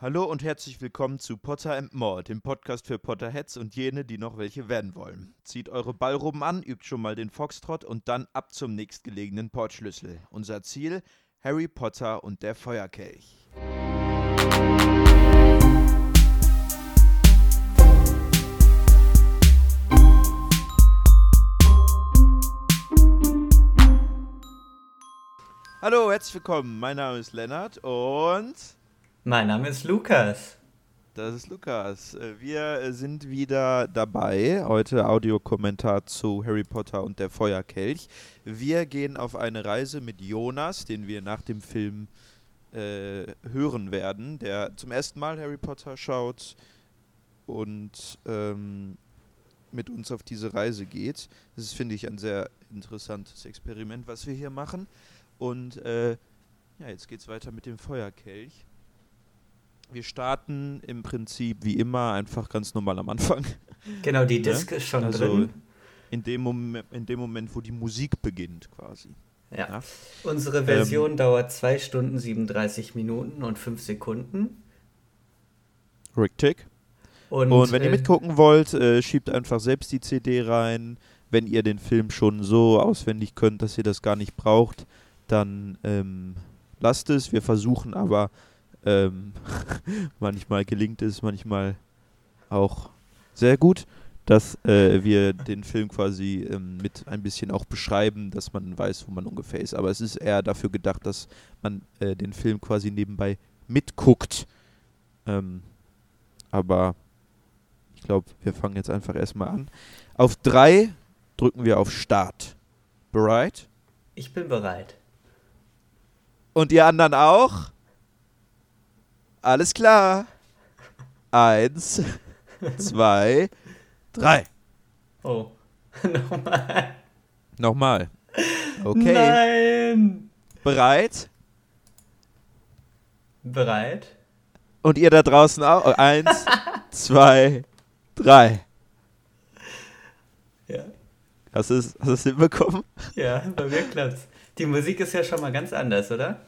Hallo und herzlich willkommen zu Potter and More, dem Podcast für Potterheads und jene, die noch welche werden wollen. Zieht eure Ballroben an, übt schon mal den Foxtrot und dann ab zum nächstgelegenen Portschlüssel. Unser Ziel: Harry Potter und der Feuerkelch. Hallo, herzlich willkommen. Mein Name ist Lennart und Mein Name ist Lukas. Das ist Lukas. Äh, Wir äh, sind wieder dabei. Heute Audiokommentar zu Harry Potter und der Feuerkelch. Wir gehen auf eine Reise mit Jonas, den wir nach dem Film äh, hören werden, der zum ersten Mal Harry Potter schaut und ähm, mit uns auf diese Reise geht. Das ist, finde ich, ein sehr interessantes Experiment, was wir hier machen. Und äh, ja, jetzt geht es weiter mit dem Feuerkelch. Wir starten im Prinzip wie immer einfach ganz normal am Anfang. Genau, die Ja, Disc ist schon also drin. In dem, Moment, in dem Moment, wo die Musik beginnt, quasi. Ja. ja. Unsere Ähm, Version dauert 2 Stunden 37 Minuten und 5 Sekunden. Richtig. Und, Und wenn ihr äh, mitgucken wollt, äh, schiebt einfach selbst die CD rein. Wenn ihr den Film schon so auswendig könnt, dass ihr das gar nicht braucht, dann ähm, lasst es. Wir versuchen aber, ähm, manchmal gelingt es, manchmal auch sehr gut, dass äh, wir den Film quasi ähm, mit ein bisschen auch beschreiben, dass man weiß, wo man ungefähr ist. Aber es ist eher dafür gedacht, dass man äh, den Film quasi nebenbei mitguckt. Ähm, aber ich glaube, wir fangen jetzt einfach erstmal an. Auf drei drücken wir auf Start. Bereit? Ich bin bereit. Und ihr anderen auch? Alles klar. Eins, zwei, drei. Oh. Nochmal. Nochmal. Okay. Nein! Bereit? Bereit? Und ihr da draußen auch? Eins, zwei, drei. Ja. Hast du es hinbekommen? Ja, bei mir klappt's. Die Musik ist ja schon mal ganz anders, oder?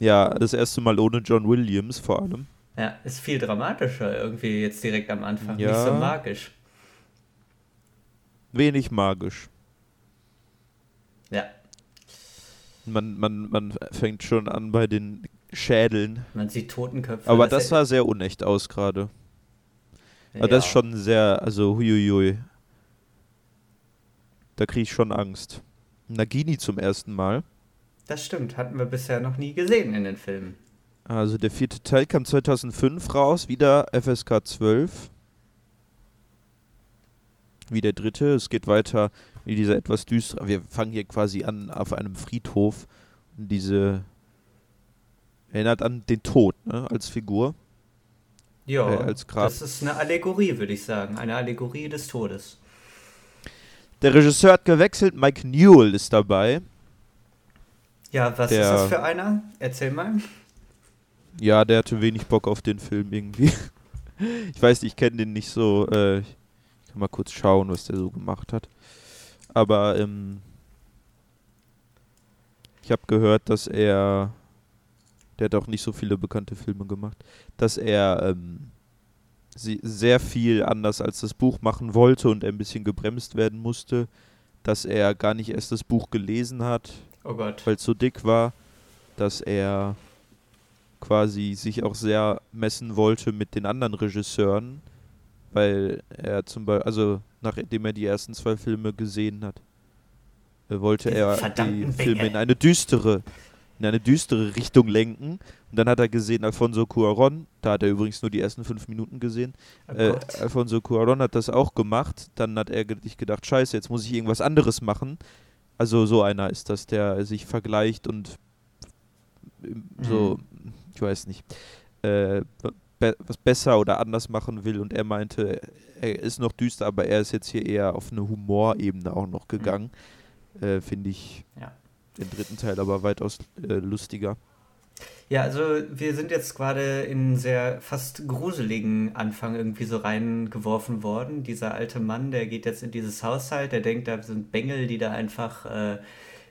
Ja, das erste Mal ohne John Williams vor allem. Ja, ist viel dramatischer irgendwie jetzt direkt am Anfang. Ja. Nicht so magisch. Wenig magisch. Ja, Man, man, man fängt schon an bei den Schädeln. man sieht Totenköpfe. Aber das ist sah sehr unecht aus gerade. ja, Aber das ist schon sehr, also huiuiui. Da kriege ich schon Angst. Nagini zum ersten Mal. Das stimmt, hatten wir bisher noch nie gesehen in den Filmen. Also der vierte Teil kam 2005 raus, wieder FSK 12. Wie der dritte. Es geht weiter wie dieser etwas düstere. Wir fangen hier quasi an auf einem Friedhof. Und diese erinnert an den Tod, ne, als Figur. Ja, Äh, als Grab. das ist eine Allegorie, würde ich sagen. Eine Allegorie des Todes. Der Regisseur hat gewechselt, Mike Newell ist dabei. Ja, was Der- ist das für einer? Erzähl mal. Ja, der hatte wenig Bock auf den Film irgendwie. Ich weiß nicht, ich kenne den nicht so. Äh, ich kann mal kurz schauen, was der so gemacht hat. Aber ähm, ich habe gehört, dass er. Der hat auch nicht so viele bekannte Filme gemacht. Dass er ähm, sie sehr viel anders als das Buch machen wollte und ein bisschen gebremst werden musste. Dass er gar nicht erst das Buch gelesen hat, Oh Gott. weil es so dick war, dass er quasi sich auch sehr messen wollte mit den anderen Regisseuren, weil er zum Beispiel, also nachdem er die ersten zwei Filme gesehen hat, äh, wollte er die Filme in eine düstere, in eine düstere Richtung lenken. Und dann hat er gesehen Alfonso Cuaron, da hat er übrigens nur die ersten fünf Minuten gesehen, Oh äh. Alfonso Cuarón hat das auch gemacht. Dann hat er sich gedacht, scheiße, jetzt muss ich irgendwas anderes machen. Also so einer ist das, der sich vergleicht und so, Mhm. ich weiß nicht, äh, be was besser oder anders machen will. Und er meinte, er ist noch düster, aber er ist jetzt hier eher auf eine Humorebene auch noch gegangen. Äh, Finde ich Ja. den dritten Teil aber weitaus äh, lustiger. Ja, also wir sind jetzt gerade in einen sehr fast gruseligen Anfang irgendwie so reingeworfen worden. Dieser alte Mann, der geht jetzt in dieses Haushalt, der denkt, da sind Bengel, die da einfach äh,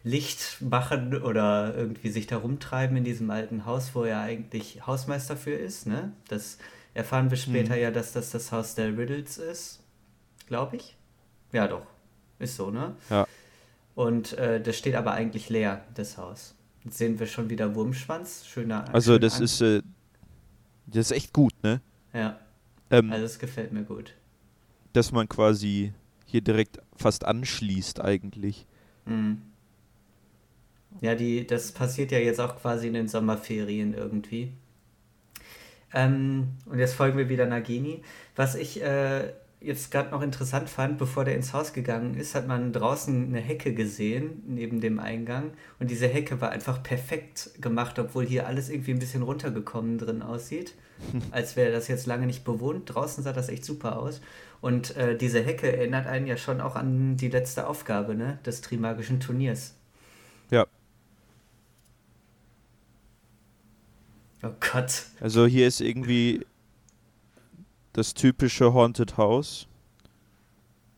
Licht machen oder irgendwie sich da rumtreiben in diesem alten Haus, wo er eigentlich Hausmeister für ist. Ne? Das erfahren wir später mhm. ja, dass das das Haus der Riddles ist, glaube ich. Ja, doch. Ist so, ne? Ja. Und äh, das steht aber eigentlich leer, das Haus. Sehen wir schon wieder Wurmschwanz. Schöner. Also, schön das ist, äh, das ist echt gut, ne? Ja. Ähm, also, es gefällt mir gut. Dass man quasi hier direkt fast anschließt, eigentlich. Mhm. Ja, die, das passiert ja jetzt auch quasi in den Sommerferien irgendwie. Ähm, und jetzt folgen wir wieder Nagini. Was ich äh, jetzt gerade noch interessant fand, bevor der ins Haus gegangen ist, hat man draußen eine Hecke gesehen, neben dem Eingang. Und diese Hecke war einfach perfekt gemacht, obwohl hier alles irgendwie ein bisschen runtergekommen drin aussieht. Als wäre das jetzt lange nicht bewohnt. Draußen sah das echt super aus. Und äh, diese Hecke erinnert einen ja schon auch an die letzte Aufgabe ne, des Trimagischen Turniers. Ja, Oh Gott. Also hier ist irgendwie das typische Haunted House.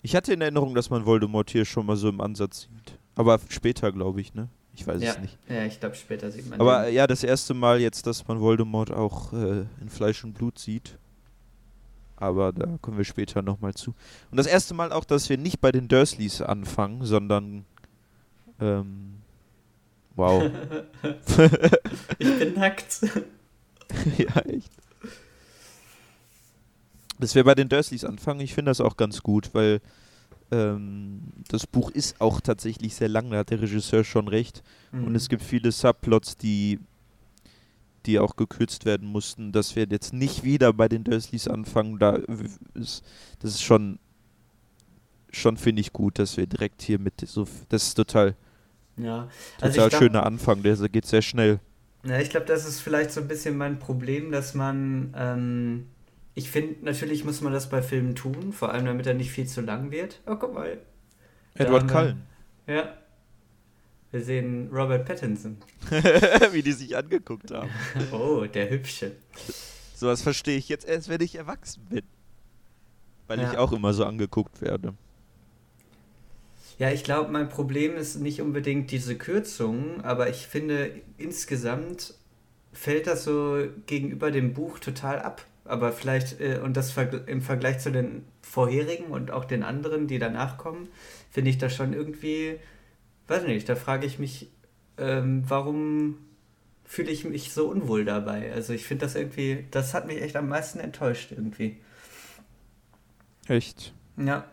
Ich hatte in Erinnerung, dass man Voldemort hier schon mal so im Ansatz sieht. Aber später, glaube ich, ne? Ich weiß ja. es nicht. Ja, ich glaube, später sieht man Aber den. ja, das erste Mal jetzt, dass man Voldemort auch äh, in Fleisch und Blut sieht. Aber da kommen wir später nochmal zu. Und das erste Mal auch, dass wir nicht bei den Dursleys anfangen, sondern ähm, Wow. ich bin nackt. ja, echt. Dass wir bei den Dursleys anfangen, ich finde das auch ganz gut, weil ähm, das Buch ist auch tatsächlich sehr lang, da hat der Regisseur schon recht. Mhm. Und es gibt viele Subplots, die, die auch gekürzt werden mussten, dass wir jetzt nicht wieder bei den Dursleys anfangen. Da ist, das ist schon, schon finde ich gut, dass wir direkt hier mit so, das ist total ja. Also Total glaub, schöner Anfang, der geht sehr schnell. Ja, ich glaube, das ist vielleicht so ein bisschen mein Problem, dass man, ähm, ich finde, natürlich muss man das bei Filmen tun, vor allem damit er nicht viel zu lang wird. Oh, guck mal. Edward Cullen. Ja. Wir sehen Robert Pattinson. Wie die sich angeguckt haben. oh, der Hübsche. Sowas verstehe ich jetzt erst, wenn ich erwachsen bin. Weil ja. ich auch immer so angeguckt werde. Ja, ich glaube, mein Problem ist nicht unbedingt diese Kürzung, aber ich finde insgesamt fällt das so gegenüber dem Buch total ab. Aber vielleicht, äh, und das im Vergleich zu den vorherigen und auch den anderen, die danach kommen, finde ich das schon irgendwie, weiß nicht, da frage ich mich, ähm, warum fühle ich mich so unwohl dabei? Also ich finde das irgendwie, das hat mich echt am meisten enttäuscht irgendwie. Echt? Ja.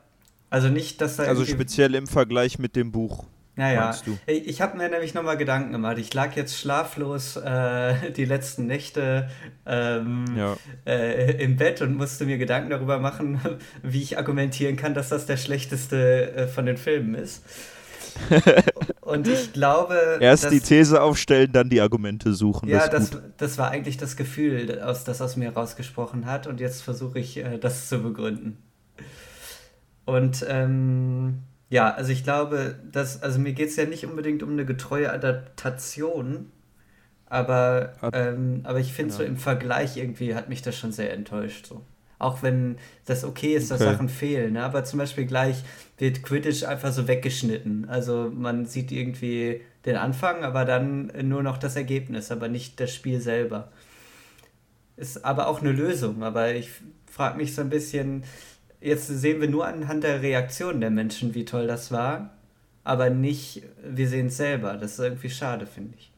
Also nicht, dass da. Also speziell im Vergleich mit dem Buch. Naja, ich habe mir nämlich nochmal Gedanken gemacht. Ich lag jetzt schlaflos äh, die letzten Nächte ähm, ja. äh, im Bett und musste mir Gedanken darüber machen, wie ich argumentieren kann, dass das der schlechteste äh, von den Filmen ist. und ich glaube. Erst dass, die These aufstellen, dann die Argumente suchen. Ja, das, das, das, war eigentlich das Gefühl, aus, das aus mir rausgesprochen hat. Und jetzt versuche ich, äh, das zu begründen. Und ähm, ja, also ich glaube, dass, also mir geht es ja nicht unbedingt um eine getreue Adaptation, aber, ähm, aber ich finde ja. so im Vergleich irgendwie hat mich das schon sehr enttäuscht. So. Auch wenn das okay ist, dass okay. Sachen fehlen. Ne? Aber zum Beispiel gleich wird Quidditch einfach so weggeschnitten. Also man sieht irgendwie den Anfang, aber dann nur noch das Ergebnis, aber nicht das Spiel selber. Ist aber auch eine Lösung. Aber ich frage mich so ein bisschen, jetzt sehen wir nur anhand der Reaktion der Menschen, wie toll das war, aber nicht, wir sehen es selber. Das ist irgendwie schade, finde ich.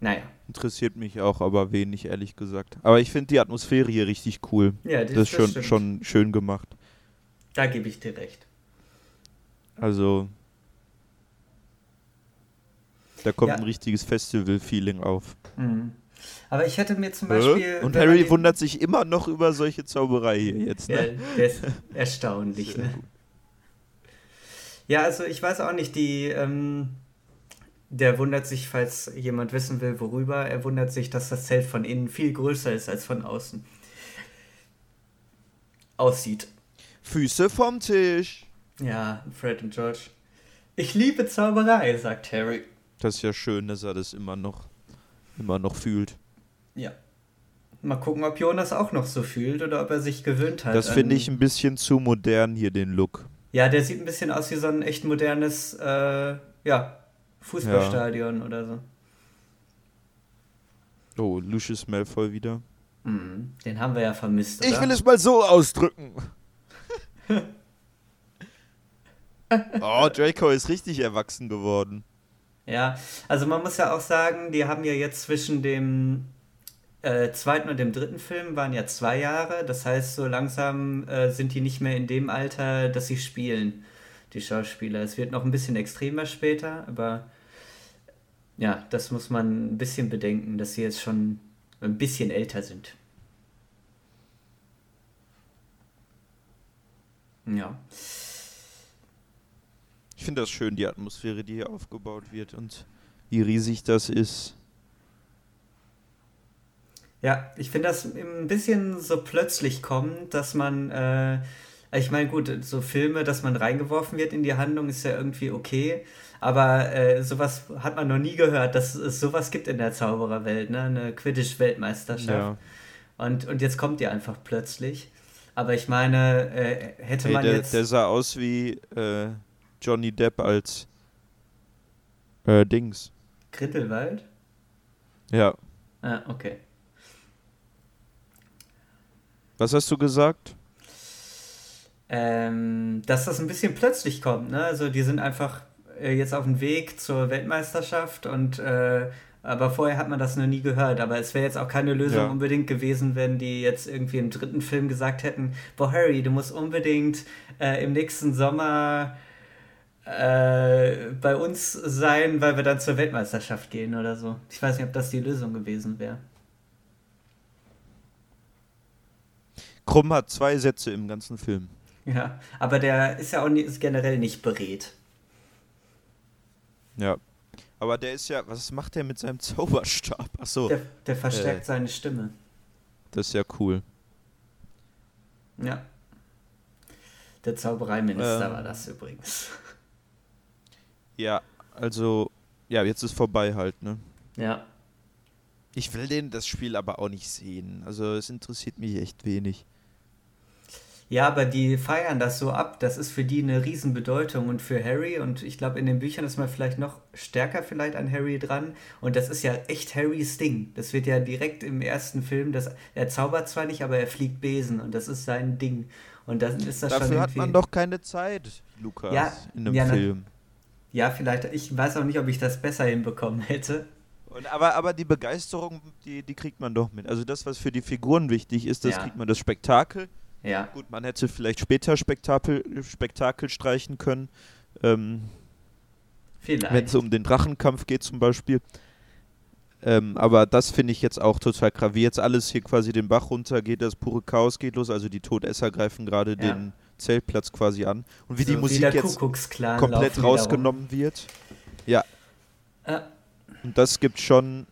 Naja. Interessiert mich auch, aber wenig, ehrlich gesagt. Aber ich finde die Atmosphäre hier richtig cool. Ja, das, das ist schon, schon schön gemacht. Da gebe ich dir recht. Also, da kommt ja. ein richtiges Festival-Feeling auf. Mhm. Aber ich hätte mir zum Beispiel. Und Harry den, wundert sich immer noch über solche Zauberei hier jetzt. Ne? Ja, der ist erstaunlich, ne? Ja, also ich weiß auch nicht, die. Ähm, der wundert sich, falls jemand wissen will, worüber, er wundert sich, dass das Zelt von innen viel größer ist als von außen. Aussieht. Füße vom Tisch. Ja, Fred und George. Ich liebe Zauberei, sagt Harry. Das ist ja schön, dass er das immer noch immer noch fühlt. Ja. Mal gucken, ob Jonas auch noch so fühlt oder ob er sich gewöhnt hat. Das finde ich ein bisschen zu modern hier, den Look. Ja, der sieht ein bisschen aus wie so ein echt modernes, äh, ja, Fußballstadion ja. oder so. Oh, Lucius Malfoy wieder. Mhm. Den haben wir ja vermisst. Oder? Ich will es mal so ausdrücken. oh, Draco ist richtig erwachsen geworden. Ja, also man muss ja auch sagen, die haben ja jetzt zwischen dem äh, zweiten und dem dritten Film waren ja zwei Jahre. Das heißt, so langsam äh, sind die nicht mehr in dem Alter, dass sie spielen, die Schauspieler. Es wird noch ein bisschen extremer später, aber ja, das muss man ein bisschen bedenken, dass sie jetzt schon ein bisschen älter sind. Ja. Ich finde das schön, die Atmosphäre, die hier aufgebaut wird und wie riesig das ist. Ja, ich finde das ein bisschen so plötzlich kommt, dass man, äh, ich meine, gut, so Filme, dass man reingeworfen wird in die Handlung, ist ja irgendwie okay. Aber äh, sowas hat man noch nie gehört, dass es sowas gibt in der Zaubererwelt, ne? Eine Quidditch-Weltmeisterschaft. Ja. Und, und jetzt kommt die einfach plötzlich. Aber ich meine, äh, hätte hey, man der, jetzt. Der sah aus wie äh, Johnny Depp als äh, Dings. Grindelwald? Ja. Ah, okay. Was hast du gesagt? Ähm, dass das ein bisschen plötzlich kommt, ne? Also die sind einfach äh, jetzt auf dem Weg zur Weltmeisterschaft und äh, aber vorher hat man das noch nie gehört. Aber es wäre jetzt auch keine Lösung ja. unbedingt gewesen, wenn die jetzt irgendwie im dritten Film gesagt hätten, boah Harry, du musst unbedingt äh, im nächsten Sommer äh, bei uns sein, weil wir dann zur Weltmeisterschaft gehen oder so. Ich weiß nicht, ob das die Lösung gewesen wäre. Krumm hat zwei Sätze im ganzen Film. Ja, aber der ist ja auch nie, ist generell nicht beredt. Ja. Aber der ist ja, was macht der mit seinem Zauberstab? Achso. Der, der verstärkt äh, seine Stimme. Das ist ja cool. Ja. Der Zaubereiminister ähm, war das übrigens. Ja, also, ja, jetzt ist vorbei halt, ne? Ja. Ich will den das Spiel aber auch nicht sehen. Also es interessiert mich echt wenig. Ja, aber die feiern das so ab. Das ist für die eine Riesenbedeutung und für Harry. Und ich glaube, in den Büchern ist man vielleicht noch stärker vielleicht an Harry dran. Und das ist ja echt Harrys Ding. Das wird ja direkt im ersten Film, das, er zaubert zwar nicht, aber er fliegt Besen und das ist sein Ding. Und dann ist das Dafür schon hat man doch keine Zeit, Lukas, ja, in einem ja, Film. Ja, vielleicht. Ich weiß auch nicht, ob ich das besser hinbekommen hätte. Und aber, aber die Begeisterung, die, die kriegt man doch mit. Also das, was für die Figuren wichtig ist, das ja. kriegt man das Spektakel ja. Gut, man hätte vielleicht später Spektakel, Spektakel streichen können. Ähm, Wenn es um den Drachenkampf geht zum Beispiel. Ähm, aber das finde ich jetzt auch total krass. Wie jetzt alles hier quasi den Bach runtergeht, das pure Chaos geht los. Also die Todesser greifen gerade ja. den Zeltplatz quasi an. Und wie so die Musik wie jetzt komplett rausgenommen wird. Ja. Äh. Und das gibt schon.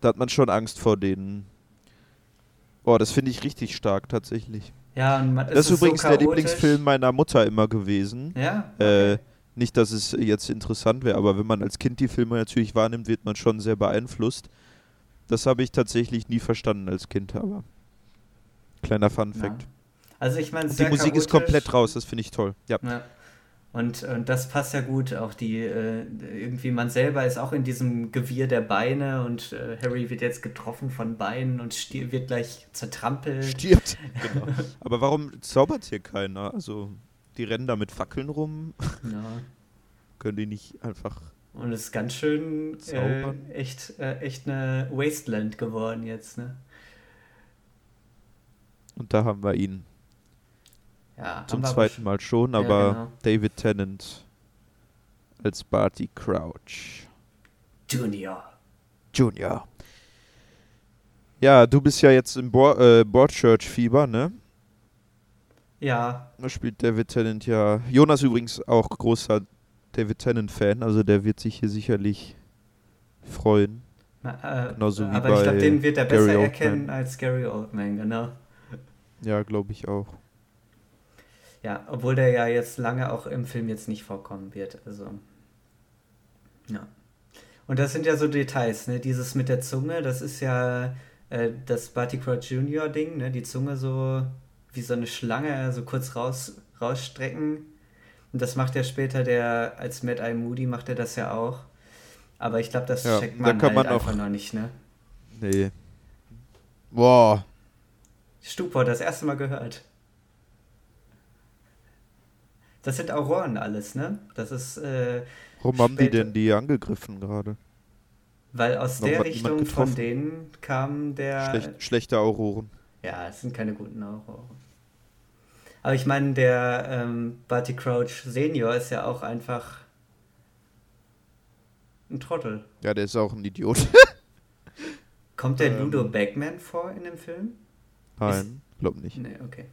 Da hat man schon Angst vor denen. Boah, das finde ich richtig stark tatsächlich. Ja, und man, das ist übrigens so der Lieblingsfilm meiner Mutter immer gewesen. Ja. Okay. Äh, nicht, dass es jetzt interessant wäre, aber wenn man als Kind die Filme natürlich wahrnimmt, wird man schon sehr beeinflusst. Das habe ich tatsächlich nie verstanden als Kind, aber kleiner Fun Fact. Ja. Also ich meine, die Musik ist komplett raus, das finde ich toll. Ja. ja. Und, und das passt ja gut. Auch die, äh, irgendwie man selber ist auch in diesem Gewirr der Beine und äh, Harry wird jetzt getroffen von Beinen und wird gleich zertrampelt. Stirbt, genau. Aber warum zaubert hier keiner? Also, die rennen da mit Fackeln rum. Ja. Können die nicht einfach. Und es ist ganz schön äh, echt, äh, echt eine Wasteland geworden jetzt, ne? Und da haben wir ihn. Ja, Zum zweiten Mal schon, aber ja, genau. David Tennant als Barty Crouch. Junior. Junior. Ja, du bist ja jetzt im Bo äh, Broadchurch-Fieber, ne? Ja. Da spielt David Tennant ja. Jonas übrigens auch großer David Tennant-Fan, also der wird sich hier sicherlich freuen. Na, äh, Genauso wie aber bei ich glaube, den wird er besser Gary erkennen Oldman. als Gary Oldman, genau. Ja, glaube ich auch. Ja, obwohl der ja jetzt lange auch im Film jetzt nicht vorkommen wird. Also. Ja. Und das sind ja so Details, ne? Dieses mit der Zunge, das ist ja äh, das Barty Crouch Junior Ding, ne? Die Zunge so wie so eine Schlange so kurz raus, rausstrecken. Und das macht ja später der, als Mad Eye Moody macht er das ja auch. Aber ich glaube, das Ja, checkt da man kann halt man einfach noch nicht, ne? Nee. Boah. Stupor, das erste Mal gehört. Das sind Auroren alles, ne? Das ist, äh, Warum haben die denn die angegriffen gerade? weil aus Warum der Richtung von denen kam der. Schlecht, schlechte Auroren. Ja, es sind keine guten Auroren. Aber ich meine, der ähm, Barty Crouch Senior ist ja auch einfach ein Trottel. Ja, der ist auch ein Idiot. Kommt der Ähm. Ludo Bagman vor in dem Film? Nein, glaub nicht. Nee, okay.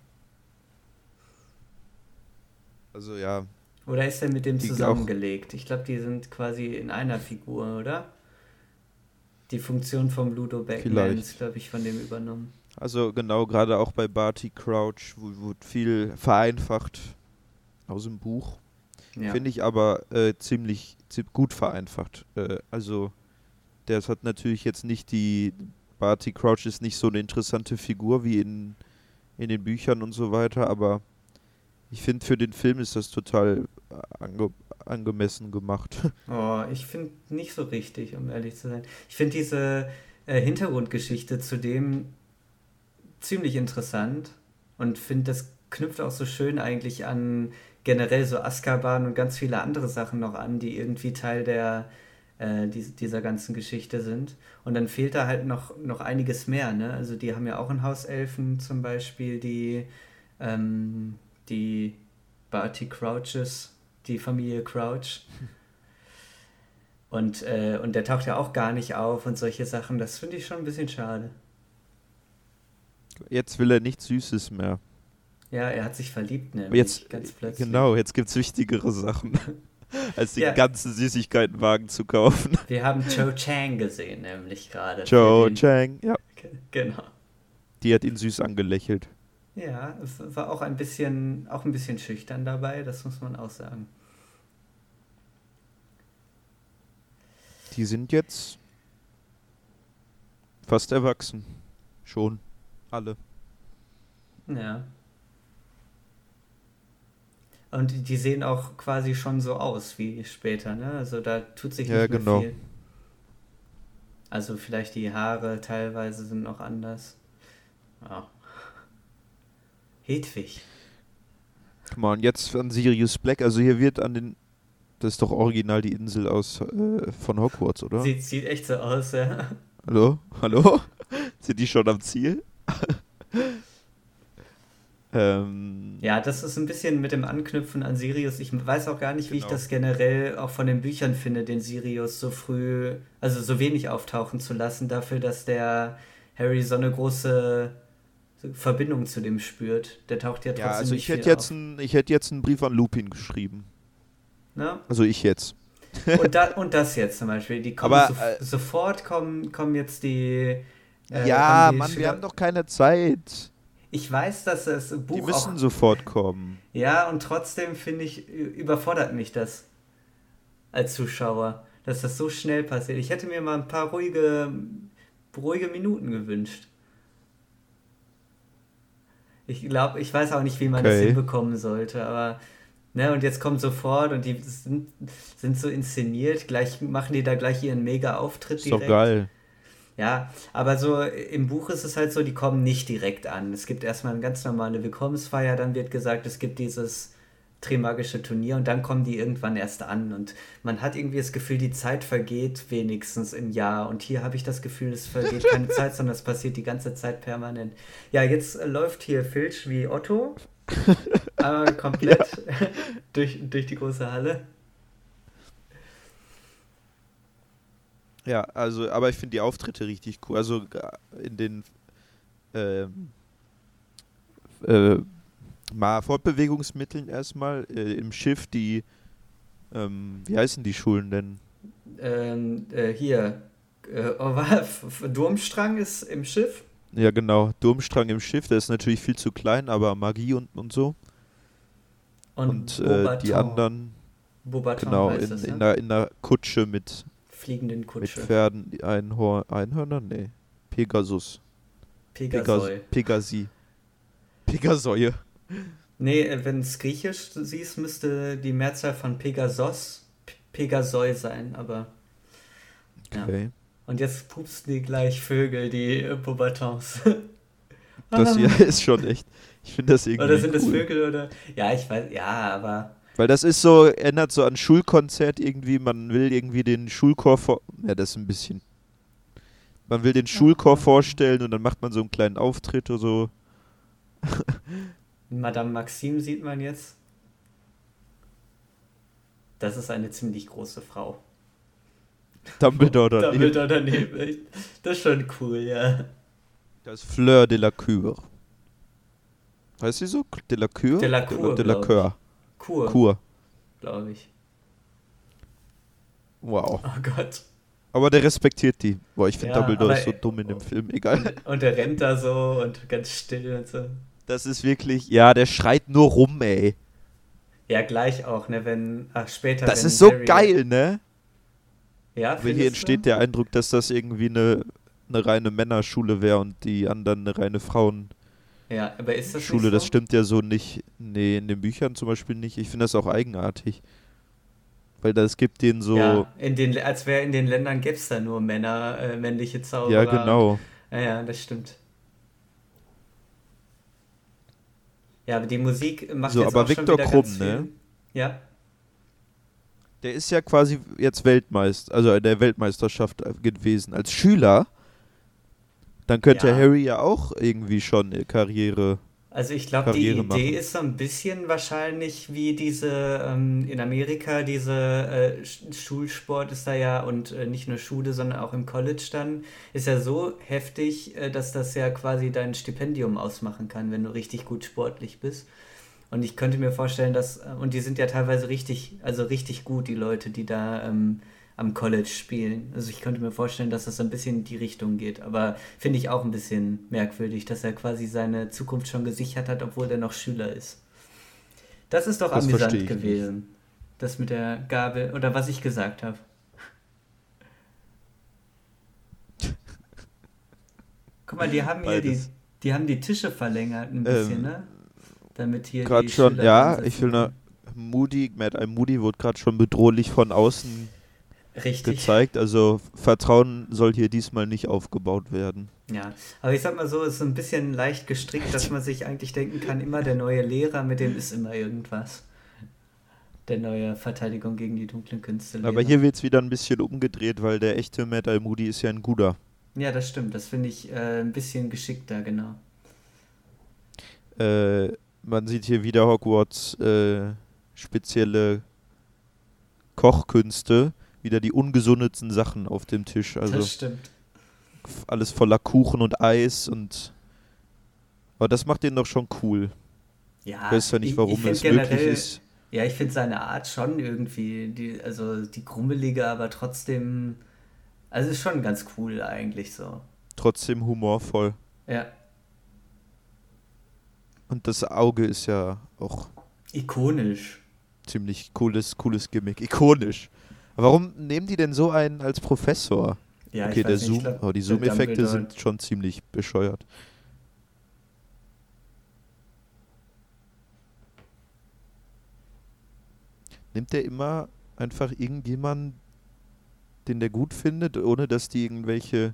Also ja, Oder ist er mit dem zusammengelegt? Ich glaube, die sind quasi in einer Figur, oder? Die Funktion vom Ludo Vielleicht. ist, glaube ich, von dem übernommen. also genau, gerade auch bei Barty Crouch wurde viel vereinfacht aus dem Buch. Ja. Finde ich aber äh, ziemlich, zi- gut vereinfacht. Äh, also, der hat natürlich jetzt nicht die. Barty Crouch ist nicht so eine interessante Figur wie in, in den Büchern und so weiter, aber ich finde, für den Film ist das total äh, ange, angemessen gemacht. Oh, ich finde nicht so richtig, um ehrlich zu sein. Ich finde diese äh, Hintergrundgeschichte zudem ziemlich interessant und finde, das knüpft auch so schön eigentlich an generell so Azkaban und ganz viele andere Sachen noch an, die irgendwie Teil der äh, dies, dieser ganzen Geschichte sind. Und dann fehlt da halt noch, noch einiges mehr, ne? Also die haben ja auch einen Hauselfen zum Beispiel, die, ähm, die Barty Crouches, die Familie Crouch. Und, äh, und der taucht ja auch gar nicht auf und solche Sachen. Das finde ich schon ein bisschen schade. Jetzt will er nichts Süßes mehr. Ja, er hat sich verliebt, nämlich Jetzt, ganz plötzlich. genau, jetzt gibt es wichtigere Sachen, als den Ja. ganzen Süßigkeitenwagen zu kaufen. Wir haben Joe Chang gesehen, nämlich gerade. Joe den- Chang, ja, Genau. die hat ihn süß angelächelt. Ja, es war auch ein bisschen, auch ein bisschen schüchtern dabei, das muss man auch sagen. Die sind jetzt fast erwachsen. Schon. Alle. Ja. Und die- sehen auch quasi schon so aus wie später, ne? Also da tut sich Ja, nicht mehr genau. viel. Also vielleicht die Haare teilweise sind noch anders. Ja. Hedwig. Guck mal, und jetzt an Sirius Black. Also hier wird an den. Das ist doch original die Insel aus äh, von Hogwarts, oder? Sieht, sieht echt so aus, ja. Hallo? Hallo? Sind die schon am Ziel? ähm, Ja, das ist ein bisschen mit dem Anknüpfen an Sirius. Ich weiß auch gar nicht, wie ich Genau. das generell auch von den Büchern finde, den Sirius so früh, also so wenig auftauchen zu lassen, dafür, dass der Harry so eine große Verbindung zu dem spürt. Der taucht ja trotzdem ja, also nicht ich hätte jetzt auf. einen, ich hätte jetzt einen Brief an Lupin geschrieben. Ne? Also ich jetzt. Und, da, und das jetzt zum Beispiel. Die kommen Aber, so, äh, sofort kommen, kommen jetzt die. äh, ja, die Mann, wir Schüler- haben doch keine Zeit. Ich weiß, dass das Buch Die müssen auch sofort kommen. Ja, und trotzdem finde ich, überfordert mich das als Zuschauer, dass das so schnell passiert. Ich hätte mir mal ein paar ruhige, ruhige Minuten gewünscht. Ich glaube, ich weiß auch nicht, wie man das Okay. hinbekommen sollte, aber ne, und jetzt kommt sofort und die sind, sind so inszeniert, gleich machen die da gleich ihren Mega-Auftritt Ist doch direkt. geil. Ja, aber so im Buch ist es halt so, die kommen nicht direkt an. Es gibt erstmal eine ganz normale Willkommensfeier, dann wird gesagt, es gibt dieses Trimagische Turnier und dann kommen die irgendwann erst an. Und man hat irgendwie das Gefühl, die Zeit vergeht wenigstens im Jahr. Und hier habe ich das Gefühl, es vergeht keine Zeit, sondern es passiert die ganze Zeit permanent. Ja, jetzt äh, läuft hier Filch wie Otto. Einmal komplett durch, durch die große Halle. Ja, also, aber ich finde die Auftritte richtig cool. Also ga- in den ähm, äh, mal Fortbewegungsmitteln erstmal äh, im Schiff die ähm, wie heißen die Schulen denn? Ähm, äh, hier, äh, oh? Durmstrang ist im Schiff. Ja genau, Durmstrang im Schiff, der ist natürlich viel zu klein, aber Magie und, und so. Und, Und, äh, die anderen, Beaubaton genau, in, das, in, ne? einer, in einer Kutsche mit, Fliegenden mit Kutsche. Pferden, Einhor Einhörner? Nee. Pegasus. Pegasoi. Pegas Pegasi. Pegasäue. Nee, äh, wenn es griechisch siehst, müsste die Mehrzahl von Pegasos Pegasoi sein, aber. Okay. Ja. Und jetzt pupsten die gleich Vögel, die äh, das hier ist schon echt. Ich finde das irgendwie. Oder sind cool. das Vögel oder. Ja, ich weiß, ja, aber. Weil das ist so, erinnert so an Schulkonzert irgendwie, man will irgendwie den Schulchor vor. Ja, das ist ein bisschen. Man will den Schulchor vorstellen und dann macht man so einen kleinen Auftritt oder so. Madame Maxime sieht man jetzt. Das ist eine ziemlich große Frau. Dumbledore daneben. Dumbledore daneben. Das ist schon cool, ja. Das ist Fleur de la Cure. Heißt sie so? De la Cure? De la Cure. De la Cure. Kur. Kur. Glaube ich. Wow. Oh Gott. Aber der respektiert die. Boah, ich finde ja, Dumbledore ist so dumm in dem Film, egal. Und der rennt da so und ganz still und so. Das ist wirklich, ja, der schreit nur rum, ey. Ja, gleich auch, ne, wenn, ach, später. Das ist so Harry geil, ne? Ja, Aber hier entsteht der Eindruck, dass das irgendwie eine, eine reine Männerschule wäre und die anderen eine reine Frauen. Ja, aber ist das Schule, so? das stimmt ja so nicht. Nee, in den Büchern zum Beispiel nicht. Ich finde das auch eigenartig. Weil das gibt denen so. Ja, in den, als wäre in den Ländern gäbe es da nur Männer, äh, männliche Zauberer. Ja, genau. ja, ja, das stimmt. Ja, aber die Musik macht so, jetzt aber auch Viktor schon Krumm, ne? Ja. Der ist ja quasi jetzt Weltmeister, also der Weltmeisterschaft gewesen als Schüler. Dann könnte ja. Harry ja auch irgendwie schon Karriere also ich glaube, die Idee machen. ist so ein bisschen wahrscheinlich wie diese ähm, in Amerika, diese äh, Schulsport ist da ja und äh, nicht nur Schule, sondern auch im College dann, ist ja so heftig, äh, dass das ja quasi dein Stipendium ausmachen kann, wenn du richtig gut sportlich bist. Und ich könnte mir vorstellen, dass, äh, und die sind ja teilweise richtig, also richtig gut, die Leute, die da ähm, am College spielen. Also ich könnte mir vorstellen, dass das so ein bisschen in die Richtung geht. Aber finde ich auch ein bisschen merkwürdig, dass er quasi seine Zukunft schon gesichert hat, obwohl er noch Schüler ist. Das ist doch das amüsant gewesen. Nicht. Das mit der Gabel oder was ich gesagt habe. Guck mal, die haben hier die, die haben die Tische verlängert ein bisschen, ähm, ne? Damit hier gerade schon, ja, ich will nur Moody, Mad Eye Moody wurde gerade schon bedrohlich von außen Richtig. gezeigt. Also Vertrauen soll hier diesmal nicht aufgebaut werden. Ja, aber ich sag mal so, es ist ein bisschen leicht gestrickt, dass man sich eigentlich denken kann, immer der neue Lehrer, mit dem ist immer irgendwas. Der neue Verteidigung gegen die dunklen Künste. -Lehrer. Aber hier wird es wieder ein bisschen umgedreht, weil der echte Matt Al-Moody ist ja ein guter. Ja, das stimmt. Das finde ich äh, ein bisschen geschickter, genau. Äh, man sieht hier wieder Hogwarts äh, spezielle Kochkünste wieder die ungesundetsten Sachen auf dem Tisch. Also das stimmt. Alles voller Kuchen und Eis und. Aber das macht den doch schon cool. Ja, ich weiß ja nicht, warum es möglich ist. Ja, ich finde seine Art schon irgendwie, die, also die grummelige, aber trotzdem. Also ist schon ganz cool eigentlich so. Trotzdem humorvoll. Ja. Und das Auge ist ja auch. Ikonisch. Ziemlich cooles, cooles Gimmick. Ikonisch. Warum nehmen die denn so einen als Professor? Ja, okay, der Zoom, glaub, oh, die Zoom-Effekte sind schon ziemlich bescheuert. Nimmt der immer einfach irgendjemanden, den der gut findet, ohne dass die irgendwelche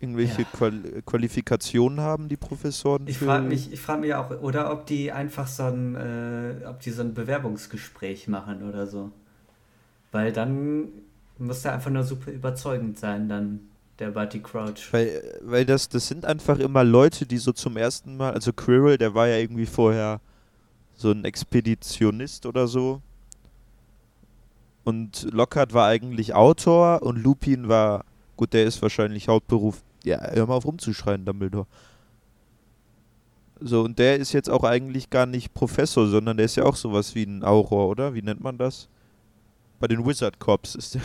irgendwelche ja. Qual Qualifikationen haben, die Professoren? Ich frage mich, ich frage mich auch, oder ob die einfach so ein, äh, ob die so ein Bewerbungsgespräch machen oder so. Weil dann muss der einfach nur super überzeugend sein, dann der Buddy Crouch. Weil, weil das, das sind einfach immer Leute, die so zum ersten Mal, also Quirrell, der war ja irgendwie vorher so ein Expeditionist oder so. Und Lockhart war eigentlich Autor und Lupin war, gut, der ist wahrscheinlich Hauptberuf ja, hör mal auf rumzuschreien, Dumbledore. So, und der ist jetzt auch eigentlich gar nicht Professor, sondern der ist ja auch sowas wie ein Auror, oder? Wie nennt man das? Bei den Wizard Cops ist der.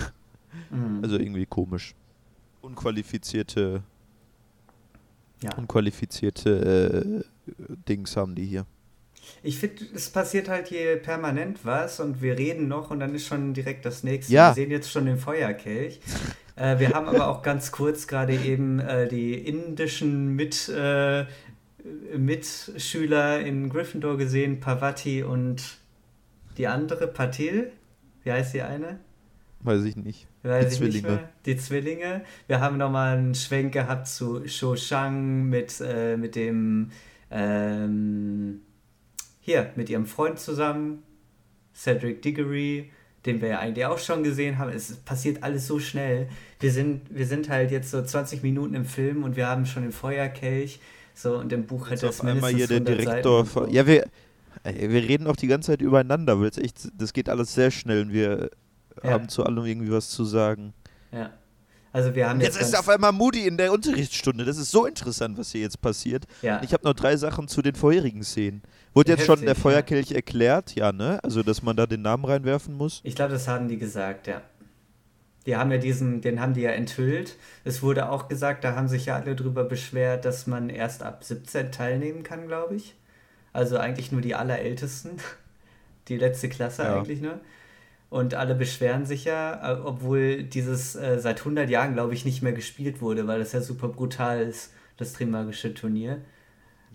Mhm. Also irgendwie komisch. Unqualifizierte. Ja. Unqualifizierte äh, Dings haben die hier. Ich finde, es passiert halt hier permanent was und wir reden noch und dann ist schon direkt das nächste. Ja. Wir sehen jetzt schon den Feuerkelch. Äh, wir haben aber auch ganz kurz gerade eben äh, die indischen mit, äh, Mitschüler in Gryffindor gesehen, Pavati und die andere, Patil. Wie heißt die eine? Weiß ich nicht. Weiß die Zwillinge. Die Zwillinge. Wir haben nochmal einen Schwenk gehabt zu Shou Shang mit, äh, mit dem ähm, hier, mit ihrem Freund zusammen, Cedric Diggory, den wir ja eigentlich auch schon gesehen haben. Es passiert alles so schnell. Wir sind, wir sind halt jetzt so 20 Minuten im Film und wir haben schon den Feuerkelch. So, und im Buch hat das mindestens hier der Direktor. Von, ja, wir, wir reden auch die ganze Zeit übereinander, weil es echt, das geht alles sehr schnell und wir ja. haben zu allem irgendwie was zu sagen. Ja. Also wir haben jetzt, jetzt ist auf einmal Moody in der Unterrichtsstunde. Das ist so interessant, was hier jetzt passiert. Ja. Ich habe noch drei Sachen zu den vorherigen Szenen. Wurde jetzt Heftig, schon der Feuerkelch ja. erklärt? Ja, ne? Also, dass man da den Namen reinwerfen muss? Ich glaube, das haben die gesagt, ja. Die haben ja diesen, den haben die ja enthüllt. Es wurde auch gesagt, da haben sich ja alle drüber beschwert, dass man erst ab 17 teilnehmen kann, glaube ich. Also eigentlich nur die Allerältesten. Die letzte Klasse ja. eigentlich nur. Und alle beschweren sich ja, äh, obwohl dieses äh, seit 100 Jahren, glaube ich, nicht mehr gespielt wurde, weil das ja super brutal ist, das Trimagische Turnier.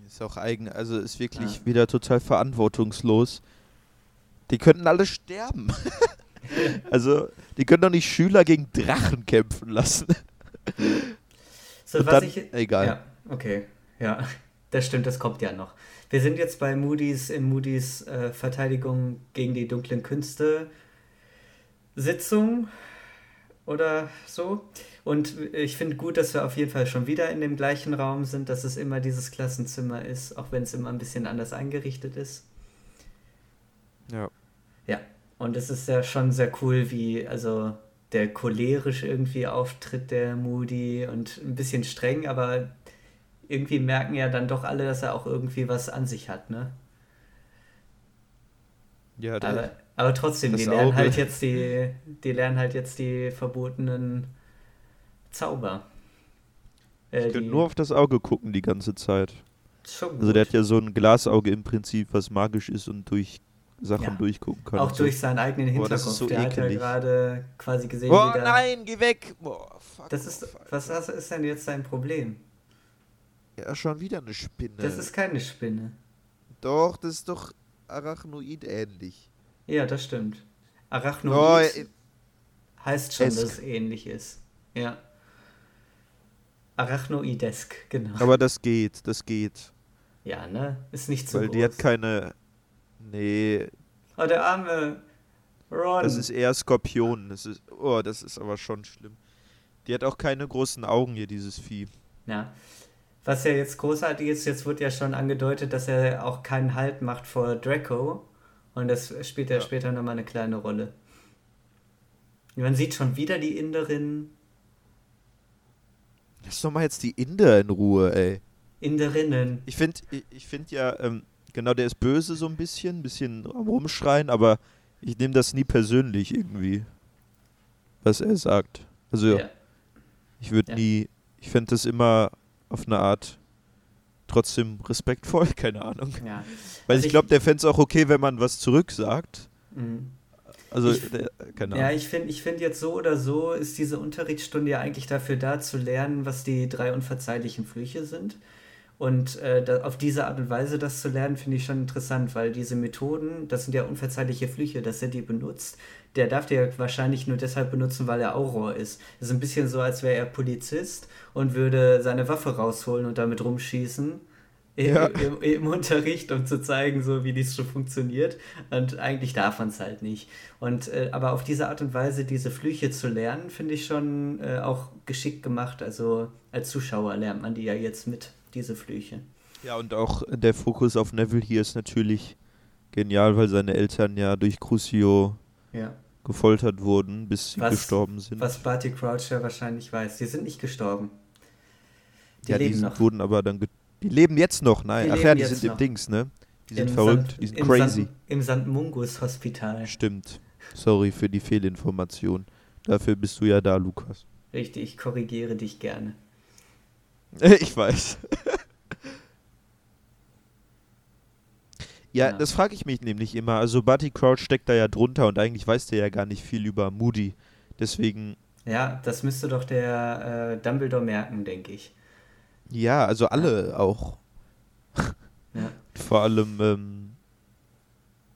Ist auch eigen, also ist wirklich ja. wieder total verantwortungslos. Die könnten alle sterben. also, die können doch nicht Schüler gegen Drachen kämpfen lassen. so, dann, ich. Egal. Ja, okay. Ja, das stimmt, das kommt ja noch. Wir sind jetzt bei Moody's in Moody's äh, Verteidigung gegen die dunklen Künste Sitzung oder so. Und ich finde gut, dass wir auf jeden Fall schon wieder in dem gleichen Raum sind, dass es immer dieses Klassenzimmer ist, auch wenn es immer ein bisschen anders eingerichtet ist. Ja. Ja, und es ist ja schon sehr cool, wie, also der cholerisch irgendwie auftritt, der Moody, und ein bisschen streng, aber irgendwie merken ja dann doch alle, dass er auch irgendwie was an sich hat, ne? Ja, der, aber, aber trotzdem, die lernen Auge. halt jetzt die, die lernen halt jetzt die verbotenen Zauber. Äh, ich könnte nur auf das Auge gucken die ganze Zeit. Schon gut. Also der hat ja so ein Glasauge im Prinzip, was magisch ist und durch Sachen ja. durchgucken kann. Auch durch seinen eigenen Hinterkopf. Boah, so der ekelig. hat ja gerade quasi gesehen, Boah, wie nein, geh weg! Boah, fuck. Das ist, was ist denn jetzt sein Problem? Ja, schon wieder eine Spinne. Das ist keine Spinne. Doch, das ist doch Arachnoid ähnlich. Ja, das stimmt. Arachnoid oh, heißt schon, dass es ähnlich ist. Ja. Arachnoidesk, genau. Aber das geht, das geht. Ja, ne? Ist nicht so Weil groß. die hat keine. Nee. Oh, der arme Ron. Das ist eher Skorpion. Das ist, oh, das ist aber schon schlimm. Die hat auch keine großen Augen hier, dieses Vieh. Ja. Was ja jetzt großartig ist, jetzt wird ja schon angedeutet, dass er auch keinen Halt macht vor Draco. Und das spielt ja, ja. später nochmal eine kleine Rolle. Man sieht schon wieder die Inderin. Lass doch mal jetzt die Inder in Ruhe, ey. Inderinnen. Ich finde ich, ich find ja, ähm, genau, der ist böse so ein bisschen, ein bisschen Rumschreien, aber ich nehme das nie persönlich irgendwie, was er sagt. Also, ja. ich würde ja. nie, ich fände das immer auf eine Art trotzdem respektvoll, keine Ahnung. Ja. Weil also ich glaube, der fände es auch okay, wenn man was zurücksagt. Mhm. Also, ich, der, keine Ahnung. Ja, ich finde ich find jetzt so oder so ist diese Unterrichtsstunde ja eigentlich dafür da, zu lernen, was die drei unverzeihlichen Flüche sind. Und äh, da, auf diese Art und Weise das zu lernen, finde ich schon interessant, weil diese Methoden, das sind ja unverzeihliche Flüche, dass er die benutzt. Der darf die ja wahrscheinlich nur deshalb benutzen, weil er Auror ist. Das ist ein bisschen so, als wäre er Polizist und würde seine Waffe rausholen und damit rumschießen ja. im, im, Unterricht, um zu zeigen, so wie dies schon funktioniert. Und eigentlich darf man es halt nicht. Und äh, aber auf diese Art und Weise diese Flüche zu lernen, finde ich schon äh, auch geschickt gemacht. Also als Zuschauer lernt man die ja jetzt mit, diese Flüche. Ja, und auch der Fokus auf Neville hier ist natürlich genial, weil seine Eltern ja durch Crucio ja. gefoltert wurden, bis sie was, gestorben sind. Was Barty Crouch ja wahrscheinlich weiß. Die sind nicht gestorben. Die ja, die sind, wurden aber dann die leben jetzt noch, nein. Die Ach ja, die sind noch. im Dings, ne? Die sind Im verrückt, Sand, die sind crazy. Sand, Im St. Mungus Hospital. Stimmt. Sorry für die Fehlinformation. Dafür bist du ja da, Lukas. Richtig, ich korrigiere dich gerne. ich weiß. ja, ja, das frage ich mich nämlich immer. Also Buddy Crouch steckt da ja drunter und eigentlich weiß der ja gar nicht viel über Moody. Deswegen. Ja, das müsste doch der äh, Dumbledore merken, denke ich. Ja, also alle auch. Ja. Vor allem, ähm,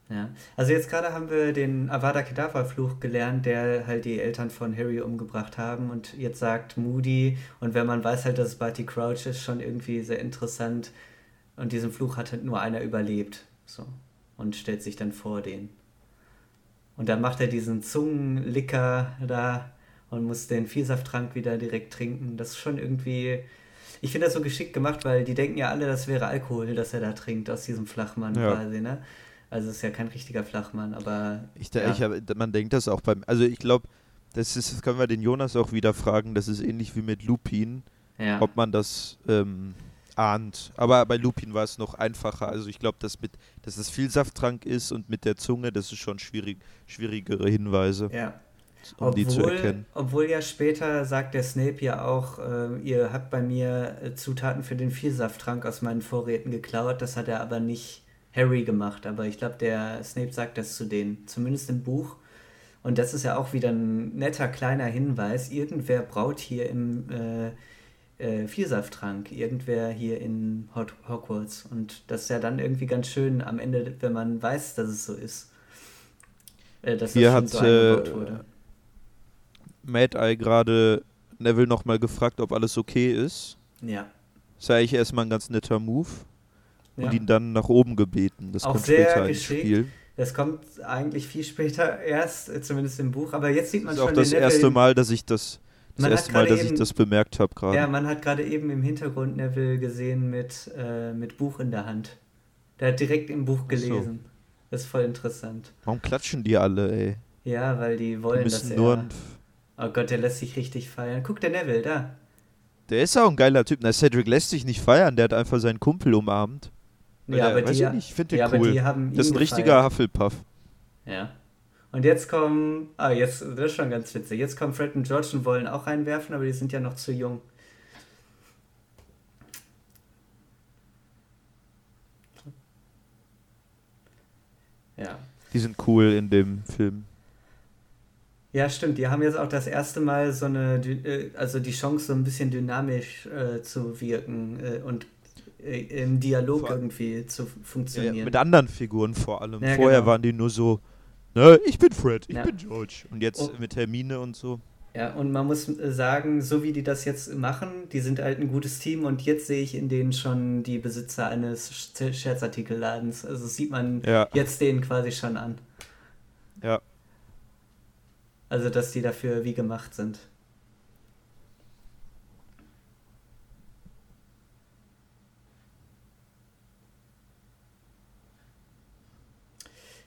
Ja. Also jetzt gerade haben wir den Avada Kedavra Fluch gelernt, der halt die Eltern von Harry umgebracht haben und jetzt sagt Moody und wenn man weiß halt, dass es Barty Crouch ist, schon irgendwie sehr interessant und diesen Fluch hat halt nur einer überlebt, so und stellt sich dann vor den. Und dann macht er diesen Zungenlicker da und muss den Vielsafttrank wieder direkt trinken. Das ist schon irgendwie. Ich finde das so geschickt gemacht, weil die denken ja alle, das wäre Alkohol, das er da trinkt aus diesem Flachmann Ja. quasi, ne? Also es ist ja kein richtiger Flachmann, aber ich, Ja. ich hab, man denkt das auch beim, also ich glaube, das ist, das können wir den Jonas auch wieder fragen, das ist ähnlich wie mit Lupin, ja. ob man das ähm, ahnt. Aber bei Lupin war es noch einfacher. Also ich glaube, dass mit, dass es Vielsafttrank ist und mit der Zunge, das ist schon schwierig, schwierigere Hinweise, ja. Um die zu Obwohl, erkennen. obwohl ja später sagt der Snape ja auch, äh, ihr habt bei mir äh, Zutaten für den Vielsafttrank aus meinen Vorräten geklaut. Das hat er aber nicht Harry gemacht. Aber ich glaube, der Snape sagt das zu denen, zumindest im Buch. Und das ist ja auch wieder ein netter kleiner Hinweis. Irgendwer braut hier im äh, äh, Vielsafttrank, irgendwer hier in Hot Hogwarts. Und das ist ja dann irgendwie ganz schön am Ende, wenn man weiß, dass es so ist. Äh, dass Hier das hat, so äh, wurde. Mad Eye gerade Neville nochmal gefragt, ob alles okay ist. Ja. Ist ja eigentlich erstmal ein ganz netter Move. ja. Und ihn dann nach oben gebeten. Das Auch kommt später ins. Spiel. Das kommt eigentlich viel später erst, äh, zumindest im Buch. Aber jetzt sieht man Das ist auch schon das den Neville erste Mal, dass ich das, das erste Mal, dass ich eben- das bemerkt habe gerade. Ja, man hat gerade eben im Hintergrund Neville gesehen mit, äh, mit Buch in der Hand. Der hat direkt im Buch Ach so. gelesen. Das ist voll interessant. Warum klatschen die alle, ey? Ja, weil die Die wollen, dass müssen er... nur ein, oh Gott, der lässt sich richtig feiern. Guck, der Neville, da. Der ist auch ein geiler Typ. Na, Cedric lässt sich nicht feiern, der hat einfach seinen Kumpel umarmt. Ja, der, aber weiß die, ich nicht, ich finde den ja, aber cool. Das ist ein richtiger gefeiert. Hufflepuff. Ja. Und jetzt kommen... Ah, jetzt, das ist schon ganz witzig. Jetzt kommen Fred und George und wollen auch reinwerfen, aber die sind ja noch zu jung. Ja. Die sind cool in dem Film. Ja, stimmt. Die haben jetzt auch das erste Mal so eine, äh, also die Chance, so ein bisschen dynamisch äh, zu wirken äh, und äh, im Dialog Vor- irgendwie zu funktionieren. ja, mit anderen Figuren vor allem. Ja, Vorher genau. waren die nur so, ne, ich bin Fred, ich Ja. bin George. Und jetzt Oh. mit Hermine und so. Ja, und man muss äh, sagen, so wie die das jetzt machen, die sind halt ein gutes Team und jetzt sehe ich in denen schon die Besitzer eines Sch- Scherzartikelladens. Also sieht man jetzt denen quasi schon an. ja. Also, dass die dafür wie gemacht sind.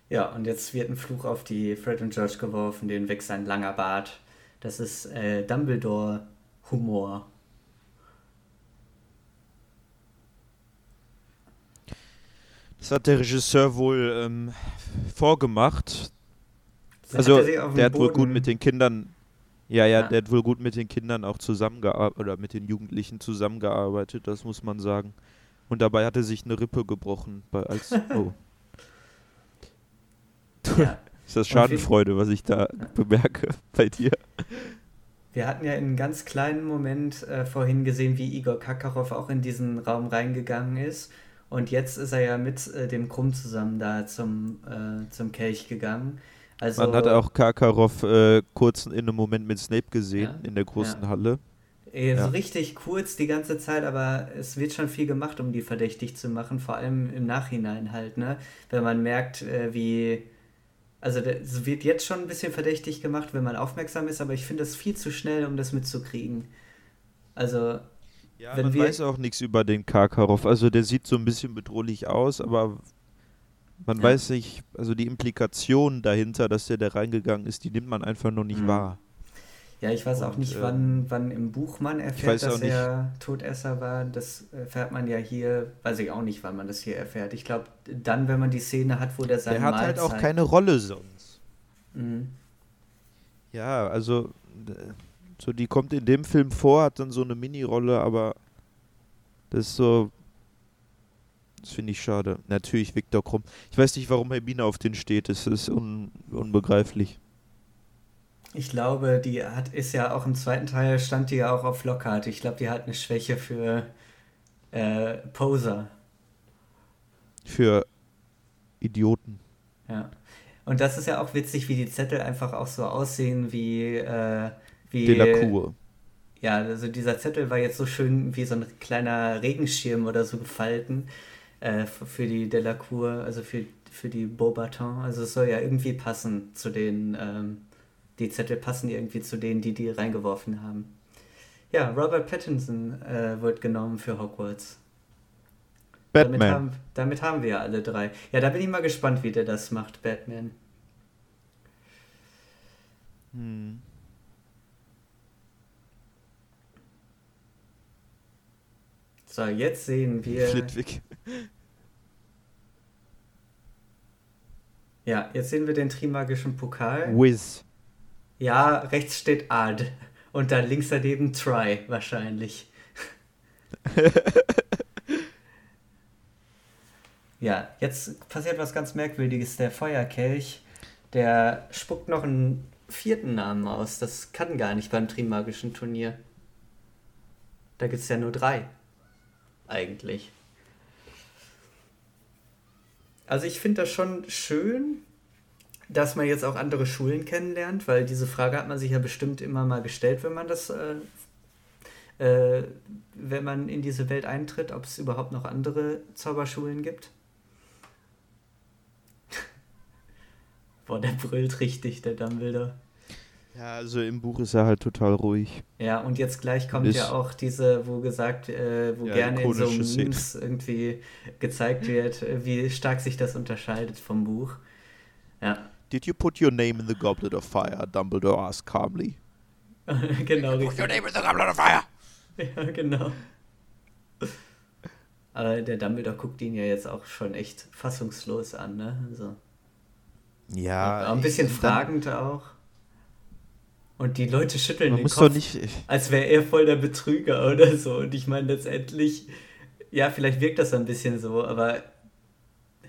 Ja, und jetzt wird ein Fluch auf die Fred und George geworfen, den wächst ein langer Bart. Das ist äh, Dumbledore-Humor. Das hat der Regisseur wohl ähm, vorgemacht. Hat Also, den der hat wohl gut mit den Kindern. Ja, ja, Ja. der hat wohl gut mit den Kindern auch zusammengearbeitet oder mit den Jugendlichen zusammengearbeitet, das muss man sagen. Und dabei hat er sich eine Rippe gebrochen. Bei, als, oh, Ja. ist das Schadenfreude, was ich da bemerke bei dir? Wir hatten ja in einem ganz kleinen Moment äh, vorhin gesehen, wie Igor Kakarov auch in diesen Raum reingegangen ist. Und jetzt ist er ja mit äh, dem Krumm zusammen da zum, äh, zum Kelch gegangen. Also, Man hat auch Karkaroff äh, kurz in einem Moment mit Snape gesehen, Ja, in der großen ja. Halle. äh, so ja. richtig kurz die ganze Zeit, aber es wird schon viel gemacht, um die verdächtig zu machen, vor allem im Nachhinein halt, ne? Wenn man merkt, äh, wie. Also, es wird jetzt schon ein bisschen verdächtig gemacht, wenn man aufmerksam ist, aber ich finde es viel zu schnell, um das mitzukriegen. Also, Ja, Wenn man wir- weiß auch nichts über den Karkaroff. Also der sieht so ein bisschen bedrohlich aus, aber man Ja. weiß nicht, also die Implikation dahinter, dass der da reingegangen ist, die nimmt man einfach noch nicht Mhm. wahr. Ja, ich weiß auch Und, nicht, ähm, wann, wann im Buch man erfährt, auch dass nicht. er Todesser war. Das erfährt man ja hier, weiß ich auch nicht, wann man das hier erfährt. Ich glaube, dann, wenn man die Szene hat, wo der sein Der hat Mal halt auch keine Rolle sonst. Mhm. Ja, also äh, so die kommt in dem Film vor, hat dann so eine Mini-Rolle, aber das ist so das finde ich schade. Natürlich Viktor Krumm. Ich weiß nicht, warum Hermine auf den steht. Es ist un unbegreiflich. Ich glaube, die hat, ist ja auch im zweiten Teil, stand die ja auch auf Lockhart. Ich glaube, die hat eine Schwäche für äh, Poser. Für Idioten. Ja. Und das ist ja auch witzig, wie die Zettel einfach auch so aussehen wie. Äh, wie Delacour. Ja, also dieser Zettel war jetzt so schön wie so ein kleiner Regenschirm oder so gefalten äh, für die Delacour, also für, für die Beaubaton. Also es soll ja irgendwie passen zu den. Ähm, die Zettel passen irgendwie zu denen, die die reingeworfen haben. Ja, Robert Pattinson äh, wird genommen für Hogwarts. Batman. Damit haben, damit haben wir ja alle drei. Ja, da bin ich mal gespannt, wie der das macht, Batman. Hm. So, jetzt sehen wir. Flitwick. Ja, jetzt sehen wir den Trimagischen Pokal. Wiz. Ja, rechts steht Ad. Und dann links daneben Try, wahrscheinlich. ja, jetzt passiert was ganz Merkwürdiges. Der Feuerkelch, der spuckt noch einen vierten Namen aus. Das kann gar nicht beim Trimagischen Turnier. Da gibt es ja nur drei. Eigentlich. Also ich finde das schon schön, dass man jetzt auch andere Schulen kennenlernt, weil diese Frage hat man sich ja bestimmt immer mal gestellt, wenn man das, äh, äh, wenn man in diese Welt eintritt, ob es überhaupt noch andere Zauberschulen gibt. Boah, der brüllt richtig, der Dumbledore. Ja, also im Buch ist er halt total ruhig. Ja, und jetzt gleich kommt Ist- ja auch diese, wo gesagt, äh, wo Ja, gerne in so ikonische Szene. Memes irgendwie gezeigt wird, wie stark sich das unterscheidet vom Buch. Ja, Did you put your name in the goblet of fire? Dumbledore asked calmly. genau richtig. name in the goblet of fire! Ja, genau. Aber der Dumbledore guckt ihn ja jetzt auch schon echt fassungslos an, ne? Also, Ja. ein bisschen fragend auch. Und die Leute schütteln Man den Kopf, nicht. als wäre er voll der Betrüger oder so. Und ich meine, letztendlich, ja, vielleicht wirkt das ein bisschen so, aber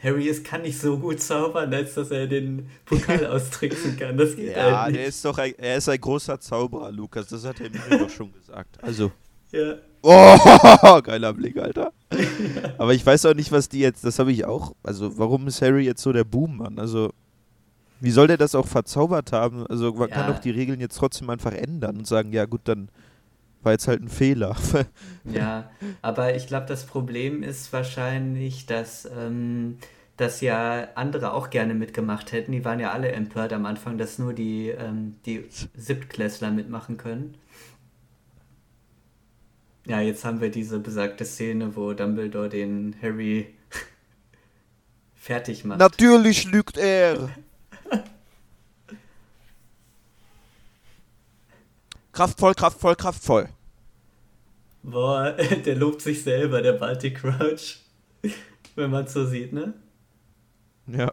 Harry ist, kann nicht so gut zaubern, als dass er den Pokal austricksen kann. Das geht Ja, halt der nicht. ist doch ein, er ist ein großer Zauberer, Lukas. Das hat er mir doch schon gesagt. Also. Ja. Oh, geiler Blick, Alter. Aber ich weiß auch nicht, was die jetzt, das habe ich auch, also warum ist Harry jetzt so der Boom-Mann? Also, wie soll der das auch verzaubert haben? Also, man kann Ja. doch die Regeln jetzt trotzdem einfach ändern und sagen, ja gut, dann war jetzt halt ein Fehler. Ja, aber ich glaube, das Problem ist wahrscheinlich, dass, ähm, dass ja andere auch gerne mitgemacht hätten. Die waren ja alle empört am Anfang, dass nur die, ähm, die Siebtklässler mitmachen können. Ja, jetzt haben wir diese besagte Szene, wo Dumbledore den Harry fertig macht. Natürlich lügt er. Kraftvoll, kraftvoll, kraftvoll. Boah, der lobt sich selber, der Baltic Crouch. Wenn man so sieht, ne? Ja.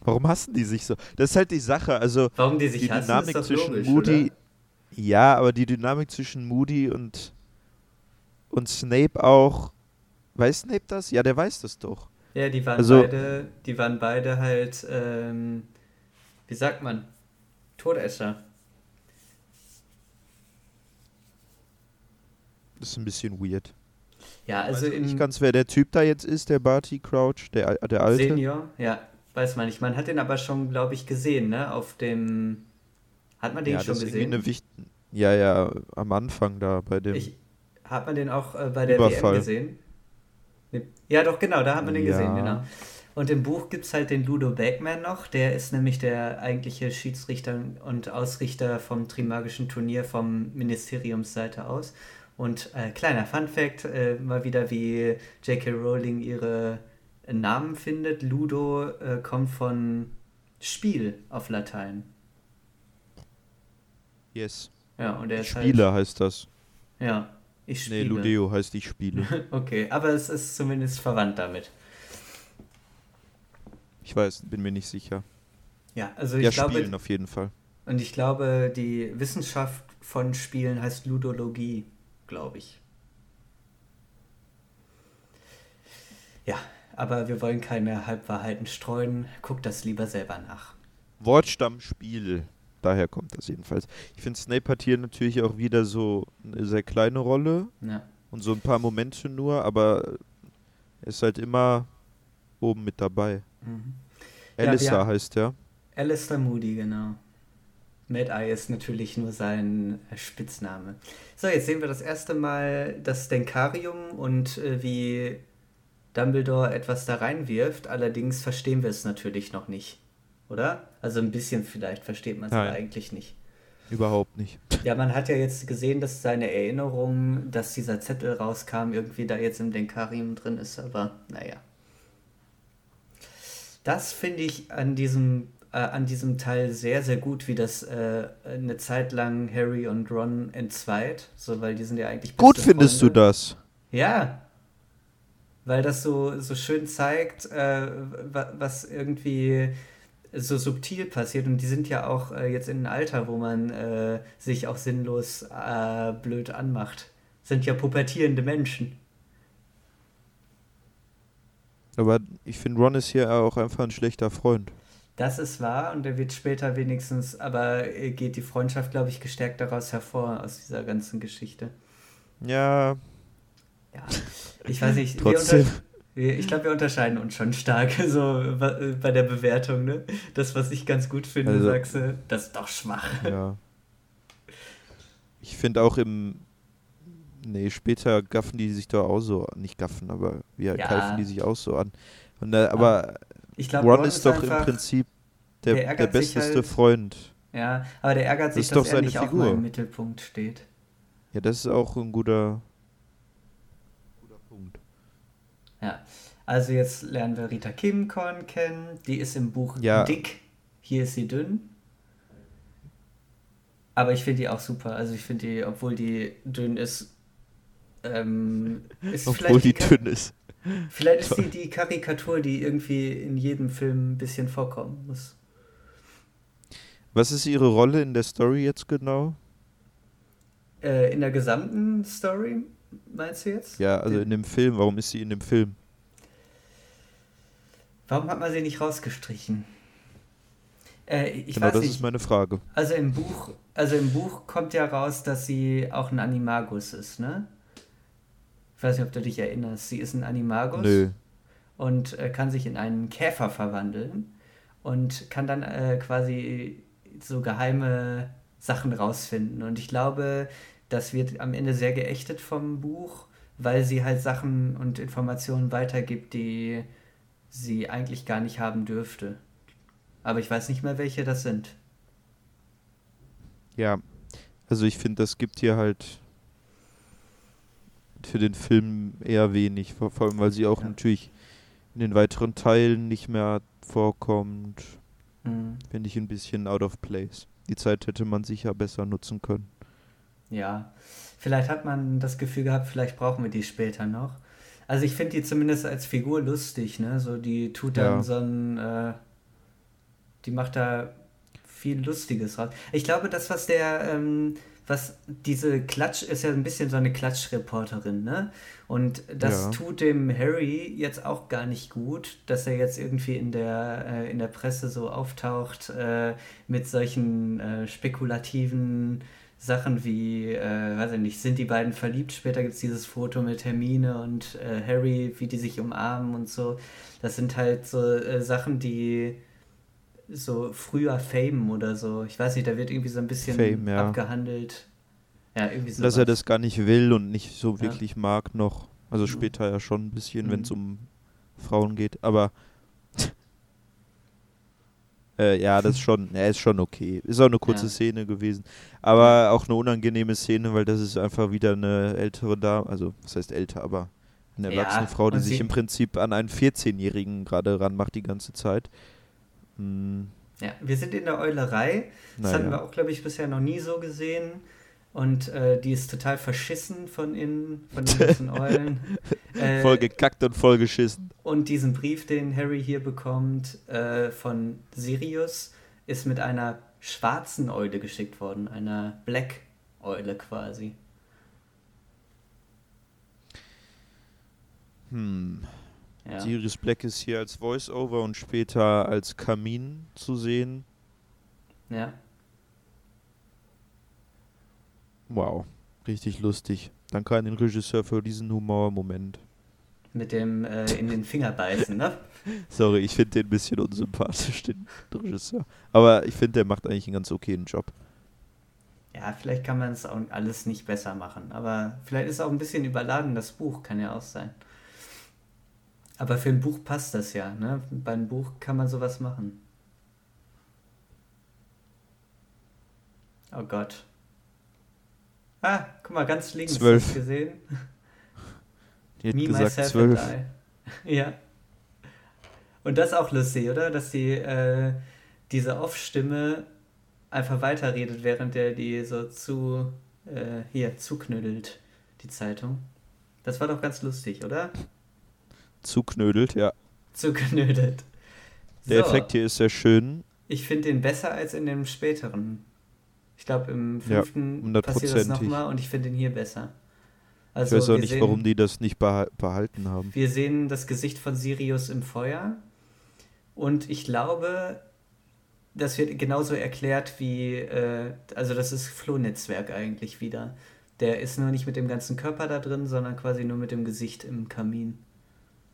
Warum hassen die sich so? Das ist halt die Sache. Also, Warum die sich die hassen, Dynamik ist zwischen logisch, Moody. oder? Ja, aber die Dynamik zwischen Moody und, und Snape auch. Weiß Snape das? Ja, der weiß das doch. Ja, die waren Also- beide, die waren beide halt, ähm, wie sagt man, Todesser. Das ist ein bisschen weird. Ja, also weiß auch nicht in ganz, wer der Typ da jetzt ist, der Barty Crouch, der, Al- der Alte. Senior, ja, weiß man nicht. Man hat den aber schon, glaube ich, gesehen, ne? Auf dem, hat man den ja, schon das ist irgendwie gesehen? eine Wicht Ja, ja, am Anfang da bei dem. Ich, hat man den auch äh, bei der Überfall. WM gesehen? Ja, doch, genau, da hat man den Ja. gesehen, genau. Und im Buch gibt es halt den Ludo Bagman noch, der ist nämlich der eigentliche Schiedsrichter und Ausrichter vom Trimagischen Turnier vom Ministeriumsseite aus. Und äh, kleiner Fun-Fact, äh, mal wieder wie J.K. Rowling ihre Namen findet. Ludo äh, kommt von Spiel auf Latein. yes. Ja, und er ist Spieler heißt das. halt. Ja, ich Nee, spiele. Ludeo heißt ich spiele. Okay, aber es ist zumindest verwandt damit. Ich weiß, bin mir nicht sicher. Ja, also ich Ja, glaube, spielen auf jeden Fall. und ich glaube, die Wissenschaft von Spielen heißt Ludologie, glaube ich. Ja, aber wir wollen keine Halbwahrheiten streuen. Guckt das lieber selber nach. Wortstammspiel. Daher kommt das jedenfalls. Ich finde, Snape hat hier natürlich auch wieder so eine sehr kleine Rolle. Ja, Und so ein paar Momente nur, aber er ist halt immer oben mit dabei. Mhm. Alistair wir- heißt der. Alistair Moody, genau. Mad Eye ist natürlich nur sein äh, Spitzname. So, jetzt sehen wir das erste Mal das Denkarium und äh, wie Dumbledore etwas da reinwirft. Allerdings verstehen wir es natürlich noch nicht, oder? Also ein bisschen vielleicht versteht man es aber eigentlich nicht. Überhaupt nicht. Ja, man hat ja jetzt gesehen, dass seine Erinnerung, dass dieser Zettel rauskam, irgendwie da jetzt im Denkarium drin ist, aber naja. Das finde ich an diesem, äh, an diesem Teil sehr, sehr gut, wie das äh, eine Zeit lang Harry und Ron entzweit, so, weil die sind ja eigentlich Gut findest Freunde. du das? Ja, weil das so, so schön zeigt, äh, wa- was irgendwie so subtil passiert. Und die sind ja auch äh, jetzt in einem Alter, wo man äh, sich auch sinnlos äh, blöd anmacht. Sind ja pubertierende Menschen. Aber ich finde, Ron ist hier auch einfach ein schlechter Freund. Das ist wahr und er wird später wenigstens, aber geht die Freundschaft, glaube ich, gestärkt daraus hervor, aus dieser ganzen Geschichte. Ja, Ja, ich weiß nicht. Trotzdem. Ich glaube, wir unterscheiden uns schon stark so bei der Bewertung. Ne? Das, was ich ganz gut finde, Also- sagst du, das ist doch schwach. ja. Ich finde auch im. Nee, später gaffen die sich doch auch so. Nicht gaffen, aber wir Ja. greifen die sich auch so an. Und, äh, aber Ich glaube, Ron ist doch einfach, im Prinzip der der, der besteste halt- Freund. Ja, aber der ärgert Das sich, ist dass doch er nicht auch Figur. mal im Mittelpunkt steht. Ja, das ist auch ein guter, guter Punkt. Ja, also jetzt lernen wir Rita Kimkorn kennen. Die ist im Buch Ja. dick, hier ist sie dünn. Aber ich finde die auch super. Also ich finde die, obwohl die dünn ist, ähm, ist Obwohl die Ka- dünn ist. Vielleicht ist Toll. sie die Karikatur, die irgendwie in jedem Film ein bisschen vorkommen muss. Was ist ihre Rolle in der Story jetzt genau? Äh, in der gesamten Story, meinst du jetzt? Ja, also Die- in dem Film. Warum ist sie in dem Film? Warum hat man sie nicht rausgestrichen? Äh, ich genau, weiß das nicht. ist meine Frage. Also im Buch, also im Buch kommt ja raus, dass sie auch ein Animagus ist, ne? Ich weiß nicht, ob du dich erinnerst. Sie ist ein Animagus Nö. und äh, kann sich in einen Käfer verwandeln und kann dann äh, quasi so geheime Sachen rausfinden. Und ich glaube, das wird am Ende sehr geächtet vom Buch, weil sie halt Sachen und Informationen weitergibt, die sie eigentlich gar nicht haben dürfte. Aber ich weiß nicht mehr, welche das sind. Ja, also ich finde, das gibt hier halt für den Film eher wenig, vor, vor allem weil sie auch Ja. natürlich in den weiteren Teilen nicht mehr vorkommt, Mhm. finde ich ein bisschen out of place. Die Zeit hätte man sicher besser nutzen können. Ja, vielleicht hat man das Gefühl gehabt, vielleicht brauchen wir die später noch. Also ich finde die zumindest als Figur lustig, ne? So die tut dann Ja. so ein, äh, die macht da viel Lustiges raus. Ich glaube, das, was der, ähm, was diese Klatsch ist ja ein bisschen so eine Klatschreporterin, ne? Und das Ja. tut dem Harry jetzt auch gar nicht gut, dass er jetzt irgendwie in der, äh, in der Presse so auftaucht äh, mit solchen äh, spekulativen Sachen wie, äh, weiß ich nicht, sind die beiden verliebt? Später gibt es dieses Foto mit Hermine und äh, Harry, wie die sich umarmen und so. Das sind halt so äh, Sachen, die so früher Fame oder so. Ich weiß nicht, da wird irgendwie so ein bisschen Fame, ja. abgehandelt. Ja, irgendwie so. Dass er das gar nicht will und nicht so Ja. wirklich mag noch. Also Mhm. später ja schon ein bisschen, wenn es Mhm. um Frauen geht. Aber äh, ja, das ist schon, ja, ist schon okay. Ist auch eine kurze Ja. Szene gewesen. Aber auch eine unangenehme Szene, weil das ist einfach wieder eine ältere Dame, also was heißt älter, aber eine erwachsene Frau, die sich im Prinzip an einen 14-Jährigen gerade ranmacht die ganze Zeit. Hm, Ja, wir sind in der Eulerei. Das hatten wir naja. auch, glaube ich, bisher noch nie so gesehen. Und äh, die ist total verschissen von innen, von den ganzen Eulen. Äh, Voll gekackt und voll geschissen. Und diesen Brief, den Harry hier bekommt äh, von Sirius, ist mit einer schwarzen Eule geschickt worden, einer Black Eule quasi. Hm. Ja. Sirius Black ist hier als Voice-Over und später als Kamin zu sehen. ja. Wow. Richtig lustig. Danke an den Regisseur für diesen Humormoment. Mit dem äh, in den Finger beißen, ne? Sorry, ich finde den ein bisschen unsympathisch, den Regisseur. Aber ich finde, der macht eigentlich einen ganz okayen Job. Ja, vielleicht kann man es auch alles nicht besser machen. Aber vielleicht ist auch ein bisschen überladen, das Buch, kann ja auch sein. Aber für ein Buch passt das ja, ne? Bei einem Buch kann man sowas machen. Oh Gott. Ah, guck mal, ganz links. Zwölf. Gesehen? Die hat Me, gesagt myself zwölf. and I. Ja. Und das ist auch lustig, oder? Dass die, äh, diese Off-Stimme einfach weiterredet, während der die so zu, äh, hier, zuknüdelt, die Zeitung. Das war doch ganz lustig, oder? Zuknödelt, ja. Zuknödelt. Der So, Effekt hier ist sehr schön. Ich finde den besser als in dem späteren. Ich glaube, im Ja, fünften passiert das nochmal und ich finde den hier besser. Ich Also, weiß auch nicht, sehen- warum die das nicht beha behalten haben. Wir sehen das Gesicht von Sirius im Feuer. Und ich glaube, das wird genauso erklärt wie, äh, also das ist Flohnetzwerk eigentlich wieder. Der ist nur nicht mit dem ganzen Körper da drin, sondern quasi nur mit dem Gesicht im Kamin.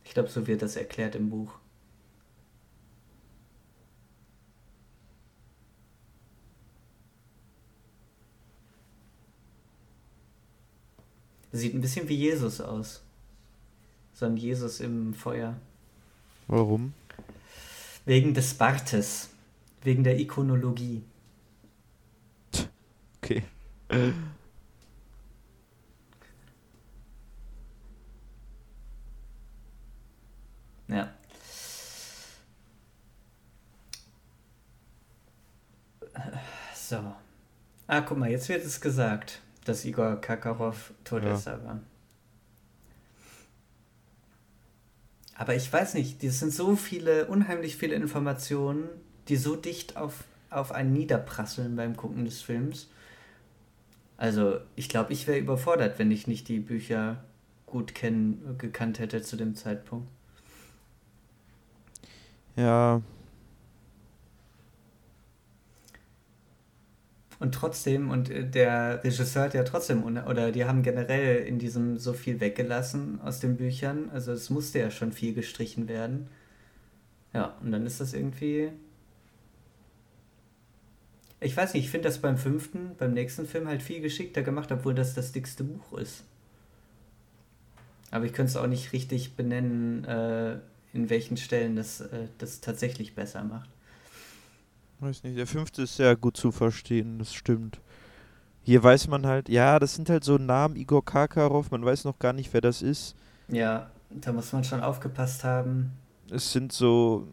Ich glaube, so wird das erklärt im Buch. Sieht ein bisschen wie Jesus aus. So ein Jesus im Feuer. Warum? Wegen des Bartes. Wegen der Ikonologie. Okay. Ja. So. Ah, guck mal, jetzt wird es gesagt, dass Igor Kakarov Todesser war. Aber ich weiß nicht, das sind so viele, unheimlich viele Informationen, die so dicht auf, auf einen niederprasseln beim Gucken des Films. Also, ich glaube, ich wäre überfordert, wenn ich nicht die Bücher gut kennen, gekannt hätte zu dem Zeitpunkt. Ja, Und trotzdem, und äh, der Regisseur hat ja trotzdem, oder die haben generell in diesem so viel weggelassen aus den Büchern. Also es musste ja schon viel gestrichen werden. Ja, und dann ist das irgendwie. Ich weiß nicht, ich finde das beim fünften, beim nächsten Film halt viel geschickter gemacht, obwohl das das dickste Buch ist. Aber ich könnte es auch nicht richtig benennen, äh, in welchen Stellen das, äh, das tatsächlich besser macht. Weiß nicht. Der fünfte ist sehr gut zu verstehen, das stimmt. Hier weiß man halt, ja, das sind halt so Namen, Igor Karkarow, man weiß noch gar nicht, wer das ist. Ja, da muss man schon aufgepasst haben. Es sind so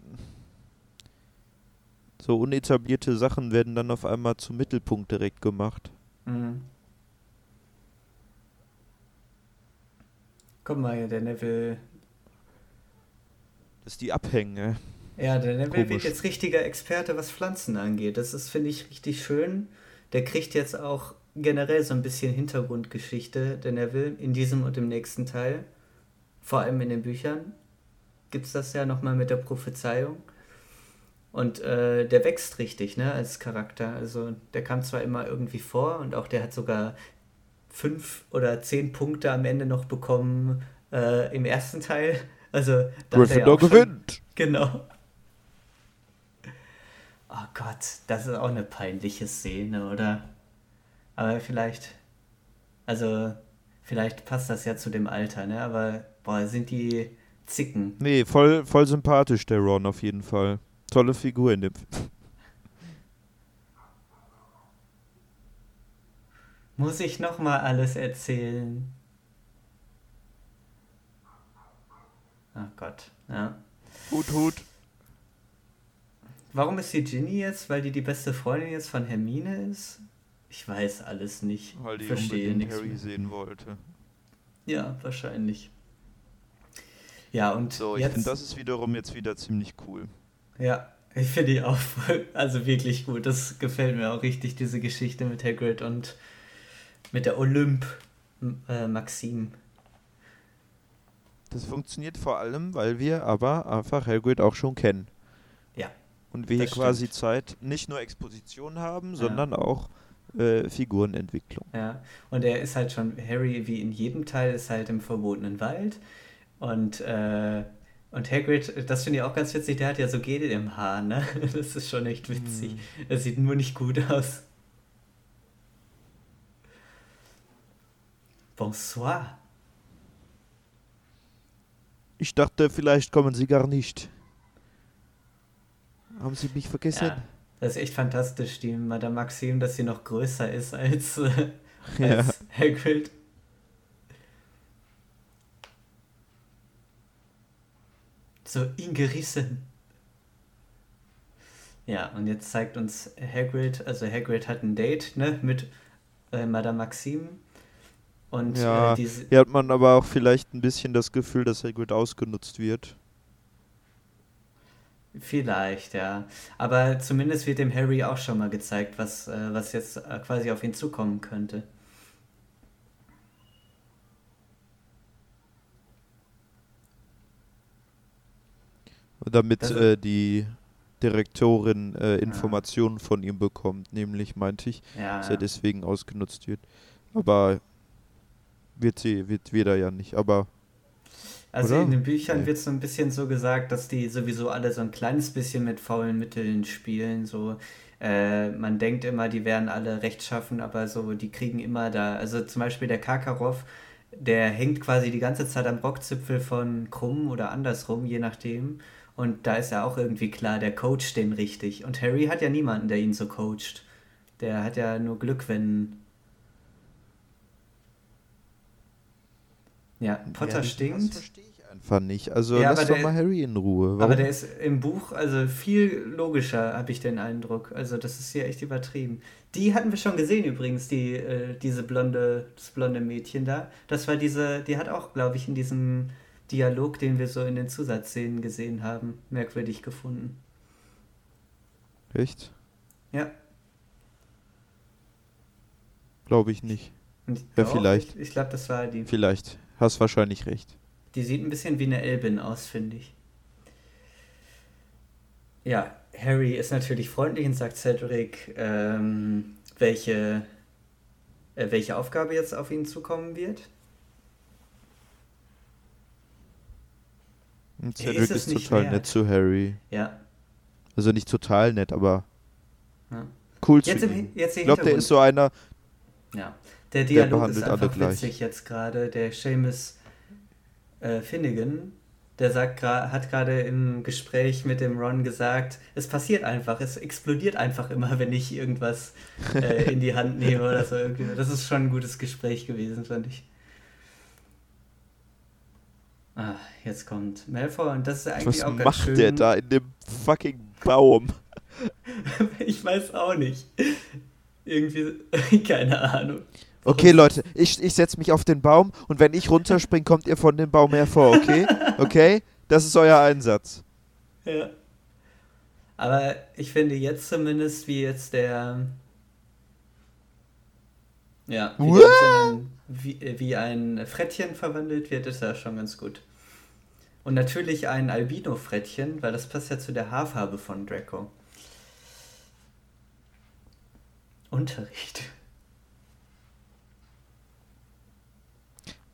so unetablierte Sachen werden dann auf einmal zum Mittelpunkt direkt gemacht. Mhm. Guck mal hier, der Neville. Das ist die Abhänge. Ja, der Neville wird jetzt richtiger Experte, was Pflanzen angeht. Das ist, finde ich, richtig schön. Der kriegt jetzt auch generell so ein bisschen Hintergrundgeschichte, der Neville, in diesem und im nächsten Teil. Vor allem in den Büchern gibt es das ja nochmal mit der Prophezeiung. Und äh, der wächst richtig, ne, als Charakter. Also der kam zwar immer irgendwie vor und auch der hat sogar fünf oder zehn Punkte am Ende noch bekommen äh, im ersten Teil. Also da er Gryffindor gewinnt. Genau. Oh Gott, das ist auch eine peinliche Szene, oder? Aber vielleicht, also vielleicht passt das ja zu dem Alter, ne? Aber boah, sind die Zicken. Nee, voll, voll sympathisch, der Ron auf jeden Fall. Tolle Figur in dem. Muss ich nochmal alles erzählen? Ach Gott, ja. Hut, Hut. Warum ist die Ginny jetzt? Weil die die beste Freundin jetzt von Hermine ist? Ich weiß alles nicht. Weil die Verstehe unbedingt Harry mehr. sehen wollte. Ja, wahrscheinlich. Ja, und So, ich jetzt, finde, das ist wiederum jetzt wieder ziemlich cool. ja, ich finde die auch voll, also wirklich gut. Das gefällt mir auch richtig, diese Geschichte mit Hagrid und mit der Olymp äh, Maxim. Das funktioniert vor allem, weil wir aber einfach Hagrid auch schon kennen. Und wir hier das quasi stimmt. Zeit, nicht nur Exposition haben, Ja. sondern auch äh, Figurenentwicklung. Ja, und er ist halt schon, Harry wie in jedem Teil ist halt im verbotenen Wald und äh, und Hagrid, das finde ich auch ganz witzig, der hat ja so Gel im Haar, ne? Das ist schon echt witzig. Mm. Er sieht nur nicht gut aus. Bonsoir. Ich dachte, vielleicht kommen Sie gar nicht. Haben Sie mich vergessen? Ja, das ist echt fantastisch, die Madame Maxim, dass sie noch größer ist als, äh, als ja. Hagrid. So ingerissen. Ja, und jetzt zeigt uns Hagrid, also Hagrid hat ein Date, ne, mit äh, Madame Maxim. Und ja, äh, diese hier hat man aber auch vielleicht ein bisschen das Gefühl, dass Hagrid ausgenutzt wird. Vielleicht, ja. Aber zumindest wird dem Harry auch schon mal gezeigt, was, äh, was jetzt äh, quasi auf ihn zukommen könnte. Damit also, äh, die Direktorin äh, Informationen ja. von ihm bekommt, nämlich meinte ich, ja, dass er deswegen ausgenutzt wird. Aber wird sie, wird wieder ja nicht, aber. Also oder? in den Büchern nee. wird so ein bisschen so gesagt, dass die sowieso alle so ein kleines bisschen mit faulen Mitteln spielen. So, äh, man denkt immer, die wären alle rechtschaffen, aber so, die kriegen immer da. Also zum Beispiel der Karkaroff, der hängt quasi die ganze Zeit am Rockzipfel von Krumm oder andersrum, je nachdem. Und da ist ja auch irgendwie klar, der coacht den richtig. Und Harry hat ja niemanden, der ihn so coacht. Der hat ja nur Glück, wenn Ja, Potter ja, stinkt. Das verstehe ich einfach nicht. Also ja, lass doch mal Harry in Ruhe. Warum? Aber der ist im Buch also viel logischer, habe ich den Eindruck. Also das ist hier echt übertrieben. Die hatten wir schon gesehen übrigens, die, äh, diese blonde, das blonde Mädchen da. Das war diese, die hat auch, glaube ich, in diesem Dialog, den wir so in den Zusatzszenen gesehen haben, merkwürdig gefunden. Echt? Ja. Glaube ich nicht. ja, vielleicht. Ich, ich glaube, das war die. Vielleicht. Hast wahrscheinlich recht. Die sieht ein bisschen wie eine Elbin aus, finde ich. Ja, Harry ist natürlich freundlich und sagt Cedric, ähm, welche, äh, welche Aufgabe jetzt auf ihn zukommen wird. Und Cedric ist, ist total wert. nett zu Harry. Ja. Also nicht total nett, aber ja. cool jetzt zu ihm. Jetzt ich glaube, der ist so einer. Ja. Der Dialog der ist einfach witzig jetzt gerade. Der Seamus äh, Finnegan, der sagt hat gerade im Gespräch mit dem Ron gesagt, es passiert einfach, es explodiert einfach immer, wenn ich irgendwas äh, in die Hand nehme oder so. Das ist schon ein gutes Gespräch gewesen, fand ich. Ah, jetzt kommt Malfoy und das ist eigentlich Was auch ganz schön. Was macht der da in dem fucking Baum? ich weiß auch nicht. Irgendwie, keine Ahnung. Okay, Leute, ich, ich setze mich auf den Baum und wenn ich runterspringe, kommt ihr von dem Baum hervor, okay? Okay? Das ist euer Einsatz. Ja. Aber ich finde jetzt zumindest, wie jetzt der. Ja, wie, ein, wie, wie ein Frettchen verwandelt wird, ist ja schon ganz gut. Und natürlich ein Albino-Frettchen, weil das passt ja zu der Haarfarbe von Draco. Unterricht.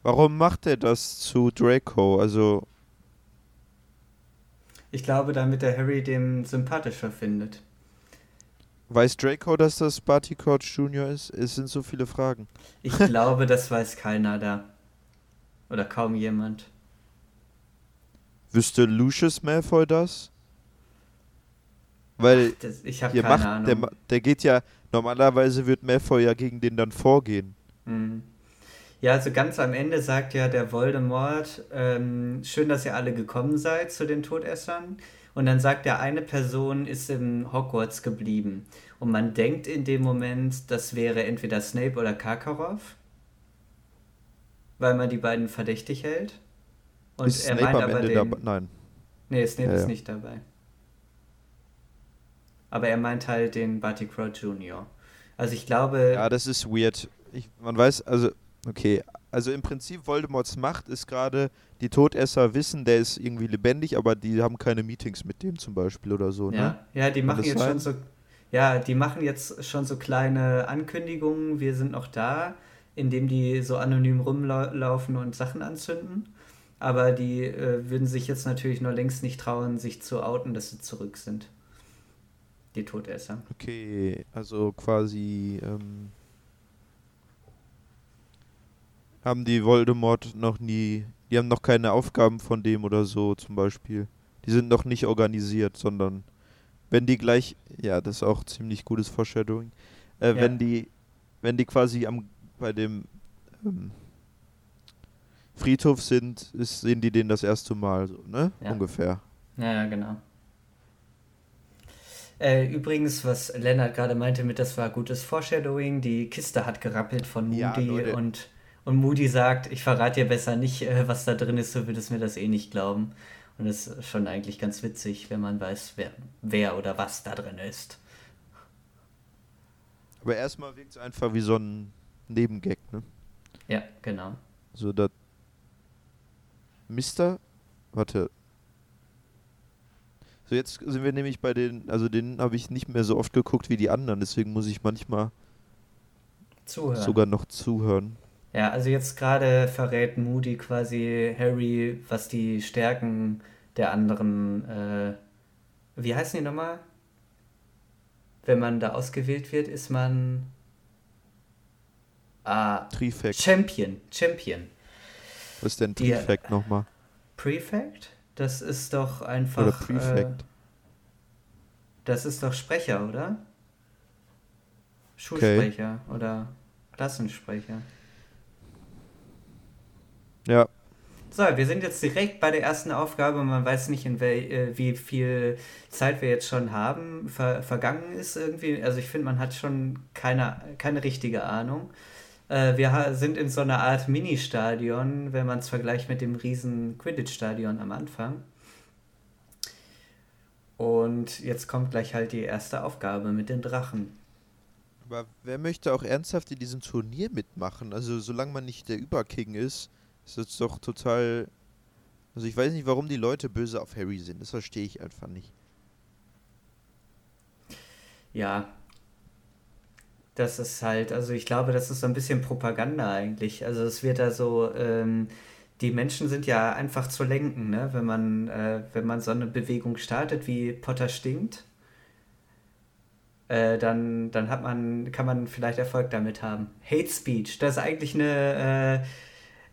Warum macht er das zu Draco? Also. Ich glaube, damit der Harry dem sympathischer findet. Weiß Draco, dass das Barty Crouch Jr. ist? Es sind so viele Fragen. Ich glaube, das weiß keiner da. Oder kaum jemand. Wüsste Lucius Malfoy das? Weil Ach, das, ich habe keine macht, Ahnung. Der, der geht ja, normalerweise wird Malfoy ja gegen den dann vorgehen. Mhm. Ja, also ganz am Ende sagt ja der Voldemort, ähm, schön, dass ihr alle gekommen seid zu den Todessern. Und dann sagt er, eine Person ist in Hogwarts geblieben. Und man denkt in dem Moment, das wäre entweder Snape oder Karkaroff, weil man die beiden verdächtig hält. Und ist er Snape meint aber den, dabei? Nein. Nee, Snape ja, ist ja. nicht dabei. Aber er meint halt den Barty Crouch Jr. Also ich glaube. Ja, das ist weird. Ich, man weiß, also Okay, also im Prinzip Voldemorts Macht ist gerade, die Todesser wissen, der ist irgendwie lebendig, aber die haben keine Meetings mit dem zum Beispiel oder so, ne? Ja, ja die machen jetzt sein? schon so, ja, die machen jetzt schon so kleine Ankündigungen, wir sind noch da, indem die so anonym rumlaufen und Sachen anzünden. Aber die äh, würden sich jetzt natürlich nur längst nicht trauen, sich zu outen, dass sie zurück sind. Die Todesser. Okay, also quasi ähm, haben die Voldemort noch nie, die haben noch keine Aufgaben von dem oder so zum Beispiel. Die sind noch nicht organisiert, sondern wenn die gleich, ja, das ist auch ziemlich gutes Foreshadowing, äh, ja. wenn die, wenn die quasi am bei dem ähm, Friedhof sind, ist, sehen die den das erste Mal, so, ne? Ja. Ungefähr. Ja, ja, genau. Äh, übrigens, was Lennart gerade meinte mit, das war gutes Foreshadowing, die Kiste hat gerappelt von Moody ja, und, und Moody sagt, ich verrate dir besser nicht, äh, was da drin ist, du würdest mir das eh nicht glauben. Und das ist schon eigentlich ganz witzig, wenn man weiß, wer, wer oder was da drin ist. Aber erstmal wirkt es einfach wie so ein Nebengag, ne? Ja, genau. So, das. Mister. Warte. So, jetzt sind wir nämlich bei den. Also, den habe ich nicht mehr so oft geguckt wie die anderen, deswegen muss ich manchmal. Zuhören. Sogar noch zuhören. Ja, also jetzt gerade verrät Moody quasi Harry, was die Stärken der anderen, äh, wie heißen die nochmal? Wenn man da ausgewählt wird, ist man ah, Trifect. Champion, Champion. Was ist denn Prefect nochmal? Prefect? Das ist doch einfach. Oder Prefect. Äh, das ist doch Sprecher, oder? Schulsprecher okay. oder Klassensprecher. Ja. So, wir sind jetzt direkt bei der ersten Aufgabe. Man weiß nicht, in wel, äh, wie viel Zeit wir jetzt schon haben, ver vergangen ist irgendwie. Also ich finde, man hat schon keine, keine richtige Ahnung. Äh, wir sind in so einer Art Mini-Stadion, wenn man es vergleicht mit dem riesen Quidditch-Stadion am Anfang. Und jetzt kommt gleich halt die erste Aufgabe mit den Drachen. Aber wer möchte auch ernsthaft in diesem Turnier mitmachen? Also solange man nicht der Überking ist ist jetzt doch total. Also ich weiß nicht, warum die Leute böse auf Harry sind. Das verstehe ich einfach nicht. Ja. Das ist halt, also ich glaube, das ist so ein bisschen Propaganda eigentlich. Also es wird da so, ähm, die Menschen sind ja einfach zu lenken, ne? Wenn man, äh, wenn man so eine Bewegung startet wie Potter stinkt, äh, dann, dann hat man, kann man vielleicht Erfolg damit haben. Hate Speech, das ist eigentlich eine, äh,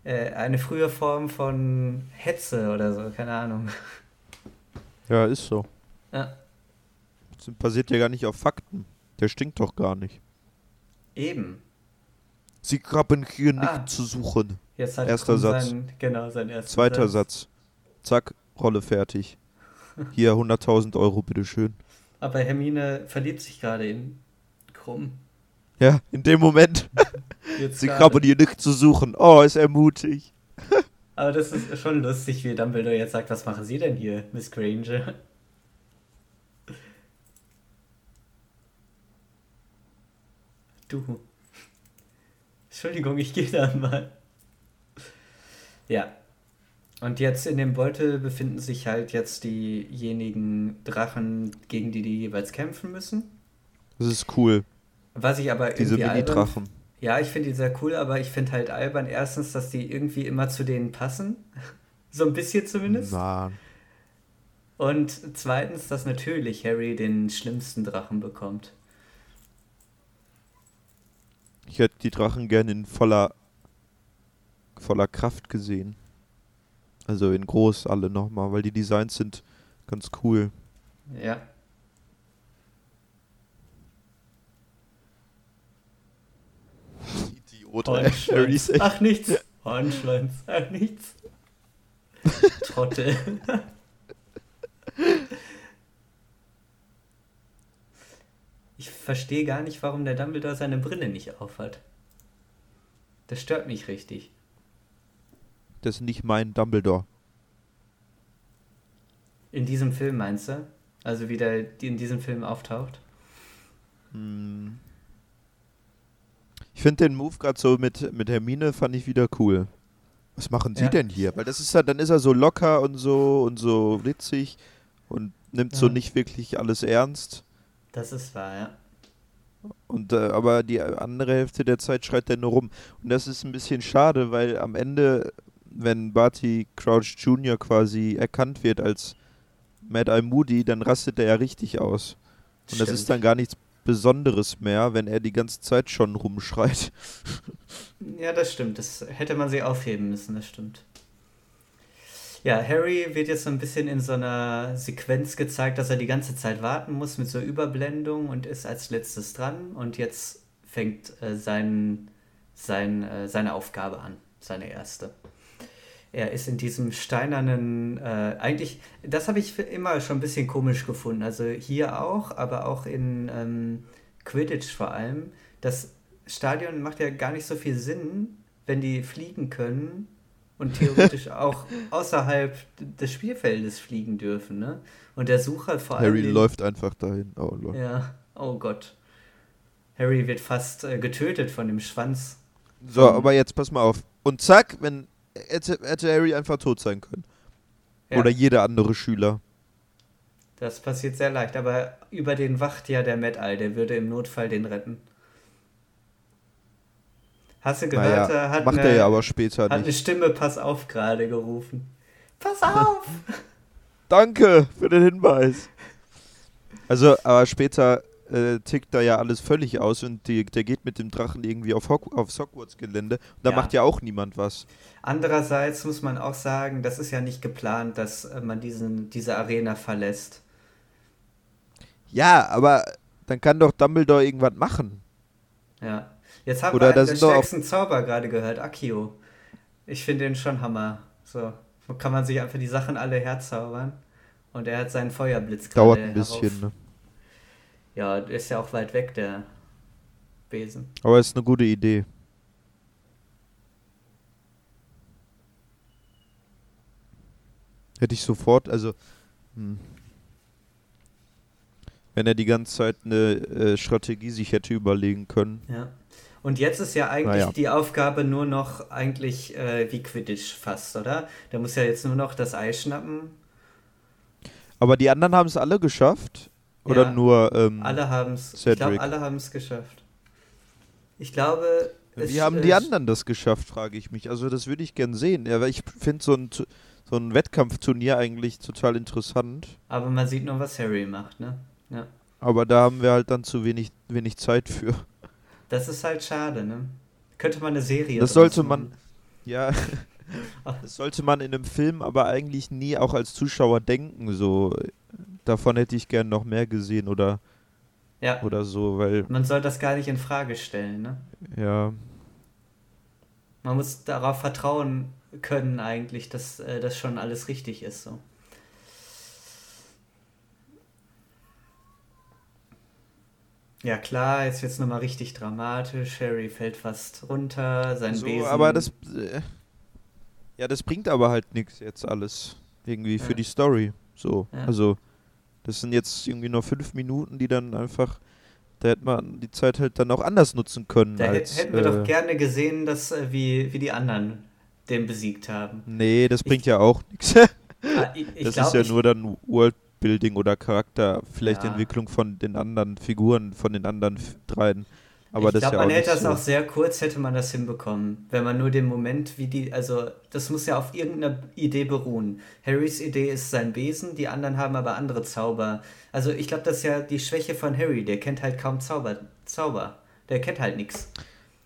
äh, eine frühe Form von Hetze oder so, keine Ahnung. Ja, ist so. Ja. Das basiert ja gar nicht auf Fakten. Der stinkt doch gar nicht. Eben. Sie haben hier ah. nicht zu suchen. Jetzt hat Erster Satz. Sein, genau, sein erster Zweiter Satz. Satz. Zack, Rolle fertig. Hier 100.000 Euro, bitteschön. Aber Hermine verliebt sich gerade in Krumm. Ja, in dem Moment. Jetzt Sie haben hier nicht zu suchen. Oh, ist ermutigt. Aber das ist schon lustig, wie Dumbledore jetzt sagt, was machen Sie denn hier, Miss Granger? Du. Entschuldigung, ich gehe da mal. Ja. Und jetzt in dem Beutel befinden sich halt jetzt diejenigen Drachen, gegen die die jeweils kämpfen müssen. Das ist cool. Was ich aber Diese Mini-Drachen. Ja, ich finde die sehr cool, aber ich finde halt albern erstens, dass die irgendwie immer zu denen passen. so ein bisschen zumindest. Mann. Und zweitens, dass natürlich Harry den schlimmsten Drachen bekommt. Ich hätte die Drachen gerne in voller, voller Kraft gesehen. Also in groß alle nochmal, weil die Designs sind ganz cool. Ja. Harry Ach nichts. Hornschwanz. Ach nichts. Trottel. Ich verstehe gar nicht, warum der Dumbledore seine Brille nicht aufhat. Das stört mich richtig. Das ist nicht mein Dumbledore. In diesem Film meinst du? Also wie der in diesem Film auftaucht? Hm. Ich finde den Move gerade so mit, mit Hermine fand ich wieder cool. Was machen Sie ja. denn hier? Weil das ist ja, dann ist er so locker und so und so witzig und nimmt ja. so nicht wirklich alles ernst. Das ist wahr, ja. Und äh, aber die andere Hälfte der Zeit schreit er nur rum. Und das ist ein bisschen schade, weil am Ende, wenn Barty Crouch Jr. quasi erkannt wird als Mad Eye Moody, dann rastet er ja richtig aus. Und Stimmt. das ist dann gar nichts Besonderes mehr, wenn er die ganze Zeit schon rumschreit. Ja, das stimmt. Das hätte man sich aufheben müssen, das stimmt. Ja, Harry wird jetzt so ein bisschen in so einer Sequenz gezeigt, dass er die ganze Zeit warten muss mit so Überblendung und ist als letztes dran und jetzt fängt äh, sein, sein, äh, seine Aufgabe an, seine erste. Er ist in diesem steinernen, äh, eigentlich, das habe ich immer schon ein bisschen komisch gefunden, also hier auch, aber auch in ähm, Quidditch vor allem. Das Stadion macht ja gar nicht so viel Sinn, wenn die fliegen können und theoretisch auch außerhalb des Spielfeldes fliegen dürfen, ne? Und der Sucher vor allem. Harry den, läuft einfach dahin. Oh, Lord. Ja, oh Gott. Harry wird fast äh, getötet von dem Schwanz. So, aber jetzt pass mal auf. Und zack, wenn hätte, hätte Harry einfach tot sein können. Ja. Oder jeder andere Schüler. Das passiert sehr leicht, aber über den wacht ja der Eye, der würde im Notfall den retten. Hast du gehört? Naja, hat macht eine, er ja aber später hat nicht. eine Stimme Pass auf gerade gerufen. Pass auf! Danke für den Hinweis. Also, aber später äh, tickt da ja alles völlig aus und die, der geht mit dem Drachen irgendwie auf, Hock, aufs Hogwarts-Gelände und da ja. macht ja auch niemand was. Andererseits muss man auch sagen, das ist ja nicht geplant, dass äh, man diesen, diese Arena verlässt. Ja, aber dann kann doch Dumbledore irgendwas machen. Ja. Jetzt haben Oder wir den stärksten Zauber gerade gehört, Akio. Ich finde den schon Hammer. So kann man sich einfach die Sachen alle herzaubern. Und er hat seinen Feuerblitz gerade Dauert ein bisschen, ne? Ja, ist ja auch weit weg, der Besen. Aber ist eine gute Idee. Hätte ich sofort, also. Hm. Wenn er die ganze Zeit eine äh, Strategie sich hätte überlegen können. Ja. Und jetzt ist ja eigentlich naja. die Aufgabe nur noch eigentlich äh, wie Quidditch fast, oder? Der muss ja jetzt nur noch das Ei schnappen. Aber die anderen haben es alle geschafft. Oder ja, nur ähm, Alle haben es. Ich glaube, alle haben es geschafft. Ich glaube. Wie haben die anderen das geschafft, frage ich mich. Also das würde ich gern sehen. Ja, weil ich finde so ein, so ein Wettkampfturnier eigentlich total interessant. Aber man sieht nur, was Harry macht, ne? Ja. Aber da haben wir halt dann zu wenig, wenig Zeit für. Das ist halt schade, ne? Könnte man eine Serie. Das sollte man. Ja. das sollte man in einem Film aber eigentlich nie auch als Zuschauer denken. So, davon hätte ich gern noch mehr gesehen oder, ja. oder so, weil. Man soll das gar nicht in Frage stellen, ne? Ja. Man muss darauf vertrauen können, eigentlich, dass äh, das schon alles richtig ist. So. Ja klar, jetzt wird es nochmal richtig dramatisch. Harry fällt fast runter, sein so, Besen. Aber das. Äh, ja, das bringt aber halt nichts jetzt alles. Irgendwie ja. für die Story. So. Ja. Also, das sind jetzt irgendwie nur fünf Minuten, die dann einfach. Da hätte man die Zeit halt dann auch anders nutzen können. Da als, hätten wir äh, doch gerne gesehen, dass, äh, wie, wie die anderen den besiegt haben. Nee, das bringt ich, ja auch nichts. Ah, das glaub, ist ja nur dann World Building oder Charakter, vielleicht ja. Entwicklung von den anderen Figuren, von den anderen dreien. Aber ich glaube, ja man hätte das so. auch sehr kurz, hätte man das hinbekommen, wenn man nur den Moment, wie die, also das muss ja auf irgendeiner Idee beruhen. Harrys Idee ist sein Besen, die anderen haben aber andere Zauber. Also ich glaube, das ist ja die Schwäche von Harry, der kennt halt kaum Zauber. Zauber. Der kennt halt nichts.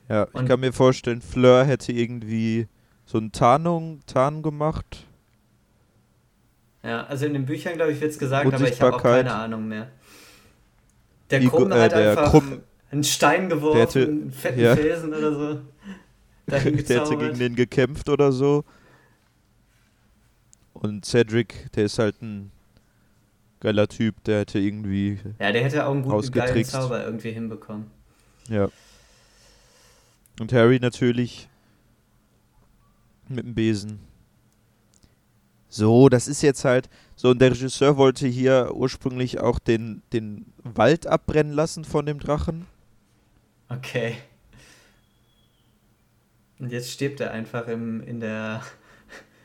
Ja, Und ich kann mir vorstellen, Fleur hätte irgendwie so eine Tarnung, Tarn gemacht ja, also in den Büchern, glaube ich, wird es gesagt, aber ich habe auch keine Ahnung mehr. Der Krumm äh, hat einfach Krumm, einen Stein geworfen, hätte, einen fetten ja. Felsen oder so. der hätte gegen den gekämpft oder so. Und Cedric, der ist halt ein geiler Typ, der hätte irgendwie. Ja, der hätte auch einen guten geilen Zauber irgendwie hinbekommen. Ja. Und Harry natürlich mit dem Besen. So, das ist jetzt halt so. Und der Regisseur wollte hier ursprünglich auch den, den Wald abbrennen lassen von dem Drachen. Okay. Und jetzt stirbt er einfach im, in der.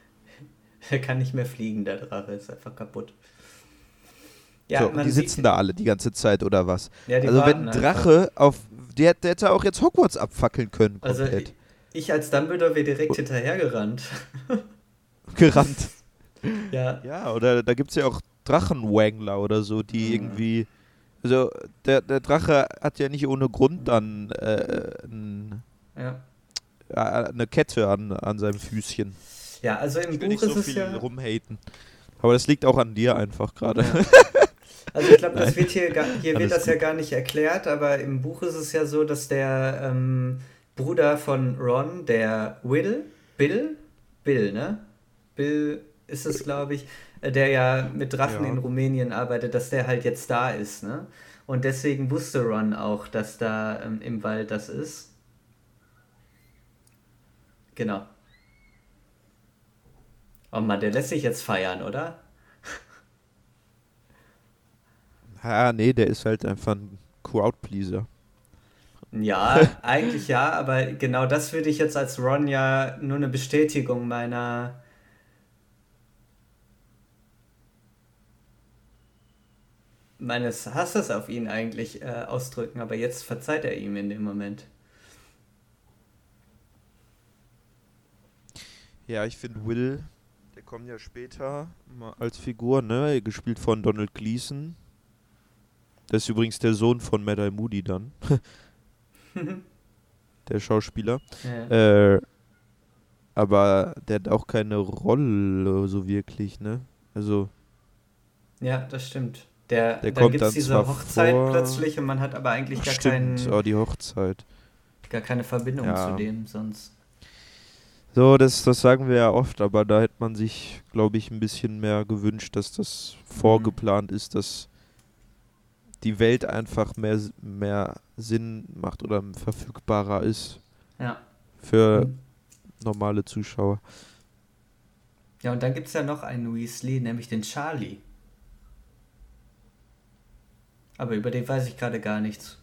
er kann nicht mehr fliegen, der Drache ist einfach kaputt. Ja, so, die sitzen da alle die ganze Zeit oder was? Ja, die also wenn ein einfach. Drache auf. Der, der hätte auch jetzt Hogwarts abfackeln können, Also komplett. ich, ich als Dumbledore wäre direkt hinterhergerannt. Gerannt. Ja. Ja, oder da gibt es ja auch Drachenwangler oder so, die Mhm. irgendwie. Also der, der Drache hat ja nicht ohne Grund dann äh, ein, Ja. äh, eine Kette an, an seinem Füßchen. Ja, also im Ich will Buch nicht so ist es viel ja. rumhaten. Aber das liegt auch an dir einfach gerade. Ja. Also ich glaube, das wird hier, gar, hier wird das ja gut. gar nicht erklärt, aber im Buch ist es ja so, dass der ähm, Bruder von Ron, der Will, Bill, Bill, ne? Bill ist es, glaube ich, der ja mit Drachen Ja. in Rumänien arbeitet, dass der halt jetzt da ist, ne? Und deswegen wusste Ron auch, dass da ähm, im Wald das ist. Genau. Oh Mann, der lässt sich jetzt feiern, oder? Ah, nee, der ist halt einfach ein Crowdpleaser. Ja, eigentlich ja, aber genau das würde ich jetzt als Ron ja nur eine Bestätigung meiner meines Hasses auf ihn eigentlich äh, ausdrücken, aber jetzt verzeiht er ihm in dem Moment. Ja, ich finde Will, der kommt ja später als Figur, ne? Gespielt von Donald Gleason. Das ist übrigens der Sohn von Mad Eye Moody dann. der Schauspieler. Ja. Äh, aber der hat auch keine Rolle so wirklich, ne? Also, ja, das stimmt. Der, Der kommt gibt es dann diese Hochzeit vor- plötzlich und man hat aber eigentlich ach, gar, stimmt, keinen, oh, die Hochzeit. gar keine Verbindung Ja. zu dem sonst. So, das, das sagen wir ja oft, aber da hätte man sich, glaube ich, ein bisschen mehr gewünscht, dass das vorgeplant ist, dass die Welt einfach mehr, mehr Sinn macht oder verfügbarer ist Ja. für normale Zuschauer. Ja, und dann gibt es ja noch einen Weasley, nämlich den Charlie. Aber über den weiß ich gerade gar nichts.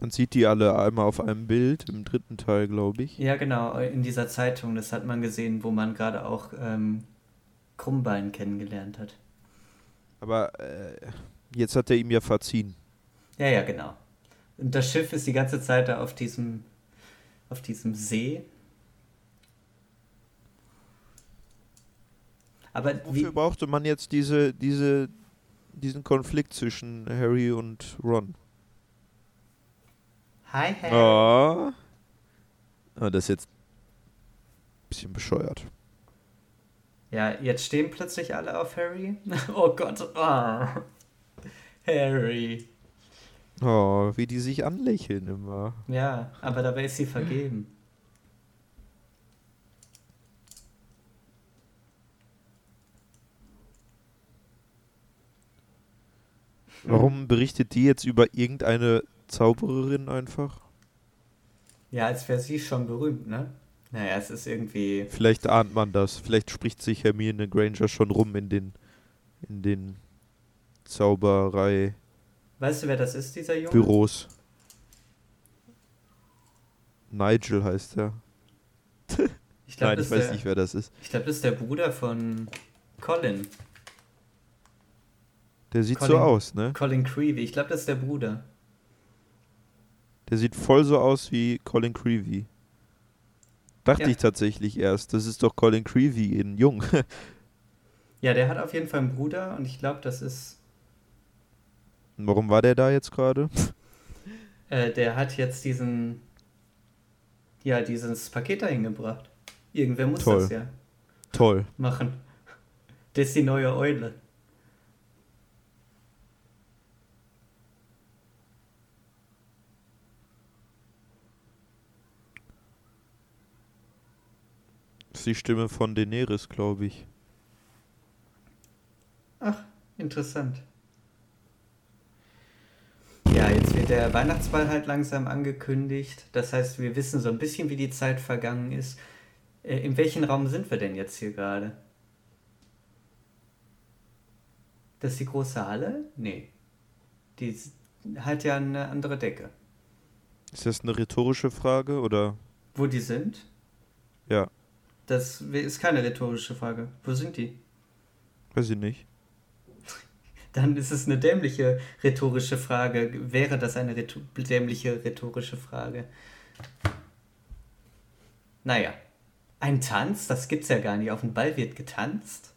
Man sieht die alle einmal auf einem Bild, im dritten Teil, glaube ich. Ja, genau, in dieser Zeitung, das hat man gesehen, wo man gerade auch ähm, Krummbein kennengelernt hat. Aber äh, jetzt hat er ihm ja verziehen. Ja, ja, genau. Und das Schiff ist die ganze Zeit da auf diesem, auf diesem See. Aber wie, Wofür brauchte man jetzt diese, diese, diesen Konflikt zwischen Harry und Ron? Hi, Harry. Oh. Ah, das ist jetzt ein bisschen bescheuert. Ja, jetzt stehen plötzlich alle auf Harry. Oh Gott. Ah. Harry. Oh, wie die sich anlächeln immer. Ja, aber dabei ist sie vergeben. Warum berichtet die jetzt über irgendeine Zaubererin einfach? Ja, als wäre sie schon berühmt, ne? Naja, es ist irgendwie. Vielleicht ahnt man das. Vielleicht spricht sich Hermine Granger schon rum in den, in den Zauberei-Büros. Weißt du, wer das ist, dieser Junge? Nigel heißt er. Ich glaube, Nein, ich weiß der- nicht, wer das ist. ich glaub, das ist der Bruder von Colin. Der sieht so Colin- aus, ne? Colin Creevy. Ich glaube, das ist der Bruder. Der sieht voll so aus wie Colin Creevy. Dachte Ja. ich tatsächlich erst. Das ist doch Colin Creevy in Jung. Ja, der hat auf jeden Fall einen Bruder und ich glaube, das ist. Warum war der da jetzt gerade? Äh, der hat jetzt diesen. Ja, dieses Paket dahin gebracht. Irgendwer muss Toll. das ja Toll. machen. Das ist die neue Eule. Die Stimme von Daenerys, glaube ich. Ach, interessant. Ja, jetzt wird der Weihnachtsball halt langsam angekündigt. Das heißt, wir wissen so ein bisschen, wie die Zeit vergangen ist. Äh, in welchem Raum sind wir denn jetzt hier gerade? Das ist die große Halle? Nee. Die hat ja eine andere Decke. Ist das eine rhetorische Frage oder? Wo die sind? Ja, Das ist keine rhetorische Frage. Wo sind die? weiß ich nicht. Dann ist es eine dämliche rhetorische Frage. Wäre das eine rhetor dämliche rhetorische Frage? Naja. Ein Tanz? Das gibt's ja gar nicht. Auf dem Ball wird getanzt?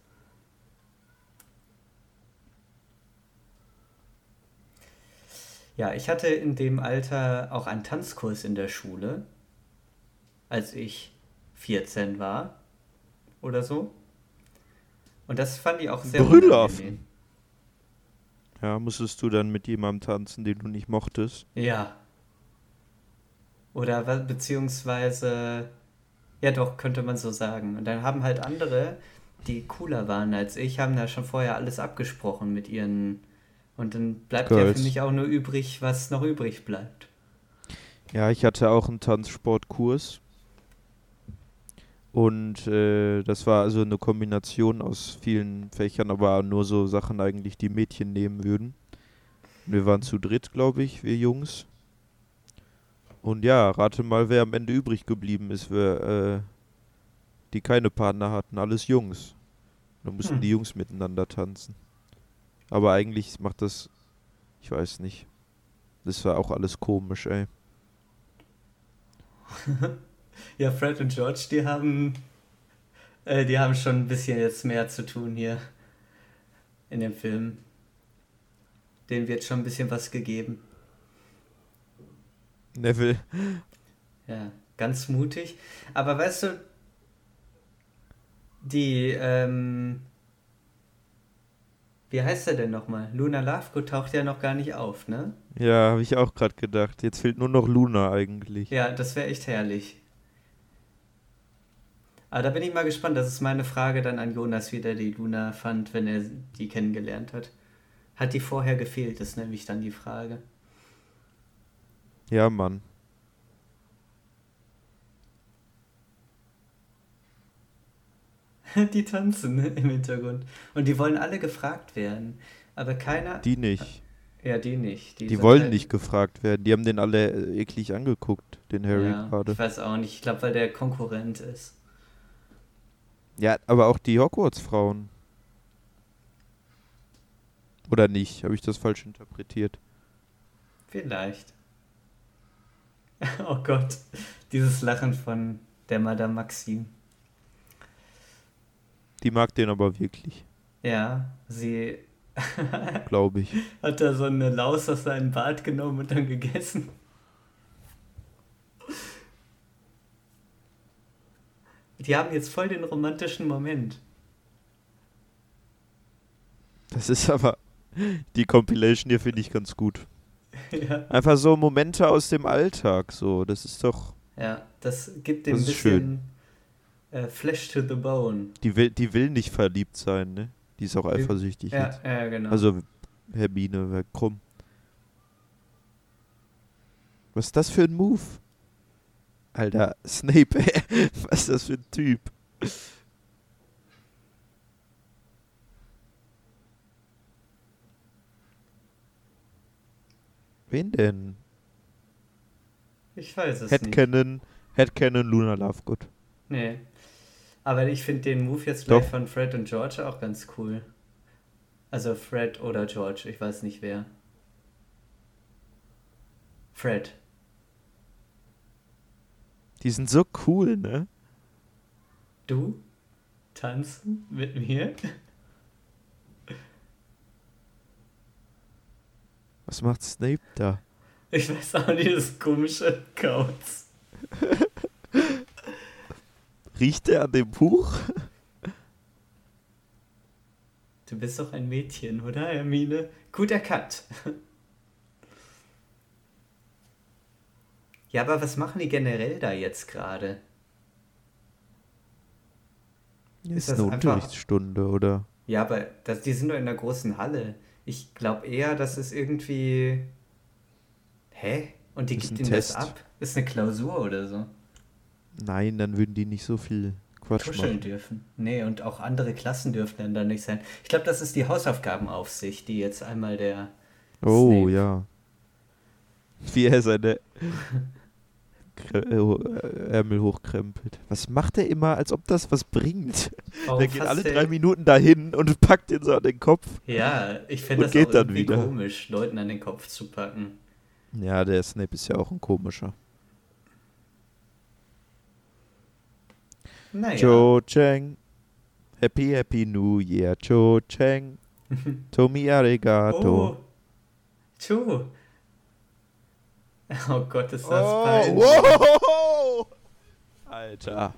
Ja, ich hatte in dem Alter auch einen Tanzkurs in der Schule, als ich 14 war oder so. Und das fand ich auch sehr Brüllaffen. Ja, musstest du dann mit jemandem tanzen, den du nicht mochtest? Ja. Oder beziehungsweise, ja doch, könnte man so sagen. Und dann haben halt andere, die cooler waren als ich, haben da schon vorher alles abgesprochen mit ihren und dann bleibt Girls. ja für mich auch nur übrig, was noch übrig bleibt. Ja, ich hatte auch einen Tanzsportkurs. Und äh, das war also eine Kombination aus vielen Fächern, aber nur so Sachen eigentlich, die Mädchen nehmen würden. Wir waren zu dritt, glaube ich, wir Jungs. Und ja, rate mal, wer am Ende übrig geblieben ist, wer, äh, die keine Partner hatten. Alles Jungs. Da mussten hm. die Jungs miteinander tanzen. Aber eigentlich macht das, ich weiß nicht. Das war auch alles komisch, ey. ja, Fred und George, die haben, äh, die haben schon ein bisschen jetzt mehr zu tun hier in dem Film. Denen wird schon ein bisschen was gegeben. Neville. Ja, ganz mutig. Aber weißt du, die, ähm, wie heißt er denn nochmal? Luna Lovegood taucht ja noch gar nicht auf, ne? Ja, habe ich auch gerade gedacht. Jetzt fehlt nur noch Luna eigentlich. Ja, das wäre echt herrlich. Aber da bin ich mal gespannt. Das ist meine Frage dann an Jonas, wie der die Luna fand, wenn er die kennengelernt hat. Hat die vorher gefehlt, ist nämlich dann die Frage. Ja, Mann. die tanzen im Hintergrund. Und die wollen alle gefragt werden. Aber keiner. Die nicht. Ja, die nicht. Die, die wollen halt nicht gefragt werden. Die haben den alle äh, eklig angeguckt, den Harry ja, gerade. Ich weiß auch nicht. Ich glaube, weil der Konkurrent ist. Ja, aber auch die Hogwarts-Frauen. Oder nicht? Habe ich das falsch interpretiert? Vielleicht. oh Gott. Dieses Lachen von der Madame Maxime. Die mag den aber wirklich. Ja, sie. Glaube ich. Hat da so eine Laus aus seinem Bart genommen und dann gegessen. Die haben jetzt voll den romantischen Moment. Das ist aber. Die Compilation hier finde ich ganz gut. Ja. Einfach so Momente aus dem Alltag, so. Das ist doch. Ja, das gibt dem ein bisschen. Schön äh, Flesh to the Bone. Die will, die will nicht verliebt sein, ne? Die ist auch eifersüchtig ja, jetzt. Ja, genau. Also Hermine krumm. Was ist das für ein Move? Alter, Snape. Was ist das für ein Typ? Wen denn? Ich weiß es Headcanon, nicht. Headcanon Luna Lovegood. Nee. Aber ich finde den Move jetzt gleich Doch. von Fred und George auch ganz cool. Also Fred oder George, ich weiß nicht wer. Fred. Die sind so cool, ne? Du? Tanzen mit mir? Was macht Snape da? Ich weiß auch nicht, das komische Kauz. Riecht er an dem Buch? Du bist doch ein Mädchen, oder, Hermine? Guter Cut. Ja, aber was machen die generell da jetzt gerade? Ist, ist das eine einfach... Unterrichtsstunde, oder? Ja, aber das, die sind doch in der großen Halle. Ich glaube eher, dass es irgendwie. Hä? Und die gibt ihnen das ab? Ist eine Klausur oder so? Nein, dann würden die nicht so viel Quatsch Tuscheln machen. dürfen. Nee, und auch andere Klassen dürfen dann da nicht sein. Ich glaube, das ist die Hausaufgabenaufsicht, die jetzt einmal der. Oh, Snape. ja. Wie er seine Ärmel hochkrempelt. Was macht er immer, als ob das was bringt? Warum der geht alle drei Minuten dahin und packt ihn so an den Kopf. Ja, ich finde das geht auch dann irgendwie wieder. komisch, Leuten an den Kopf zu packen. Ja, der Snape ist ja auch ein komischer. Naja. Cho Chang. Happy, happy New Year, Cho Chang. Tomi Arigato. Oh, Cho. Oh Gott, ist das Oh, peinlich. wow. Alter.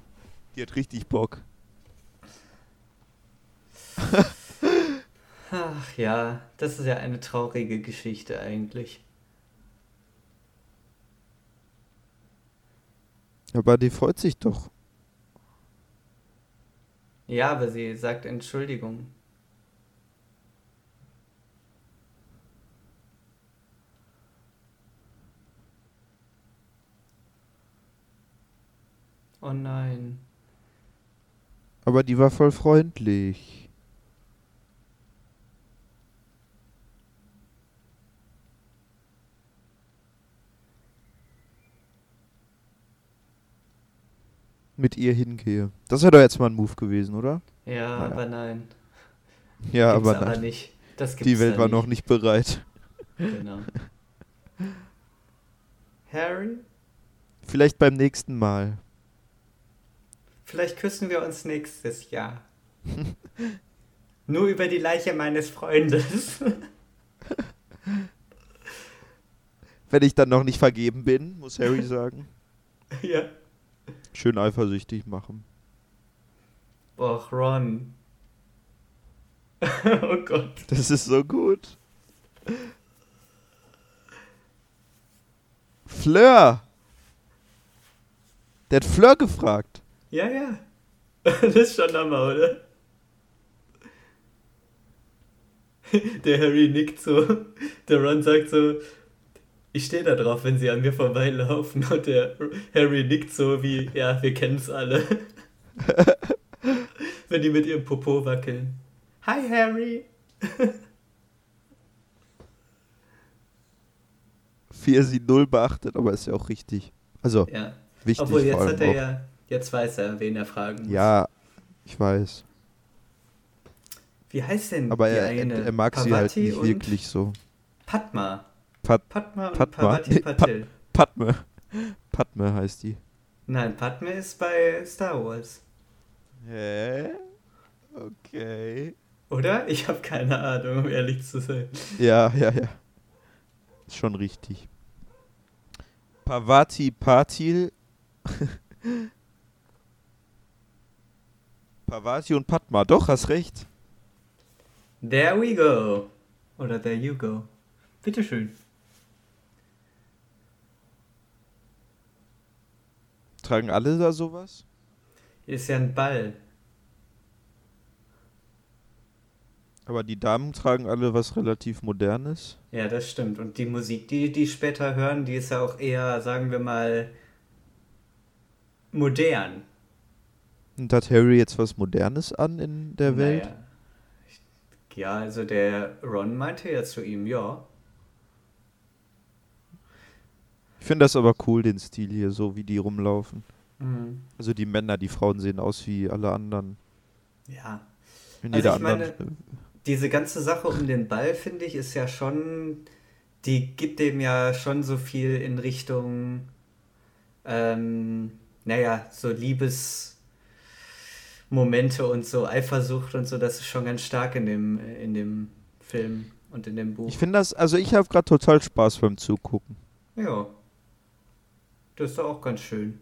Die hat richtig Bock. Ach ja, das ist ja eine traurige Geschichte eigentlich. Aber die freut sich doch. Ja, aber sie sagt Entschuldigung. Oh nein. Aber die war voll freundlich. Mit ihr hingehe. Das wäre doch jetzt mal ein Move gewesen, oder? Ja, Naja. aber nein. Ja, Gibt's aber, aber nein. nicht. Das gibt's Die Welt war noch nicht bereit. Genau. Harry, Vielleicht beim nächsten Mal. Vielleicht küssen wir uns nächstes Jahr. Nur über die Leiche meines Freundes. Wenn ich dann noch nicht vergeben bin, muss Harry sagen. ja. Schön eifersüchtig machen. Och, Ron. oh Gott. Das ist so gut. Fleur! Der hat Fleur gefragt. Ja, ja. Das ist schon Hammer, oder? Der Harry nickt so. Der Ron sagt so, ich stehe da drauf, wenn sie an mir vorbeilaufen. Und der Harry nickt so wie, ja, wir kennen's alle. wenn die mit ihrem Popo wackeln. Hi, Harry. Wie er sie null beachtet, aber ist ja auch richtig. Also, Ja. wichtig Obwohl, jetzt hat er auch. ja, jetzt weiß er, wen er fragen muss. Ja, ich weiß. Wie heißt denn Aber die er, eine? er, mag sie halt Parvati nicht wirklich so. Padma. Pat, Padma und Padma? Parvati Nee, Patil. Padme. Padme heißt die. Nein, Padme ist bei Star Wars. Hä? Okay. Oder? Ich habe keine Ahnung, um ehrlich zu sein. Ja, ja, ja. Ist schon richtig. Pavati Patil. Pavati und Padma, doch, hast recht. There we go. Oder there you go. Bitteschön. Tragen alle da sowas? Ist ja ein Ball. Aber die Damen tragen alle was relativ Modernes. Ja, das stimmt. Und die Musik, die die später hören, die ist ja auch eher, sagen wir mal, modern. Und hat Harry jetzt was Modernes an in der Welt? Naja. Ich- Ja, also der Ron meinte ja zu ihm, ja. Ich finde das aber cool, den Stil hier, so wie die rumlaufen. Mhm. Also die Männer, die Frauen sehen aus wie alle anderen. Ja. In Also jeder ich meine, anderen. Diese ganze Sache um den Ball, finde ich, ist ja schon, die gibt dem ja schon so viel in Richtung, ähm, naja, so Liebesmomente und so Eifersucht und so, das ist schon ganz stark in dem, in dem Film und in dem Buch. Ich finde das, also ich habe gerade total Spaß beim Zugucken. ja. Das ist doch auch ganz schön.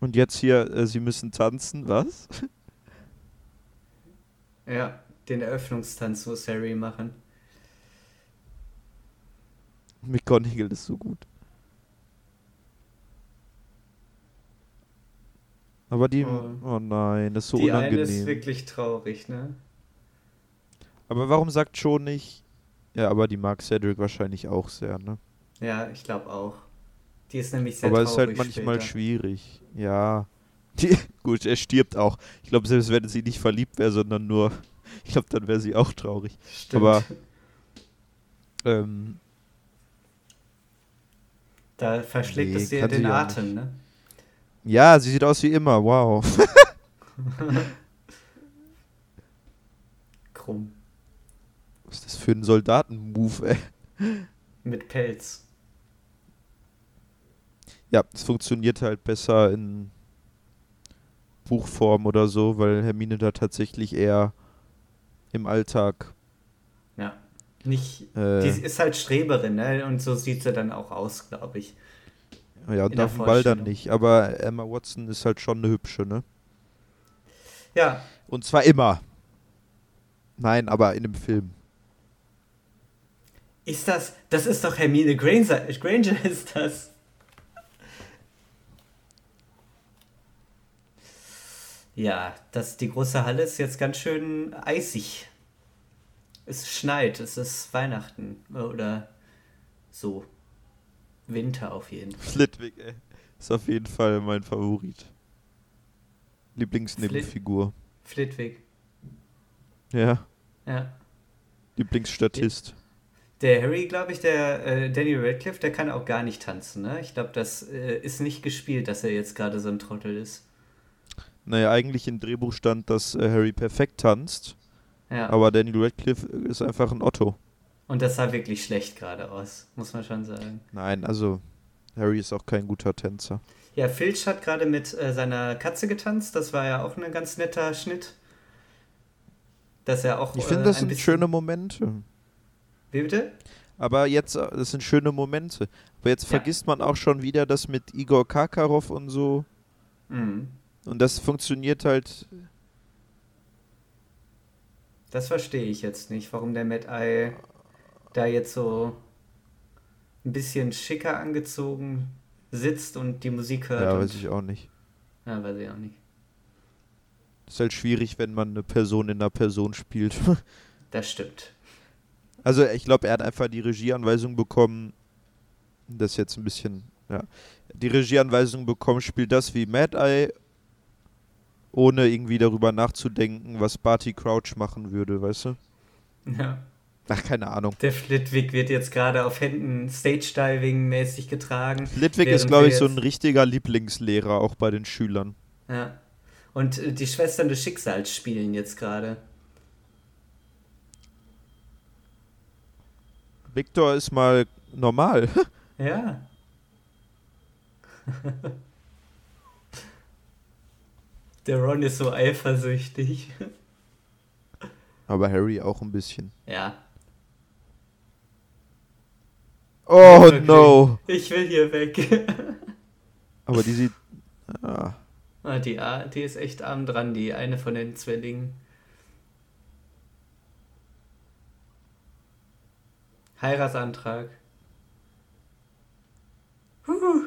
Und jetzt hier, äh, sie müssen tanzen, was? Ja, den Eröffnungstanz muss Harry machen. McGonagall ist so gut. Aber die, Oh. oh nein, das ist so die eine ist unangenehm. wirklich traurig, ne? Aber warum sagt schon nicht? Ja, aber die mag Cedric wahrscheinlich auch sehr, ne? Ja, ich glaube auch. Die ist nämlich sehr aber es traurig ist halt manchmal später. schwierig. Ja. Die, gut, er stirbt auch. Ich glaube, selbst wenn sie nicht verliebt wäre, sondern nur, ich glaube, dann wäre sie auch traurig. Stimmt. Aber- Ähm, Da verschlägt nee, es dir den Atem, ne? Ja, sie sieht aus wie immer, wow. Krumm. Was ist das für ein Soldatenmove, ey? Mit Pelz. Ja, es funktioniert halt besser in Buchform oder so, weil Hermine da tatsächlich eher im Alltag. Ja. Nicht. Äh, die ist halt Streberin, ne? Und so sieht sie dann auch aus, glaube ich. Ja, und auf dem Ball dann nicht. Aber Emma Watson ist halt schon eine hübsche, ne? Ja. Und zwar immer. Nein, aber in dem Film. Ist das. Das ist doch Hermine Granger, Granger ist das. Ja, das, die große Halle ist jetzt ganz schön eisig. Es schneit, es ist Weihnachten oder so. Winter auf jeden Fall. Flitwick, ey. Ist auf jeden Fall mein Favorit. Lieblingsnebenfigur. Flitwick. Ja. Ja. Lieblingsstatist. Der Harry, glaube ich, der äh, Daniel Radcliffe, der kann auch gar nicht tanzen, ne? Ich glaube, das äh, ist nicht gespielt, dass er jetzt gerade so ein Trottel ist. Naja, eigentlich im Drehbuch stand, dass äh, Harry perfekt tanzt. Ja. Aber Daniel Radcliffe ist einfach ein Otto. Und das sah wirklich schlecht gerade aus, muss man schon sagen. Nein, also Harry ist auch kein guter Tänzer. Ja, Filch hat gerade mit äh, seiner Katze getanzt. Das war ja auch ein ganz netter Schnitt. Dass er auch. Ich finde, äh, das sind schöne Momente. Wie bitte? Aber jetzt, äh, das sind schöne Momente. Aber jetzt ja. vergisst man auch schon wieder das mit Igor Karkarow und so. Mhm. Und das funktioniert halt. Das verstehe ich jetzt nicht, warum der Mad Eye da jetzt so ein bisschen schicker angezogen sitzt und die Musik hört. Ja, weiß ich auch nicht. Ja, weiß ich auch nicht. Ist halt schwierig, wenn man eine Person in einer Person spielt. das stimmt. Also ich glaube, er hat einfach die Regieanweisung bekommen, das jetzt ein bisschen, ja, die Regieanweisung bekommen, spielt das wie Mad Eye ohne irgendwie darüber nachzudenken, was Barty Crouch machen würde, weißt du? Ja. Ach, keine Ahnung. Der Flitwick wird jetzt gerade auf Händen Stage-Diving-mäßig getragen. Flitwick ist, glaube ich, so ein richtiger Lieblingslehrer, auch bei den Schülern. Ja. Und äh, die Schwestern des Schicksals spielen jetzt gerade. Victor ist mal normal. ja. Der Ron ist so eifersüchtig. Aber Harry auch ein bisschen. Ja. Oh no. Ich will hier weg. Aber die sieht. Ah. ah die, die ist echt arm dran, die eine von den Zwillingen. Heiratsantrag. Huh.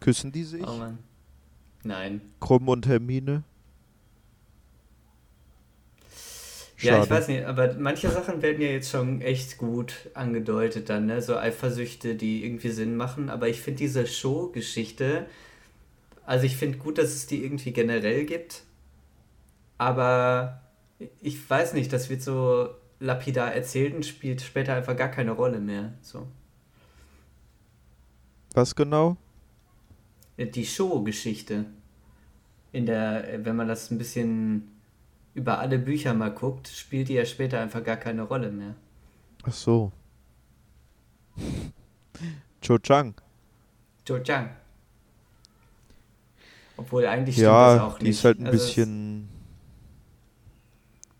Küssen die sich? Oh Mann. Nein. Krumm und Hermine? Schade. Ja, ich weiß nicht, aber manche Sachen werden ja jetzt schon echt gut angedeutet dann, ne? So Eifersüchte, die irgendwie Sinn machen. Aber ich finde diese Show-Geschichte, also ich finde gut, dass es die irgendwie generell gibt. Aber ich weiß nicht, das wird so lapidar erzählt und spielt später einfach gar keine Rolle mehr. So. Was genau? Die Show-Geschichte. In der, wenn man das ein bisschen über alle Bücher mal guckt, spielt die ja später einfach gar keine Rolle mehr. Ach so. Cho Chang. Cho Chang. Obwohl eigentlich stimmt ja, das auch nicht. Ja, die ist halt ein also bisschen.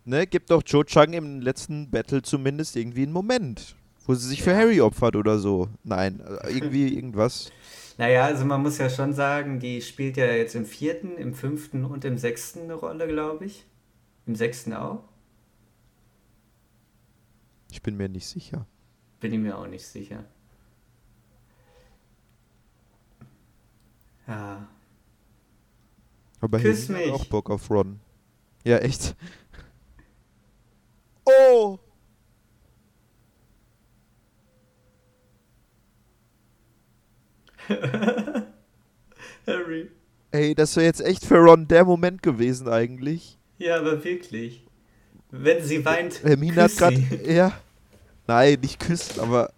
Ne, gibt doch Cho Chang im letzten Battle zumindest irgendwie einen Moment, wo sie sich ja. für Harry opfert oder so. Nein, äh, irgendwie irgendwas. Naja, also man muss ja schon sagen, die spielt ja jetzt im vierten, im fünften und im sechsten eine Rolle, glaube ich. Im sechsten auch? Ich bin mir nicht sicher. Bin ich mir auch nicht sicher. Ja. Aber Küss hier mich. auch Bock auf Ron. Ja, echt. Oh! Harry. Ey, das wäre jetzt echt für Ron der Moment gewesen eigentlich. Ja, aber wirklich. Wenn sie weint. Hermine hat gerade. Ja. Nein, nicht küssen, aber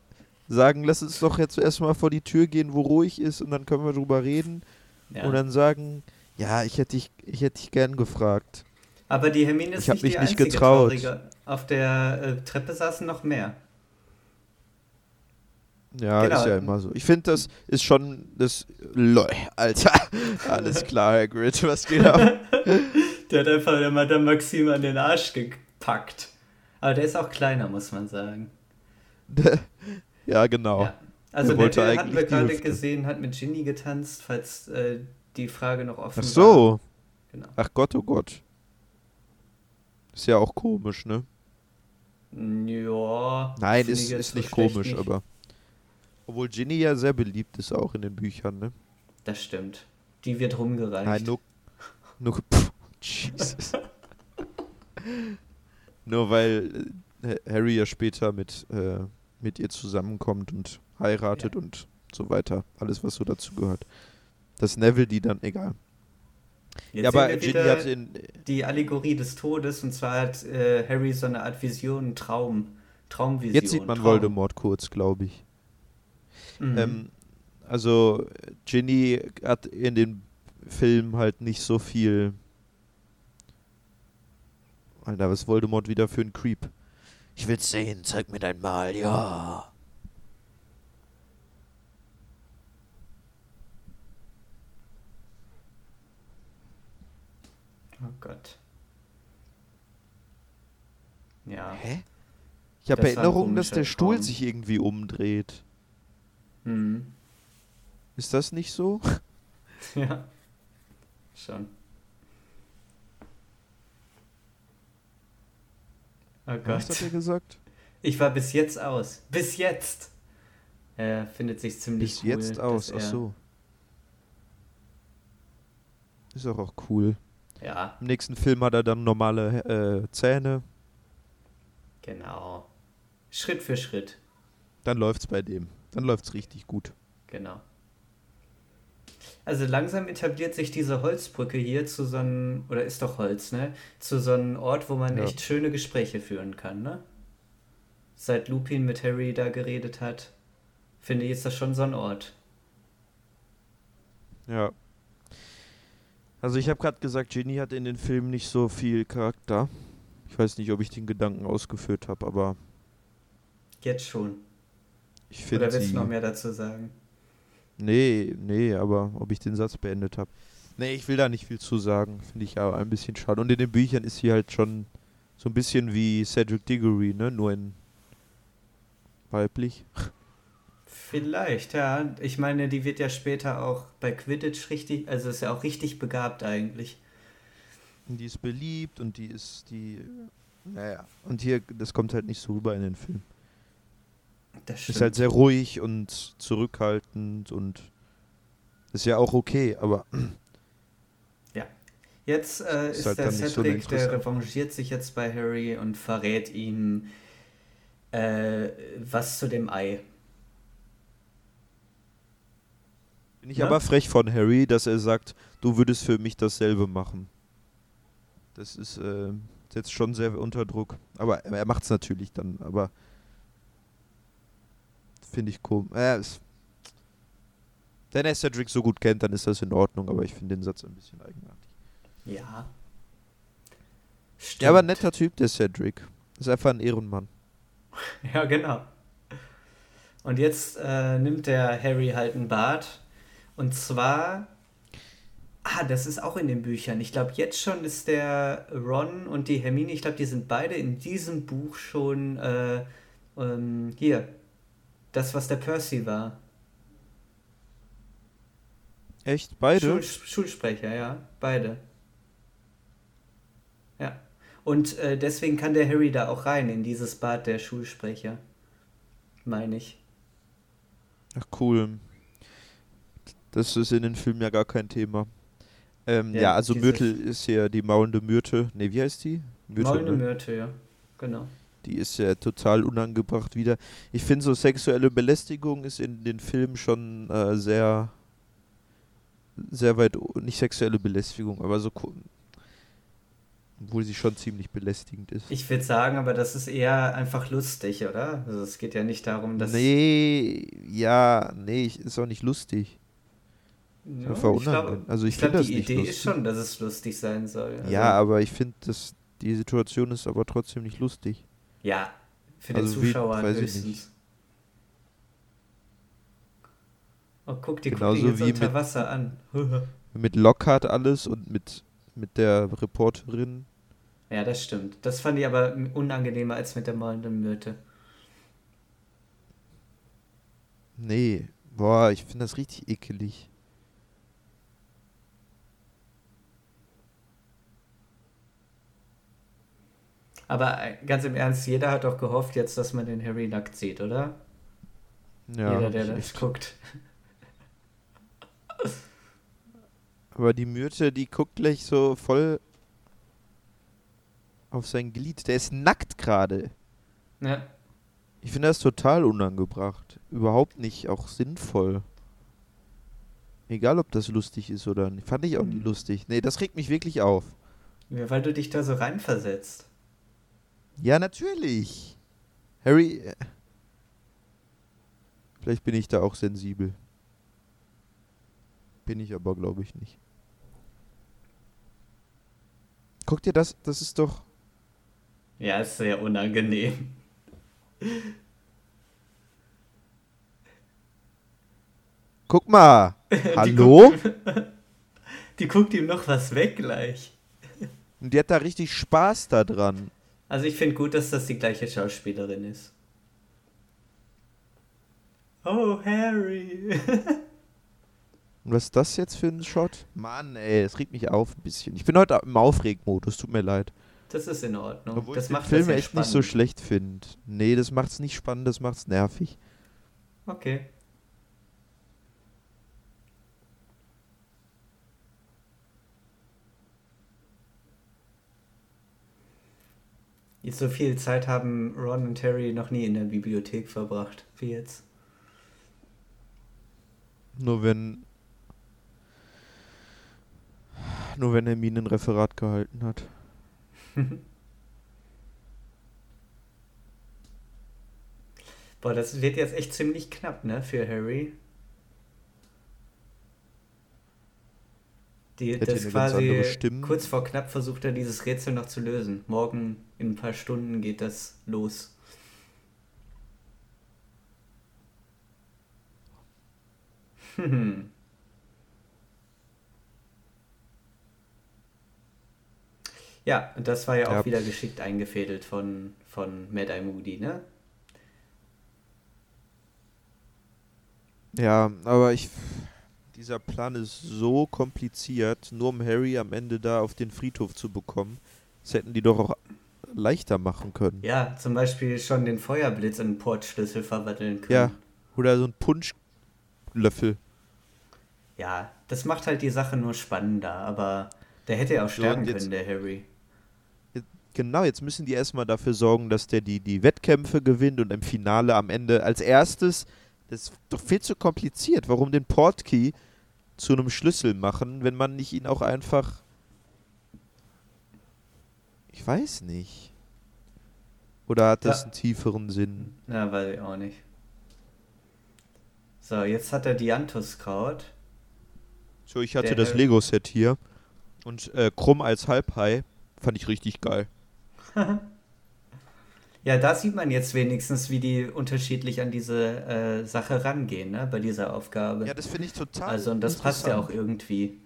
sagen, lass uns doch jetzt erstmal vor die Tür gehen, wo ruhig ist und dann können wir drüber reden. Ja. Und dann sagen, ja, ich hätte dich, ich hätte dich gern gefragt. Aber die Hermine ist Ich nicht mich die nicht getraut. Traurige. Auf der äh, Treppe saßen noch mehr. Ja, Genau. ist ja immer so. Ich finde, das ist schon das. Lol, Alter. Alles klar, Hagrid, was geht ab? Der hat einfach der Madame Maxime an den Arsch gepackt. Aber der ist auch kleiner, muss man sagen. ja, genau. Ja. Also Der Neville hatten wir gerade Hüfte. gesehen, hat mit Ginny getanzt, falls äh, die Frage noch offen Ach war. so. Genau. Ach Gott, oh Gott. Ist ja auch komisch, ne? Ja. Nein, ist, ist nicht komisch, nicht. aber. Obwohl Ginny ja sehr beliebt ist, auch in den Büchern, ne? Das stimmt. Die wird rumgereicht. Nein, nur. nur Jesus. nur weil äh, Harry ja später mit, äh, mit ihr zusammenkommt und heiratet Ja. und so weiter. Alles, was so dazu gehört. Dass Neville die dann, egal. Jetzt ja, aber Ginny hat in. die Allegorie des Todes und zwar hat äh, Harry so eine Art Vision, Traum. Traumvision. Jetzt sieht man Traum. Voldemort kurz, glaube ich. Mhm. Ähm, also Ginny hat in den Filmen halt nicht so viel. Alter, was ist Voldemort wieder für ein Creep? Ich will's sehen, zeig mir dein Mal, ja. oh Gott. Ja. Hä? Ich habe Erinnerungen, dass der Stuhl Traum. sich irgendwie umdreht. Mhm. Ist das nicht so? Ja. Schon. Oh Was hat Gott. er gesagt? Ich war bis jetzt aus. Bis jetzt. Er findet sich ziemlich Bis cool, jetzt aus, ach so. Ist auch, auch cool. Ja, Im nächsten Film hat er dann normale äh, Zähne. genau. Schritt für Schritt. Dann läuft's bei dem. Dann läuft's richtig gut. Genau. Also langsam etabliert sich diese Holzbrücke hier zu so einem, oder ist doch Holz, ne? Zu so einem Ort, wo man Ja. echt schöne Gespräche führen kann, ne? Seit Lupin mit Harry da geredet hat, finde ich, ist das schon so ein Ort. Ja. Also ich habe gerade gesagt, Ginny hat in den Filmen nicht so viel Charakter. Ich weiß nicht, ob ich den Gedanken ausgeführt habe, aber Jetzt schon. ich Oder willst du noch mehr dazu sagen? Nee, nee, aber ob ich den Satz beendet habe. Nee, ich will da nicht viel zu sagen. Finde ich aber ein bisschen schade. Und in den Büchern ist sie halt schon so ein bisschen wie Cedric Diggory, ne? Nur in weiblich. Vielleicht, ja. Ich meine, die wird ja später auch bei Quidditch richtig, also ist ja auch richtig begabt eigentlich. Und die ist beliebt und die ist die. Naja. Und hier, das kommt halt nicht so rüber in den Film. Das Ist halt sehr ruhig und zurückhaltend und ist ja auch okay, aber Jetzt äh, Ist ist, halt der nicht so Cedric, der revanchiert sich jetzt bei Harry und verrät ihm äh, was zu dem Ei. bin ich Ja? aber frech von Harry, dass er sagt, du würdest für mich dasselbe machen. Das ist äh, setzt schon sehr unter Druck. Aber er macht es natürlich dann, aber finde ich komisch. Äh, wenn er Cedric so gut kennt, dann ist das in Ordnung, aber ich finde den Satz ein bisschen eigenartig. Ja. Stimmt. Ja, aber ein netter Typ, der Cedric. Ist einfach ein Ehrenmann. Ja, genau. Und jetzt äh, nimmt der Harry halt ein Bad. Und zwar. Ah, das ist auch in den Büchern. Ich glaube, jetzt schon ist der Ron und die Hermine, ich glaube, die sind beide in diesem Buch schon. Äh, ähm, hier. Das, was der Percy war. Echt? Beide? Schul Schulsprecher, ja. Beide. Ja. Und äh, deswegen kann der Harry da auch rein, in dieses Bad der Schulsprecher. Meine ich. Ach cool. Das ist in den Filmen ja gar kein Thema. Ähm, ja, Ja, also Myrtle ist ja die maulende Myrte. Ne, wie heißt die? Maulende ne? Myrte, ja. Genau. Die ist ja total unangebracht wieder. Ich finde so sexuelle Belästigung ist in den Filmen schon äh, sehr sehr weit nicht sexuelle Belästigung, aber so Obwohl sie schon ziemlich belästigend ist. Ich würde sagen, aber das ist eher einfach lustig, oder? Also es geht ja nicht darum, dass. Nee, ja, nee, ist auch nicht lustig. Ja, einfach ich glaub-. Also ich ich glaube, find das die Idee lustig. ist schon, dass es lustig sein soll. Also, Ja, aber ich finde, dass die Situation ist aber trotzdem nicht lustig. Ja, für den Also wie- Zuschauer ich höchstens. Oh, guck, die guckt Genauso ihn jetzt wie unter mit- Wasser an. Mit Lockhart alles und mit, mit der Reporterin. ja, das stimmt. Das fand ich aber unangenehmer als mit der maulenden Myrte. Nee, boah, ich finde das richtig ekelig. Aber äh, ganz im Ernst, jeder hat doch gehofft jetzt, dass man den Harry nackt sieht, oder? Ja, jeder, der das echt. guckt. Aber die Myrte, die guckt gleich so voll auf sein Glied. Der ist nackt gerade. Ja. Ich finde das total unangebracht. Überhaupt nicht auch sinnvoll. Egal, ob das lustig ist oder nicht. Fand ich auch nicht Hm. lustig. Nee, das regt mich wirklich auf. ja, weil du dich da so reinversetzt. Ja, natürlich. Harry. äh, Vielleicht bin ich da auch sensibel. Bin ich aber, glaube ich, nicht. Guck dir das, das ist doch. Ja, ist sehr unangenehm. Guck mal! Die Hallo? guckt, die guckt ihm noch was weg gleich. Und die hat da richtig Spaß da dran. Also ich finde gut, dass das die gleiche Schauspielerin ist. Oh, Harry. Und was ist das jetzt für ein Shot? Mann, ey, es regt mich auf ein bisschen. Ich bin heute im Aufregmodus, tut mir leid. Das ist in Ordnung. Obwohl das ich den macht Film das ja echt nicht so spannend. schlecht finde. Nee, das macht's nicht spannend, das macht's nervig. Okay. So viel Zeit haben Ron und Harry noch nie in der Bibliothek verbracht, wie jetzt. Nur wenn. Nur wenn Hermine ein Referat gehalten hat. Boah, das wird jetzt echt ziemlich knapp, ne, für Harry. Die, Hätte das quasi kurz vor knapp versucht er dieses Rätsel noch zu lösen. Morgen in ein paar Stunden geht das los. Hm. Ja, und das war ja auch Ja. wieder geschickt eingefädelt von, von Mad Eye Moody, ne? Ja, aber ich. Dieser Plan ist so kompliziert, nur um Harry am Ende da auf den Friedhof zu bekommen. Das hätten die doch auch leichter machen können. Ja, zum Beispiel schon den Feuerblitz in einen Portschlüssel verwandeln können. Ja. Oder so ein Punschlöffel. Ja, das macht halt die Sache nur spannender, aber der hätte ja auch sterben jetzt- können, der Harry. Genau, jetzt müssen die erstmal dafür sorgen, dass der die, die Wettkämpfe gewinnt und im Finale am Ende als erstes. Das ist doch viel zu kompliziert. Warum den Portkey zu einem Schlüssel machen, wenn man nicht ihn auch einfach. Ich weiß nicht. Oder hat das Ja. einen tieferen Sinn? Na, weiß ich auch nicht. So, jetzt hat er Dianthuskraut. So, ich hatte Der das Lego-Set hier. Und äh, Krumm als Halbhai fand ich richtig geil. Ja, da sieht man jetzt wenigstens, wie die unterschiedlich an diese äh, Sache rangehen, ne, bei dieser Aufgabe. Ja, das finde ich total. also, und das passt ja auch irgendwie.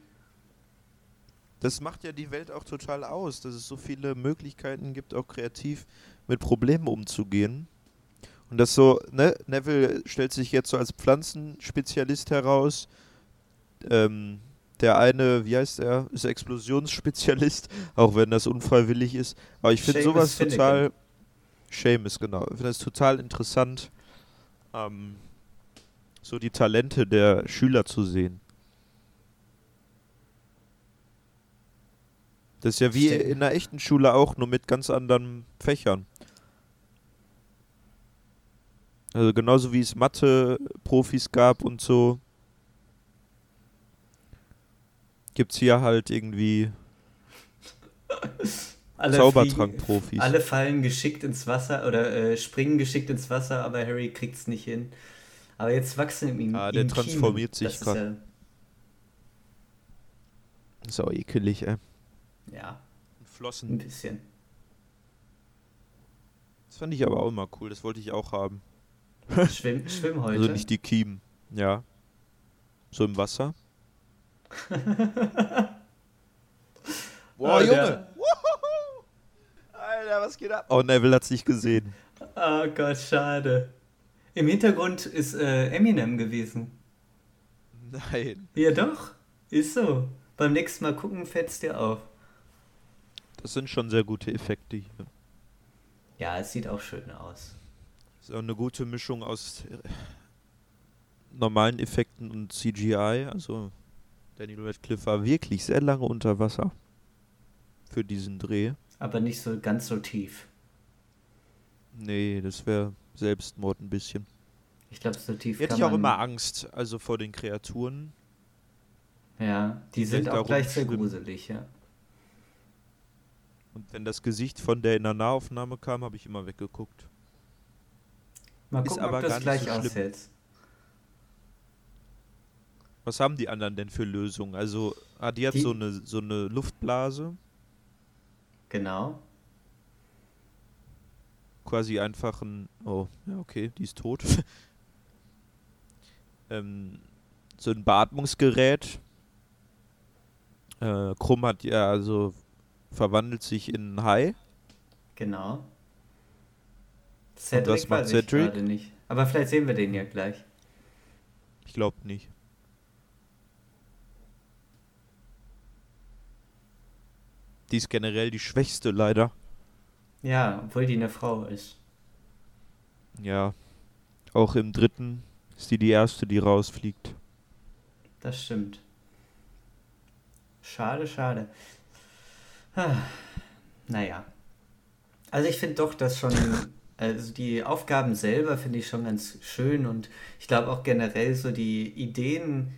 Das macht ja die Welt auch total aus, dass es so viele Möglichkeiten gibt, auch kreativ mit Problemen umzugehen. Und das so, ne, Neville stellt sich jetzt so als Pflanzenspezialist heraus. Ähm, der eine, wie heißt er, ist Explosionsspezialist, auch wenn das unfreiwillig ist. Aber ich finde sowas Finnegan. total. Seamus, genau. Ich finde das total interessant, ähm, so die Talente der Schüler zu sehen. Das ist ja wie Stimmt. in einer echten Schule auch, nur mit ganz anderen Fächern. Also genauso wie es Mathe-Profis gab und so, gibt es hier halt irgendwie Alle Zaubertrank-Profis. Alle fallen geschickt ins Wasser oder äh, springen geschickt ins Wasser, aber Harry kriegt's nicht hin. Aber jetzt wachsen ihm, Ah, der transformiert Kiemen. sich Das ist auch ekelig, ey. Ja, ja, ein Flossen. bisschen. Das fand ich aber auch immer cool. Das wollte ich auch haben. Schwimm, Schwimmhäute. Also nicht die Kiemen. Ja. So im Wasser. Boah, Ah, Junge! der-! Alter, was geht ab? Oh, Neville hat's nicht gesehen. Oh Gott, schade. Im Hintergrund ist äh, Eminem gewesen. Nein. Ja, doch. Ist so. Beim nächsten Mal gucken, fällt's dir auf. Das sind schon sehr gute Effekte hier. Ja, es sieht auch schön aus. Das ist auch eine gute Mischung aus äh, normalen Effekten und CGI. Also, Daniel Radcliffe war wirklich sehr lange unter Wasser. Für diesen Dreh. Aber nicht so ganz so tief. Nee, das wäre Selbstmord ein bisschen. Ich glaube, so tief Hätte kann ich auch immer Angst, also vor den Kreaturen. Ja, die sind Vielleicht auch gleich sehr gruselig, ja. Und wenn das Gesicht von der in der Nahaufnahme kam, habe ich immer weggeguckt. Mal Ist gucken, aber ob das gleich so aushältst. Was haben die anderen denn für Lösungen? Also, ah, die hat Die- so eine so eine Luftblase, Genau. quasi einfach ein. Oh, ja, okay, die ist tot. ähm, so ein Beatmungsgerät. Äh, Krumm hat ja also verwandelt sich in einen Hai. Genau. Cedric was macht Cedric? gerade nicht. Aber vielleicht sehen wir den ja gleich. Ich glaube nicht. Die ist generell die schwächste, leider. Ja, obwohl die eine Frau ist. Ja. Auch im dritten ist die die erste, die rausfliegt. Das stimmt. Schade, schade. Ah, Naja. Also ich finde doch, dass schon, also die Aufgaben selber finde ich schon ganz schön und ich glaube auch generell so die Ideen,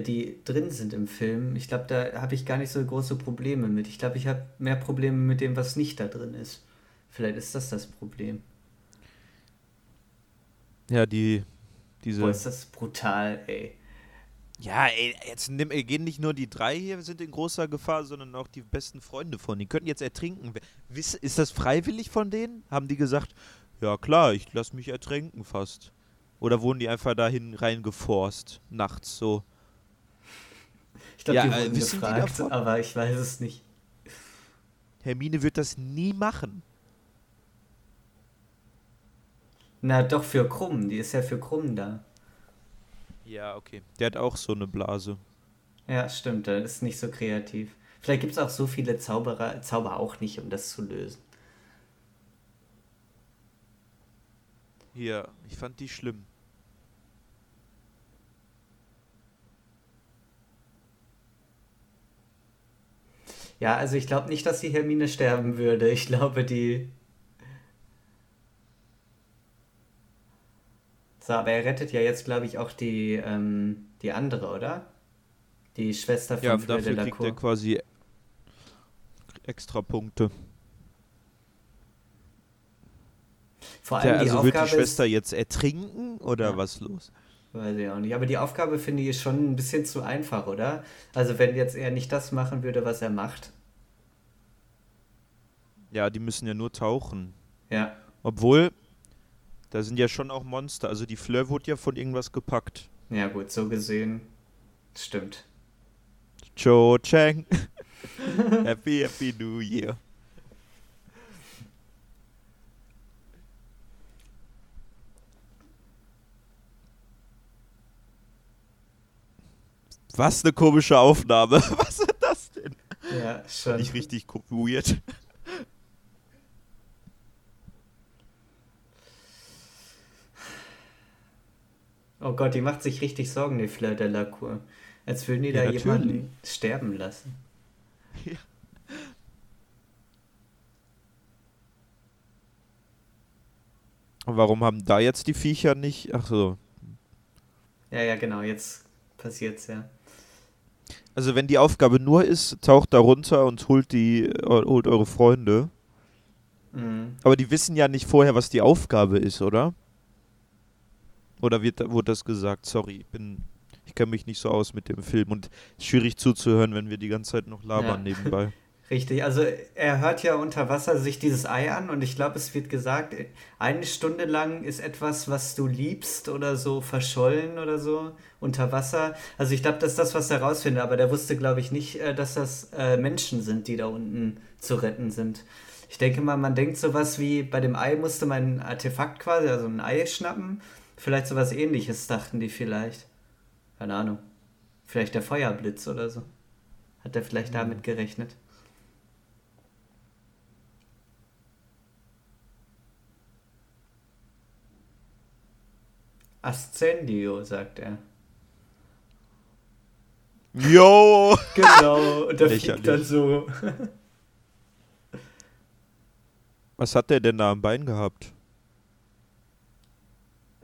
die drin sind im Film, ich glaube, da habe ich gar nicht so große Probleme mit. Ich glaube, ich habe mehr Probleme mit dem, was nicht da drin ist. Vielleicht ist das das Problem. Ja, die. Diese. Boah, ist das brutal, ey. Ja, ey, jetzt nimm, ey, gehen nicht nur die drei hier sind in großer Gefahr, sondern auch die besten Freunde von denen. Die könnten jetzt ertrinken. Wiss, ist das freiwillig von denen? Haben die gesagt, ja klar, ich lass mich ertränken fast. Oder wurden die einfach dahin reingeforst, nachts so? Ich glaube, Ja, die äh, wurden die gefragt, davon? aber ich weiß es nicht. Hermine wird das nie machen. Na, doch für Krumm. Die ist ja für Krumm da. Ja, okay. Der hat auch so eine Blase. Ja, stimmt. Der ist nicht so kreativ. Vielleicht gibt es auch so viele Zauberer, Zauber auch nicht, um das zu lösen. Hier, ich fand die schlimm. Ja, also ich glaube nicht, dass die Hermine sterben würde. Ich glaube, die. So, aber er rettet ja jetzt, glaube ich, auch die, ähm, die andere, oder? Die Schwester von Ja, Fleur dafür de la kriegt er quasi extra Punkte. Vor allem die also wird die Schwester ist, jetzt ertrinken oder Ja. was los? Weiß ich auch nicht, aber die Aufgabe finde ich ist schon ein bisschen zu einfach, oder? Also wenn jetzt er nicht das machen würde, was er macht. Ja, die müssen ja nur tauchen. Ja, Obwohl, da sind ja schon auch Monster. Also die Fleur wurde ja von irgendwas gepackt. ja gut, so gesehen. Stimmt. Cho Chang. happy, happy New Year. Was eine komische Aufnahme. Was ist das denn? Ja, schon. Nicht richtig weird. Oh Gott, die macht sich richtig Sorgen, die Fleur de la Cour. Als würden die Ja, da natürlich. jemanden sterben lassen. Und warum haben da jetzt die Viecher nicht? Ach so. Ja, ja, genau, jetzt passiert's ja. Also wenn die Aufgabe nur ist, taucht da runter und holt die, äh, holt eure Freunde. Mhm. Aber die wissen ja nicht vorher, was die Aufgabe ist, oder? Oder wird, wurde das gesagt? Sorry, ich bin. Ich kenne mich nicht so aus mit dem Film und es ist schwierig zuzuhören, wenn wir die ganze Zeit noch labern Ja. nebenbei. Richtig, also er hört ja unter Wasser sich dieses Ei an und ich glaube, es wird gesagt, eine Stunde lang ist etwas, was du liebst oder so verschollen oder so unter Wasser. Also ich glaube, das ist das, was er rausfindet, aber der wusste, glaube ich, nicht, äh, dass das äh, Menschen sind, die da unten zu retten sind. Ich denke mal, man denkt sowas wie, bei dem Ei musste man ein Artefakt quasi, also ein Ei schnappen. Vielleicht sowas ähnliches dachten die vielleicht. Keine Ahnung. Vielleicht der Feuerblitz oder so. Hat er vielleicht damit gerechnet? Ascendio, sagt er. Yo! Genau, und der fliegt dann so. Was hat der denn da am Bein gehabt?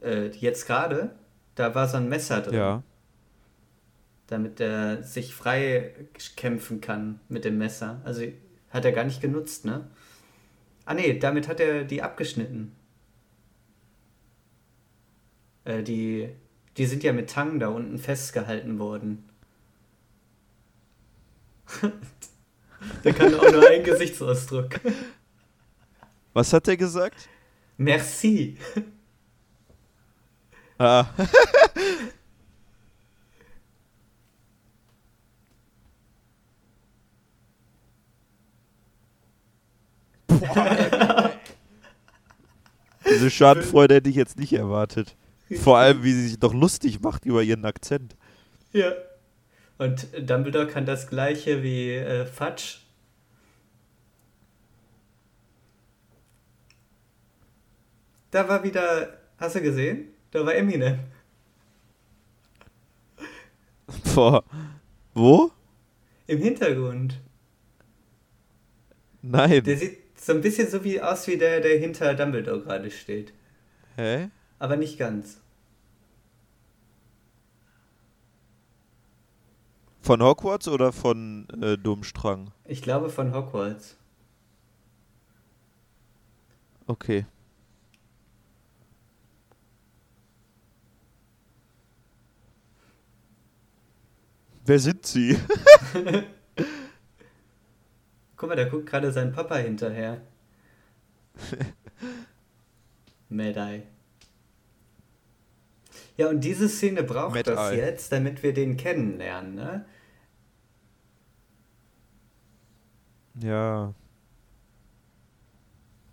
Äh, jetzt gerade, da war so ein Messer drin, Ja. damit er sich frei kämpfen kann mit dem Messer. Also hat er gar nicht genutzt, ne? Ah nee, damit hat er die abgeschnitten. Äh, die, die sind ja mit Tang da unten festgehalten worden. Der kann auch nur einen Gesichtsausdruck. Was hat der gesagt? Merci. Ah. Diese Schadenfreude hätte ich jetzt nicht erwartet. Vor allem, wie sie sich doch lustig macht über ihren Akzent. Ja. Und Dumbledore kann das gleiche wie äh, Fudge. Da war wieder, hast du gesehen? Da war Eminem. Boah. Wo? Im Hintergrund. Nein. Der sieht so ein bisschen so wie aus wie der, der hinter Dumbledore gerade steht. Hä? Aber nicht ganz. Von Hogwarts oder von äh, Domstrang? Ich glaube von Hogwarts. Okay. Wer sind sie? Guck mal, da guckt gerade sein Papa hinterher. Mad-Eye. Ja, und diese Szene braucht Mad das Eye. jetzt, damit wir den kennenlernen, ne? Ja.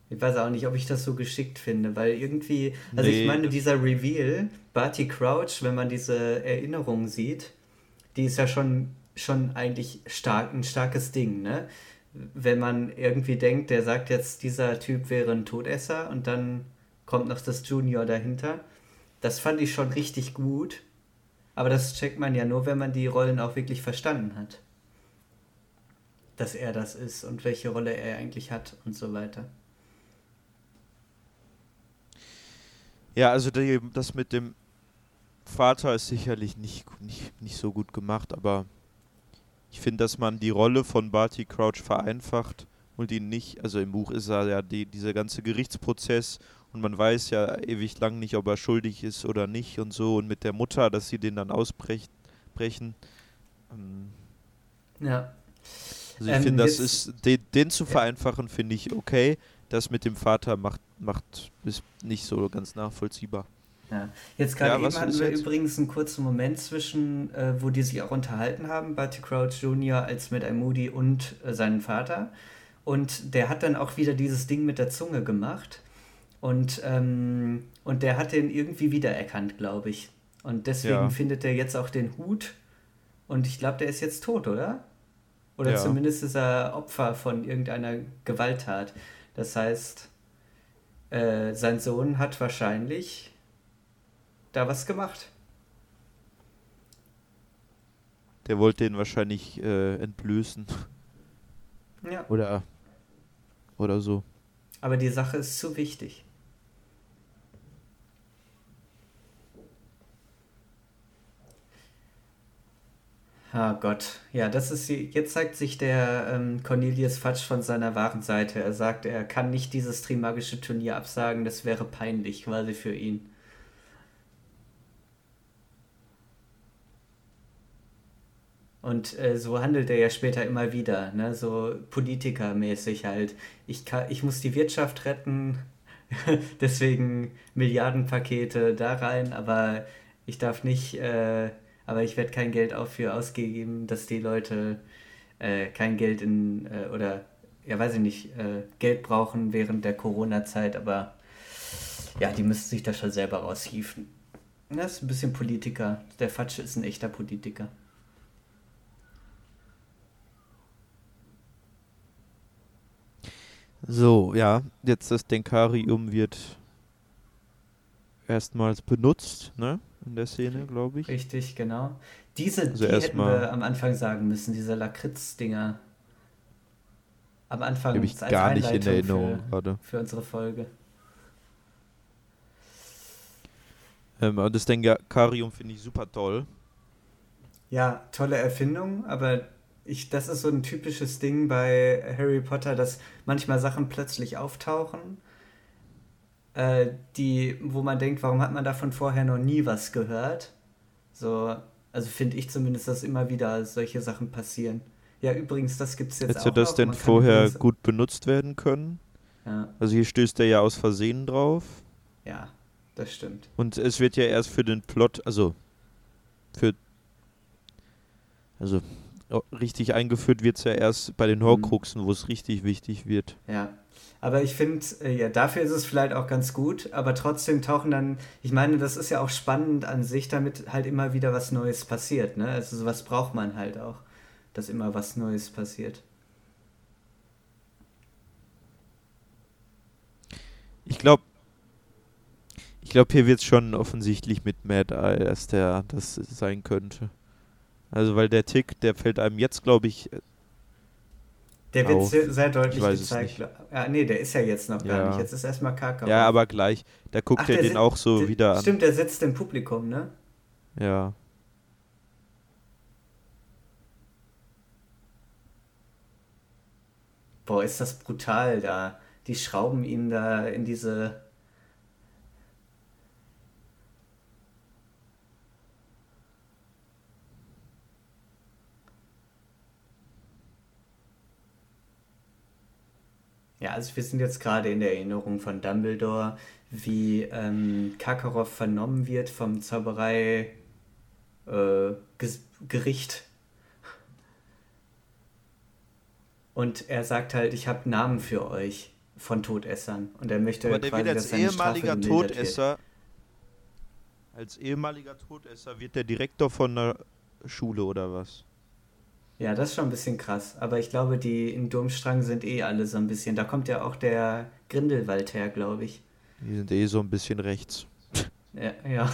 Ich weiß auch nicht, ob ich das so geschickt finde, weil irgendwie, also ich Nee, meine, das- dieser Reveal, Barty Crouch, wenn man diese Erinnerung sieht, die ist ja schon, schon eigentlich stark, ein starkes Ding, ne? Wenn man irgendwie denkt, der sagt jetzt, dieser Typ wäre ein Todesser und dann kommt noch das Junior dahinter. Das fand ich schon richtig gut, aber das checkt man ja nur, wenn man die Rollen auch wirklich verstanden hat. Dass er das ist und welche Rolle er eigentlich hat und so weiter. Ja, also die, das mit dem Vater ist sicherlich nicht, nicht, nicht so gut gemacht, aber ich finde, dass man die Rolle von Barty Crouch vereinfacht und ihn nicht, also im Buch ist er ja die, dieser ganze Gerichtsprozess und man weiß ja ewig lang nicht, ob er schuldig ist oder nicht und so und mit der Mutter, dass sie den dann ausbrechen. Brechen. Ähm, Ja. Also ich Ähm, finde, das ist, den, den zu vereinfachen, finde ich okay. Das mit dem Vater macht, macht ist nicht so ganz nachvollziehbar. Ja. Jetzt gerade Ja, eben hatten wir jetzt? übrigens einen kurzen Moment zwischen, äh, wo die sich auch unterhalten haben, Barty Crouch Jr. als mit Moody und äh, seinen Vater. Und der hat dann auch wieder dieses Ding mit der Zunge gemacht. Und, ähm, und der hat den irgendwie wiedererkannt, glaube ich. Und deswegen Ja. findet er jetzt auch den Hut. Und ich glaube, der ist jetzt tot, oder? Oder Ja. zumindest ist er Opfer von irgendeiner Gewalttat. Das heißt, äh, sein Sohn hat wahrscheinlich da was gemacht. Der wollte den wahrscheinlich äh, entblößen Ja. oder, oder so. Aber die Sache ist zu wichtig. Ah Gott, ja, das ist jetzt zeigt sich der ähm, Cornelius Fatsch von seiner wahren Seite. Er sagt, er kann nicht dieses Trimagische Turnier absagen, das wäre peinlich quasi für ihn. Und äh, so handelt er ja später immer wieder, ne? so politikermäßig halt. Ich, kann, ich muss die Wirtschaft retten, deswegen Milliardenpakete da rein, aber ich darf nicht, äh, aber ich werde kein Geld dafür ausgeben, dass die Leute äh, kein Geld in, äh, oder, ja weiß ich nicht, äh, Geld brauchen während der Corona-Zeit, aber ja, die müssen sich da schon selber raushieven. Das ist ein bisschen Politiker. Der Fatsch ist ein echter Politiker. So, ja, jetzt das Denkarium wird erstmals benutzt, ne? In der Szene, glaube ich. Richtig, genau. Diese, also die hätten wir am Anfang sagen müssen, diese Lakritz-Dinger. Am Anfang habe ich gar nicht in Erinnerung für, gerade. Für unsere Folge. Ähm, und das Denkarium finde ich super toll. Ja, tolle Erfindung, aber ich, das ist so ein typisches Ding bei Harry Potter, dass manchmal Sachen plötzlich auftauchen, äh, die, wo man denkt, warum hat man davon vorher noch nie was gehört? So, also finde ich zumindest, dass immer wieder solche Sachen passieren. Ja, übrigens, das gibt es jetzt Hätte auch. Hätte das denn vorher gut benutzt werden können? Ja. Also hier stößt er ja aus Versehen drauf. Ja, das stimmt. Und es wird ja erst für den Plot, also für also richtig eingeführt wird es ja erst bei den mhm. Horcruxen, wo es richtig wichtig wird. Ja. Aber ich finde, äh, ja, dafür ist es vielleicht auch ganz gut, aber trotzdem tauchen dann, ich meine, das ist ja auch spannend an sich, damit halt immer wieder was Neues passiert, ne? Also sowas braucht man halt auch, dass immer was Neues passiert. Ich glaube, ich glaube, hier wird es schon offensichtlich mit Mad Eye, dass der das sein könnte. Also weil der Tick, der fällt einem jetzt, glaube ich. Der wird sehr, sehr deutlich gezeigt. Ja, nee, der ist ja jetzt noch gar ja. nicht. Jetzt ist erstmal Kaka. Ja, aber gleich. Da guckt Ach, er den auch so der, wieder an. Stimmt, der sitzt im Publikum, ne? Ja. Boah, ist das brutal da. Die schrauben ihn da in diese Ja, also wir sind jetzt gerade in der Erinnerung von Dumbledore, wie ähm, Karkaroff vernommen wird vom Zauberei äh. Und er sagt halt, ich habe Namen für euch von Todessern. Und er möchte Aber der quasi, wird als ehemaliger Todesser, wird. als ehemaliger Todesser wird der Direktor von einer Schule oder was? Ja, das ist schon ein bisschen krass. Aber ich glaube, die in Durmstrang sind eh alle so ein bisschen. Da kommt ja auch der Grindelwald her, glaube ich. Die sind eh so ein bisschen rechts. Ja, ja.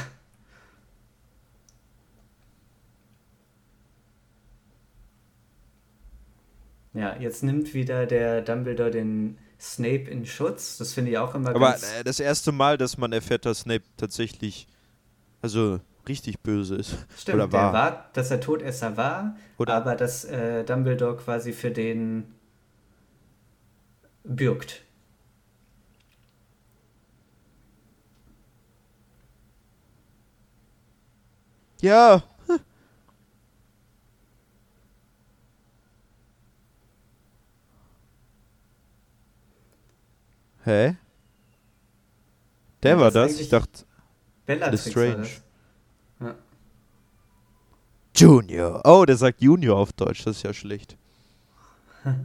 Ja, jetzt nimmt wieder der Dumbledore den Snape in Schutz. Das finde ich auch immer Aber ganz... Aber das erste Mal, dass man erfährt, dass Snape tatsächlich, also richtig böse ist. Stimmt, Oder war. war, dass er Todesser war, Oder? aber dass äh, Dumbledore quasi für den bürgt. Ja. Hä? Der ja, war das? Ich dachte. Bellatrix Strange. Junior. Oh, der sagt Junior auf Deutsch, das ist ja schlecht.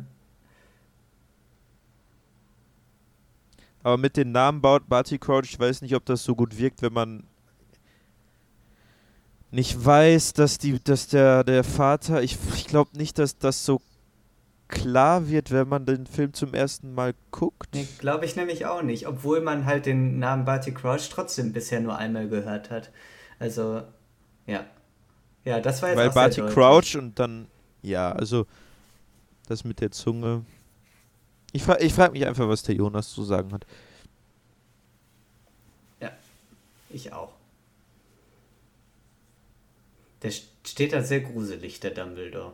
Aber mit den Namen Barty Crouch, ich weiß nicht, ob das so gut wirkt, wenn man nicht weiß, dass die, dass der, der Vater, ich, ich glaube nicht, dass das so klar wird, wenn man den Film zum ersten Mal guckt. Nee, glaube ich nämlich auch nicht, obwohl man halt den Namen Barty Crouch trotzdem bisher nur einmal gehört hat. Also, ja. Ja, das war jetzt Weil Barty Crouch und dann, ja, also das mit der Zunge. Ich, fra ich frage mich einfach, was der Jonas zu sagen hat. Ja, ich auch. Der, Steht da sehr gruselig, der Dumbledore.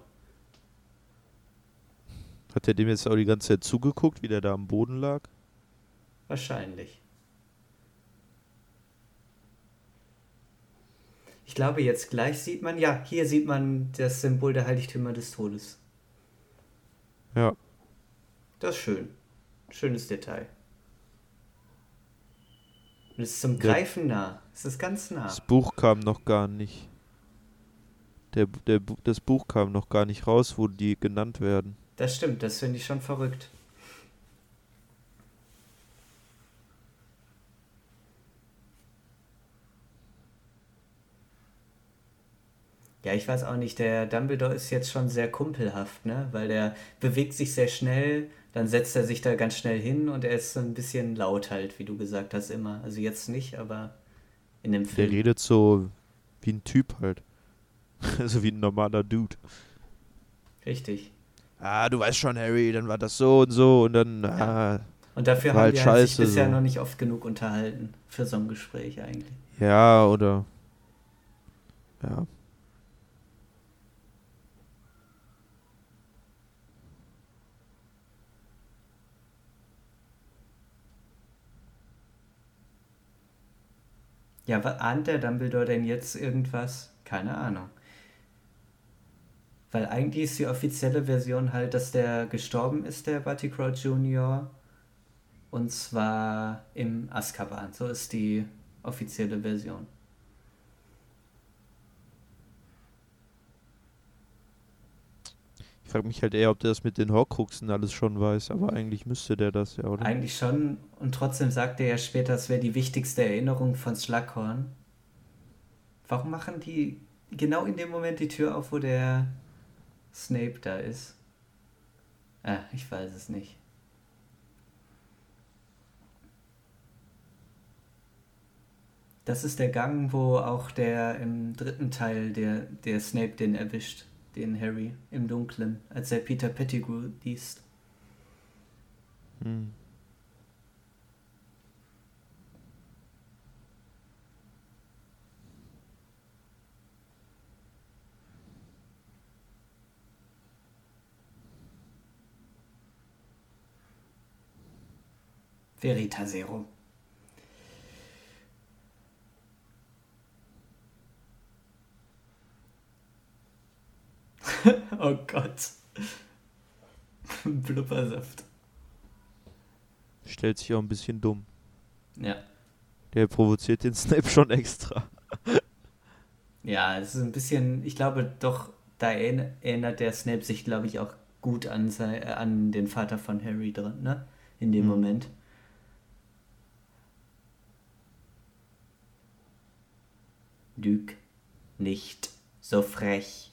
Hat er dem jetzt auch die ganze Zeit zugeguckt, wie der da am Boden lag? Wahrscheinlich. Ich glaube, jetzt gleich sieht man, ja, hier sieht man das Symbol der Heiligtümer des Todes. Ja. Das ist schön. Schönes Detail. Und es ist zum Ja. Greifen nah. Es ist ganz nah. Das Buch kam noch gar nicht. Der, der, das Buch kam noch gar nicht raus, wo die genannt werden. Das stimmt, das finde ich schon verrückt. Ja, ich weiß auch nicht, der Dumbledore ist jetzt schon sehr kumpelhaft, ne? Weil der bewegt sich sehr schnell, dann setzt er sich da ganz schnell hin und er ist so ein bisschen laut halt, wie du gesagt hast, immer. Also jetzt nicht, aber in dem Der Film. redet so wie ein Typ halt. Also wie ein normaler Dude. Richtig. Ah, du weißt schon, Harry, dann war das so und so und dann, ah, Und dafür haben halt wir halt sich bisher so. noch nicht oft genug unterhalten für so ein Gespräch eigentlich. ja, oder. Ja. Ja, ahnt der Dumbledore denn jetzt irgendwas? Keine Ahnung. Weil eigentlich ist die offizielle Version halt, dass der gestorben ist, der Barty Crouch Jr. Und zwar im Azkaban. So ist die offizielle Version. Frage mich halt eher, ob der das mit den Horcruxen alles schon weiß, aber eigentlich müsste der das ja, oder? Eigentlich schon. Und trotzdem sagt er ja später, es wäre die wichtigste Erinnerung von Slughorn. Warum machen die genau in dem Moment die Tür auf, wo der Snape da ist? Ah, ich weiß es nicht. Das ist der Gang, wo auch der im dritten Teil der, der Snape den erwischt, den Harry im Dunkeln, als er Peter Pettigrew liest. Hm. Veritasero. oh Gott. Blubbersaft. Stellt sich auch ein bisschen dumm. Ja. Der provoziert den Snape schon extra. Ja, es ist ein bisschen, ich glaube doch, da erinner- erinnert der Snape sich, glaube ich, auch gut an, sei, äh, an den Vater von Harry drin, ne? In dem Mhm. Moment. Lüg nicht so frech.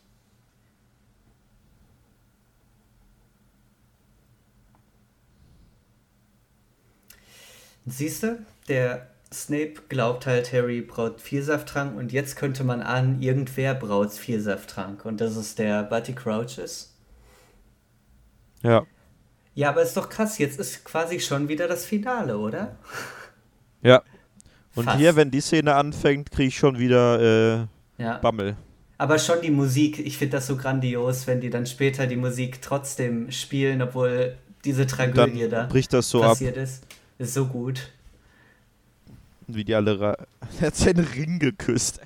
Siehst du, der Snape glaubt halt, Harry braut Vielsafttrank und jetzt könnte man ahnen, irgendwer braut Vielsafttrank und das ist der Barty Crouch ist. Ja. Ja, aber ist doch krass, jetzt ist quasi schon wieder das Finale, oder? Ja. Und Fast. hier, wenn die Szene anfängt, kriege ich schon wieder äh, Ja. Bammel. Aber schon die Musik, ich finde das so grandios, wenn die dann später die Musik trotzdem spielen, obwohl diese Tragödie dann da bricht das so ab, passiert ist. Ist so gut. wie die alle. ra- Er hat seinen Ring geküsst.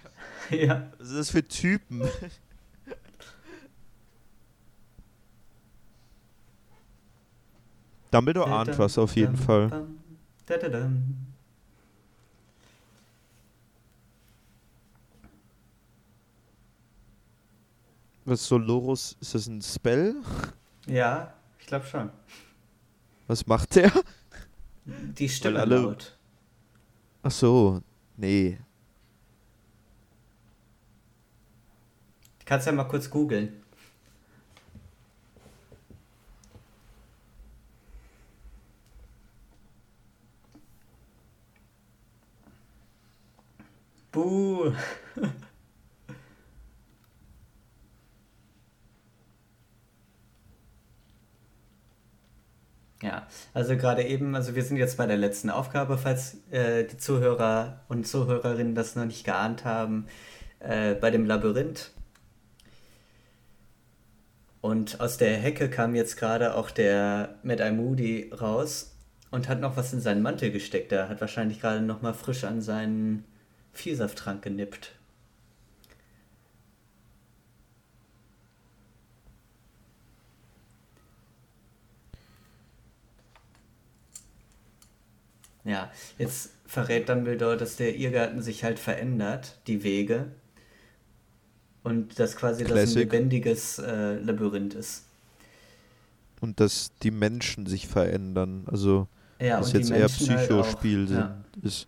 ja. Was ist das für Typen? Dumbledore ahnt was auf jeden Fall. Dadadam. Was ist Solorus? Ist das ein Spell? Ja, ich glaube schon. Was macht der? Die Stimme alle- laut. Ach so. Nee. Du kannst ja mal kurz googeln. Buh. Ja, also gerade eben, also wir sind jetzt bei der letzten Aufgabe, falls äh, die Zuhörer und Zuhörerinnen das noch nicht geahnt haben, äh, bei dem Labyrinth. Und aus der Hecke kam jetzt gerade auch der Mad Eye Moody raus und hat noch was in seinen Mantel gesteckt. Er hat wahrscheinlich gerade noch mal frisch an seinen Vielsafttrank genippt. Ja, jetzt verrät Dumbledore, dass der Irrgarten sich halt verändert, die Wege. Und dass quasi das ein lebendiges äh, Labyrinth ist. Und dass die Menschen sich verändern. Also, ja, dass jetzt eher Psychospiel halt ja. ist.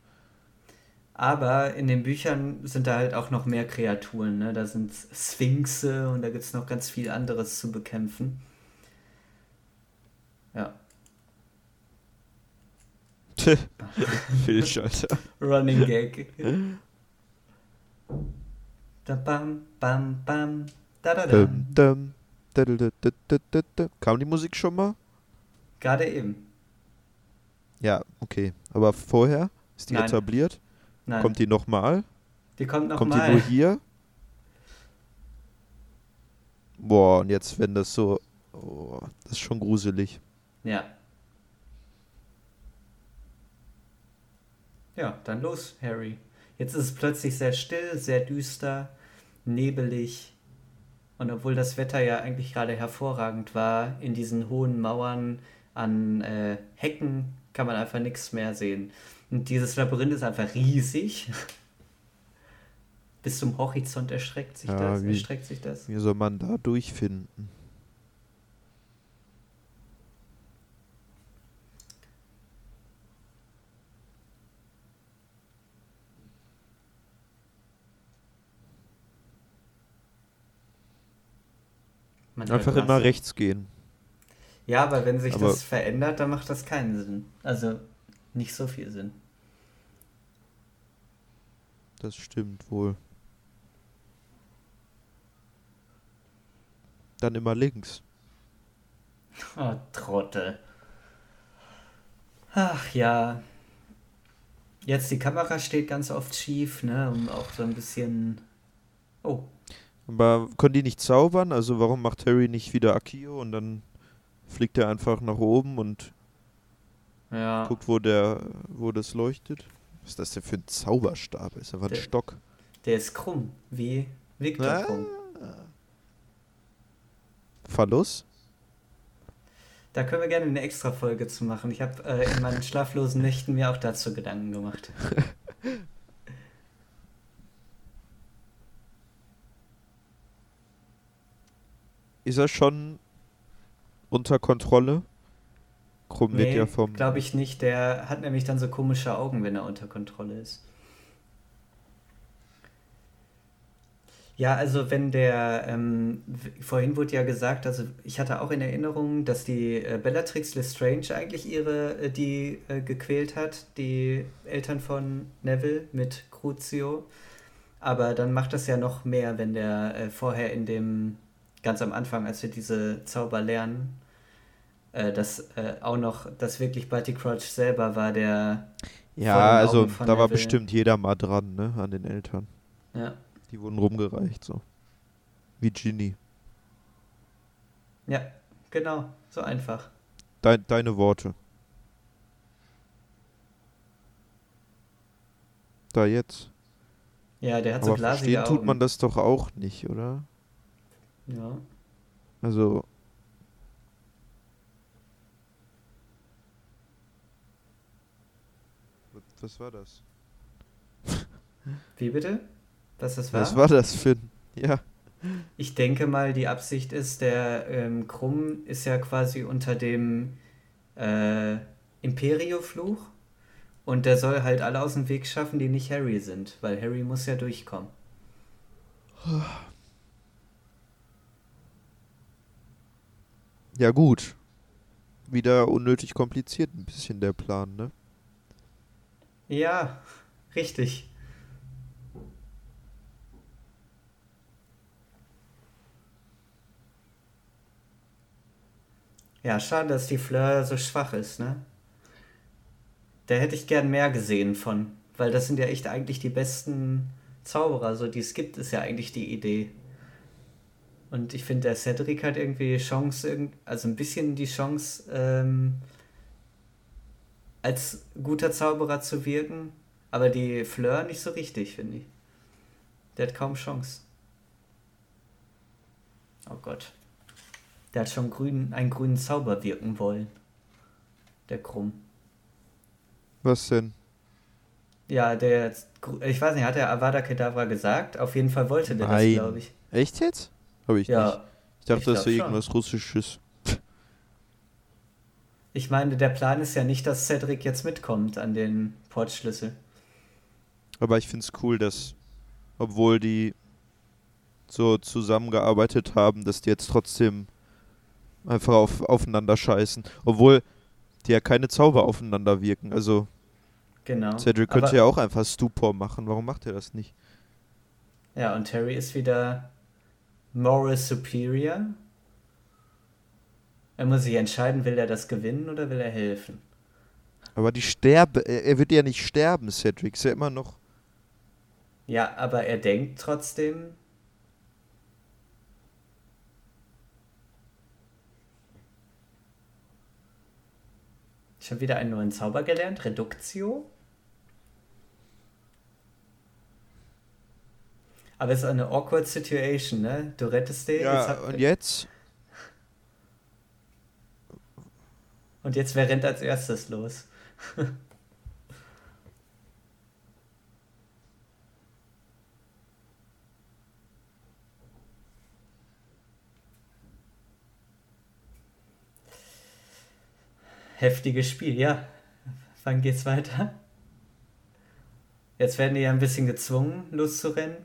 Aber in den Büchern sind da halt auch noch mehr Kreaturen. Ne? Da sind Sphinxe und da gibt es noch ganz viel anderes zu bekämpfen. Filch, Alter. Running Gag. Da bam, bam, bam, da da dum, dum, da, da, da, da, da, da. Kam die Musik schon mal? Gerade eben. Ja, okay. Aber vorher? Ist die Nein. etabliert? Nein. Kommt die nochmal? Die kommt nochmal. Kommt mal. die nur hier? Boah, und jetzt, wenn das so. Oh, das ist schon gruselig. Ja. Ja, dann los, Harry. Jetzt ist es plötzlich sehr still, sehr düster, nebelig. Und obwohl das Wetter ja eigentlich gerade hervorragend war, in diesen hohen Mauern an äh, Hecken kann man einfach nichts mehr sehen. Und dieses Labyrinth ist einfach riesig. Bis zum Horizont erstreckt sich, ja, das, wie, erstreckt sich das. Wie soll man da durchfinden? Einfach immer rechts gehen. Ja, aber wenn sich aber das verändert, dann macht das keinen Sinn. Also nicht so viel Sinn. Das stimmt wohl. Dann immer links. Oh, Trottel. Ach ja. Jetzt die Kamera steht ganz oft schief, ne? Um auch so ein bisschen. Oh, aber können die nicht zaubern? Also warum macht Harry nicht wieder Akio und dann fliegt er einfach nach oben und ja. guckt, wo der, wo das leuchtet? Was ist das denn für ein Zauberstab? Ist einfach ein der, Stock. Der ist krumm, wie Victor ah. krumm. Verlust? Da können wir gerne eine extra Folge zu machen. Ich habe äh, in meinen schlaflosen Nächten mir auch dazu Gedanken gemacht. ist er schon unter Kontrolle? Krumm nee, wird ja vom. Glaube ich nicht. Der hat nämlich dann so komische Augen, wenn er unter Kontrolle ist. Ja, also wenn der, ähm, vorhin wurde ja gesagt, also ich hatte auch in Erinnerung, dass die äh, Bellatrix Lestrange eigentlich ihre, äh, die äh, gequält hat, die Eltern von Neville mit Crucio. Aber dann macht das ja noch mehr, wenn der äh, vorher in dem ganz am Anfang, als wir diese Zauber lernen, äh, dass äh, auch noch, dass wirklich Barty Crouch selber war, der. Ja, also da war bestimmt jeder mal dran, ne, an den Eltern. Ja. Die wurden rumgereicht, so. Wie Ginny. Ja, genau, so einfach. Dein, deine Worte. Da jetzt. Ja, der hat Aber so glasige verstehen Augen. tut man das doch auch nicht, oder? Ja. Also. Was war das? Wie bitte? Was das war? Was war das, Finn? Ja. Ich denke mal, die Absicht ist, der ähm, Krumm ist ja quasi unter dem äh, Imperio-Fluch und der soll halt alle aus dem Weg schaffen, die nicht Harry sind, weil Harry muss ja durchkommen. Ja, gut. Wieder unnötig kompliziert ein bisschen der Plan, ne? Ja, richtig. Ja, schade, dass die Fleur so schwach ist, ne? Da hätte ich gern mehr gesehen von, weil das sind ja echt eigentlich die besten Zauberer, so die es gibt, ist ja eigentlich die Idee. Und ich finde, der Cedric hat irgendwie Chance, also ein bisschen die Chance, ähm, als guter Zauberer zu wirken, aber die Fleur nicht so richtig, finde ich. Der hat kaum Chance. Oh Gott. Der hat schon grün, einen grünen Zauber wirken wollen. Der Krumm. Was denn? Ja, der, ich weiß nicht, hat der Avada Kedavra gesagt? Auf jeden Fall wollte der Nein. das, glaube ich. Echt jetzt? Habe ich ja, nicht. Ich dachte, ich das wäre irgendwas Russisches. Ich meine, der Plan ist ja nicht, dass Cedric jetzt mitkommt an den Portschlüssel. Aber ich finde es cool, dass, obwohl die so zusammengearbeitet haben, dass die jetzt trotzdem einfach auf, aufeinander scheißen. Obwohl die ja keine Zauber aufeinander wirken. Also genau. Cedric könnte ja auch einfach Stupor machen. Warum macht er das nicht? Ja, und Terry ist wieder Moral Superior. Er muss sich entscheiden, will er das gewinnen oder will er helfen? Aber die sterbe, er wird ja nicht sterben, Cedric, ist ja immer noch. Ja, aber er denkt trotzdem, Schon wieder einen neuen Zauber gelernt. Reduktio. Aber es ist eine awkward Situation, ne? Du rettest den. Ja, jetzt und jetzt? Und jetzt, wer rennt als erstes los? Heftiges Spiel, ja. Wann geht's weiter? Jetzt werden die ja ein bisschen gezwungen, loszurennen.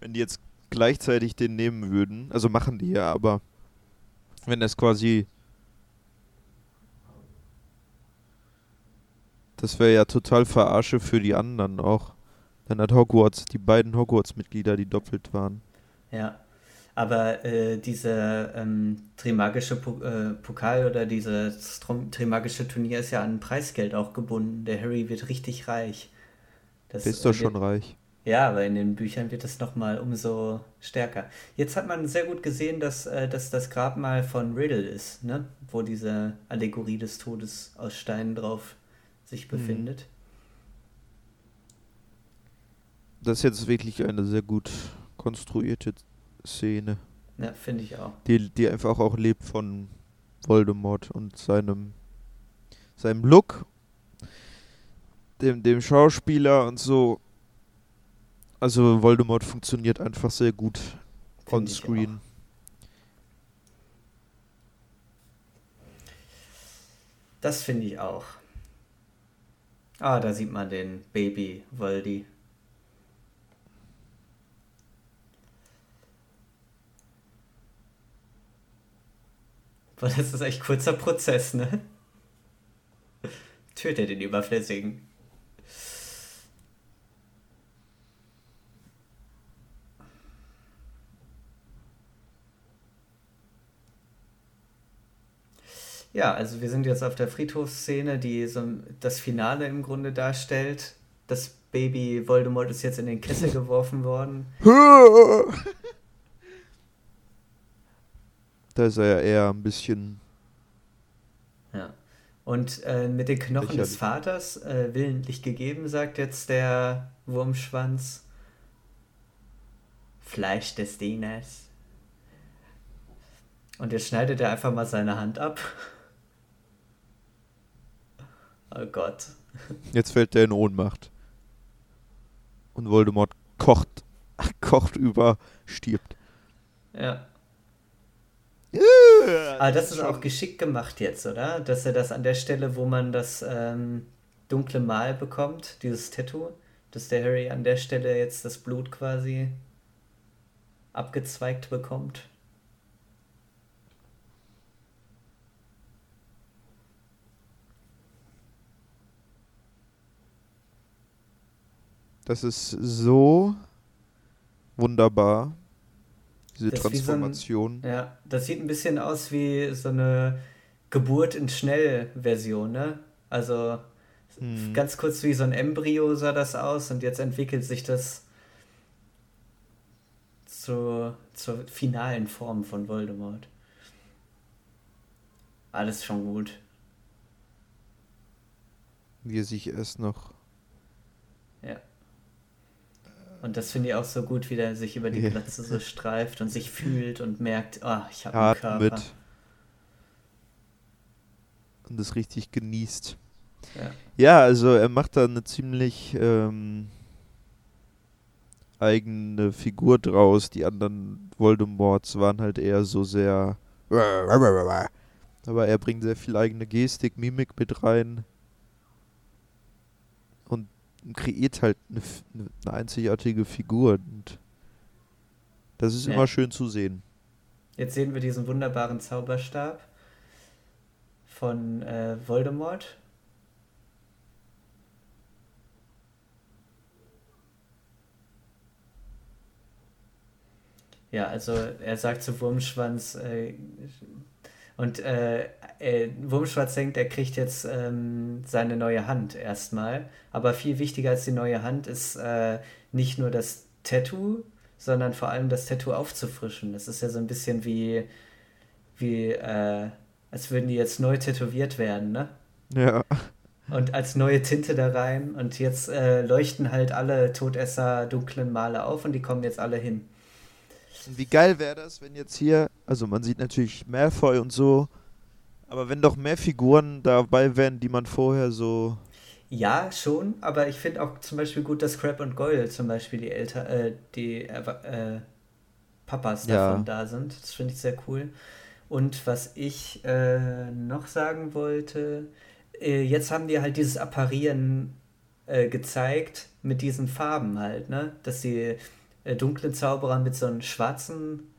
Wenn die jetzt gleichzeitig den nehmen würden, also machen die ja, aber wenn das quasi. Das wäre ja total verarsche für die anderen auch. Dann hat Hogwarts, die beiden Hogwarts-Mitglieder, die doppelt waren. Ja, aber äh, diese ähm, Trimagische po äh, Pokal oder dieses Trimagische Turnier ist ja an Preisgeld auch gebunden. Der Harry wird richtig reich. Das ist doch schon reich. Ja, aber in den Büchern wird es nochmal umso stärker. Jetzt hat man sehr gut gesehen, dass, äh, dass das Grabmal von Riddle ist, ne? wo diese Allegorie des Todes aus Steinen drauf sich mhm. befindet. Das ist jetzt wirklich eine sehr gut konstruierte Szene. Ja, finde ich auch. Die, die einfach auch lebt von Voldemort und seinem, seinem Look, dem, dem Schauspieler und so. Also Voldemort funktioniert einfach sehr gut on screen. Das finde ich auch. Ah, da sieht man den Baby Voldy. Boah, das ist echt kurzer Prozess, ne? Töte den Überflüssigen. Ja, also wir sind jetzt auf der Friedhofsszene, die so das Finale im Grunde darstellt. Das Baby Voldemort ist jetzt in den Kessel geworfen worden. Da ist er ja eher ein bisschen. Ja. Und äh, mit den Knochen des Vaters, äh, willentlich gegeben, sagt jetzt der Wurmschwanz. Fleisch des Dieners. Und jetzt schneidet er einfach mal seine Hand ab. Oh Gott. Jetzt fällt er in Ohnmacht. Und Voldemort kocht, kocht über, stirbt. Ja. Aber das ist auch geschickt gemacht jetzt, oder? Dass er das an der Stelle, wo man das ähm, dunkle Mal bekommt, dieses Tattoo, dass der Harry an der Stelle jetzt das Blut quasi abgezweigt bekommt. Das ist so wunderbar diese das Transformation. So ein, ja, das sieht ein bisschen aus wie so eine Geburt in Schnell-Version, ne? Also hm. ganz kurz wie so ein Embryo sah das aus und jetzt entwickelt sich das zur, zur finalen Form von Voldemort. Alles schon gut. Wie er sich erst noch. Ja. Und das finde ich auch so gut, wie der sich über die yeah. so streift und sich fühlt und merkt, oh, ich habe einen Körper. Mit. Und das richtig genießt. Ja. ja, also er macht da eine ziemlich ähm, eigene Figur draus. Die anderen Voldemorts waren halt eher so sehr. Aber er bringt sehr viel eigene Gestik, Mimik mit rein. Kreiert halt eine, eine einzigartige Figur. Und das ist ja. immer schön zu sehen. Jetzt sehen wir diesen wunderbaren Zauberstab von äh, Voldemort. Ja, also er sagt zu Wurmschwanz, äh, und äh, äh, Wurmschwanz denkt, er kriegt jetzt ähm, seine neue Hand erstmal. Aber viel wichtiger als die neue Hand ist äh, nicht nur das Tattoo, sondern vor allem das Tattoo aufzufrischen. Das ist ja so ein bisschen wie, wie äh, als würden die jetzt neu tätowiert werden, ne? Ja. Und als neue Tinte da rein. Und jetzt äh, leuchten halt alle Todesser dunklen Male auf und die kommen jetzt alle hin. Wie geil wäre das, wenn jetzt hier, also man sieht natürlich Malfoy und so, aber wenn doch mehr Figuren dabei wären, die man vorher so. Ja, schon, aber ich finde auch zum Beispiel gut, dass Crab und Goyle zum Beispiel die Eltern, äh, die äh, Papas ja. davon da sind. Das finde ich sehr cool. Und was ich äh, noch sagen wollte, äh, jetzt haben die halt dieses Apparieren äh, gezeigt mit diesen Farben halt, ne? Dass die äh, dunklen Zauberer mit so einem schwarzen.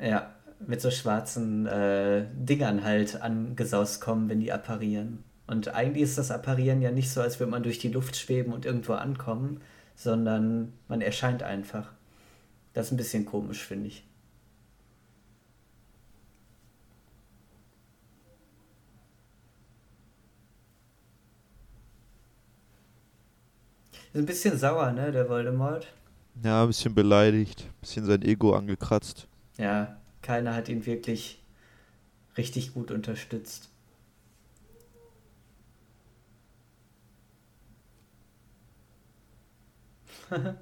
Ja, mit so schwarzen äh, Dingern halt angesaust kommen, wenn die apparieren. Und eigentlich ist das Apparieren ja nicht so, als würde man durch die Luft schweben und irgendwo ankommen, sondern man erscheint einfach. Das ist ein bisschen komisch, finde ich. Ein bisschen sauer, ne, der Voldemort. Ja, ein bisschen beleidigt, ein bisschen sein Ego angekratzt. Ja, keiner hat ihn wirklich richtig gut unterstützt.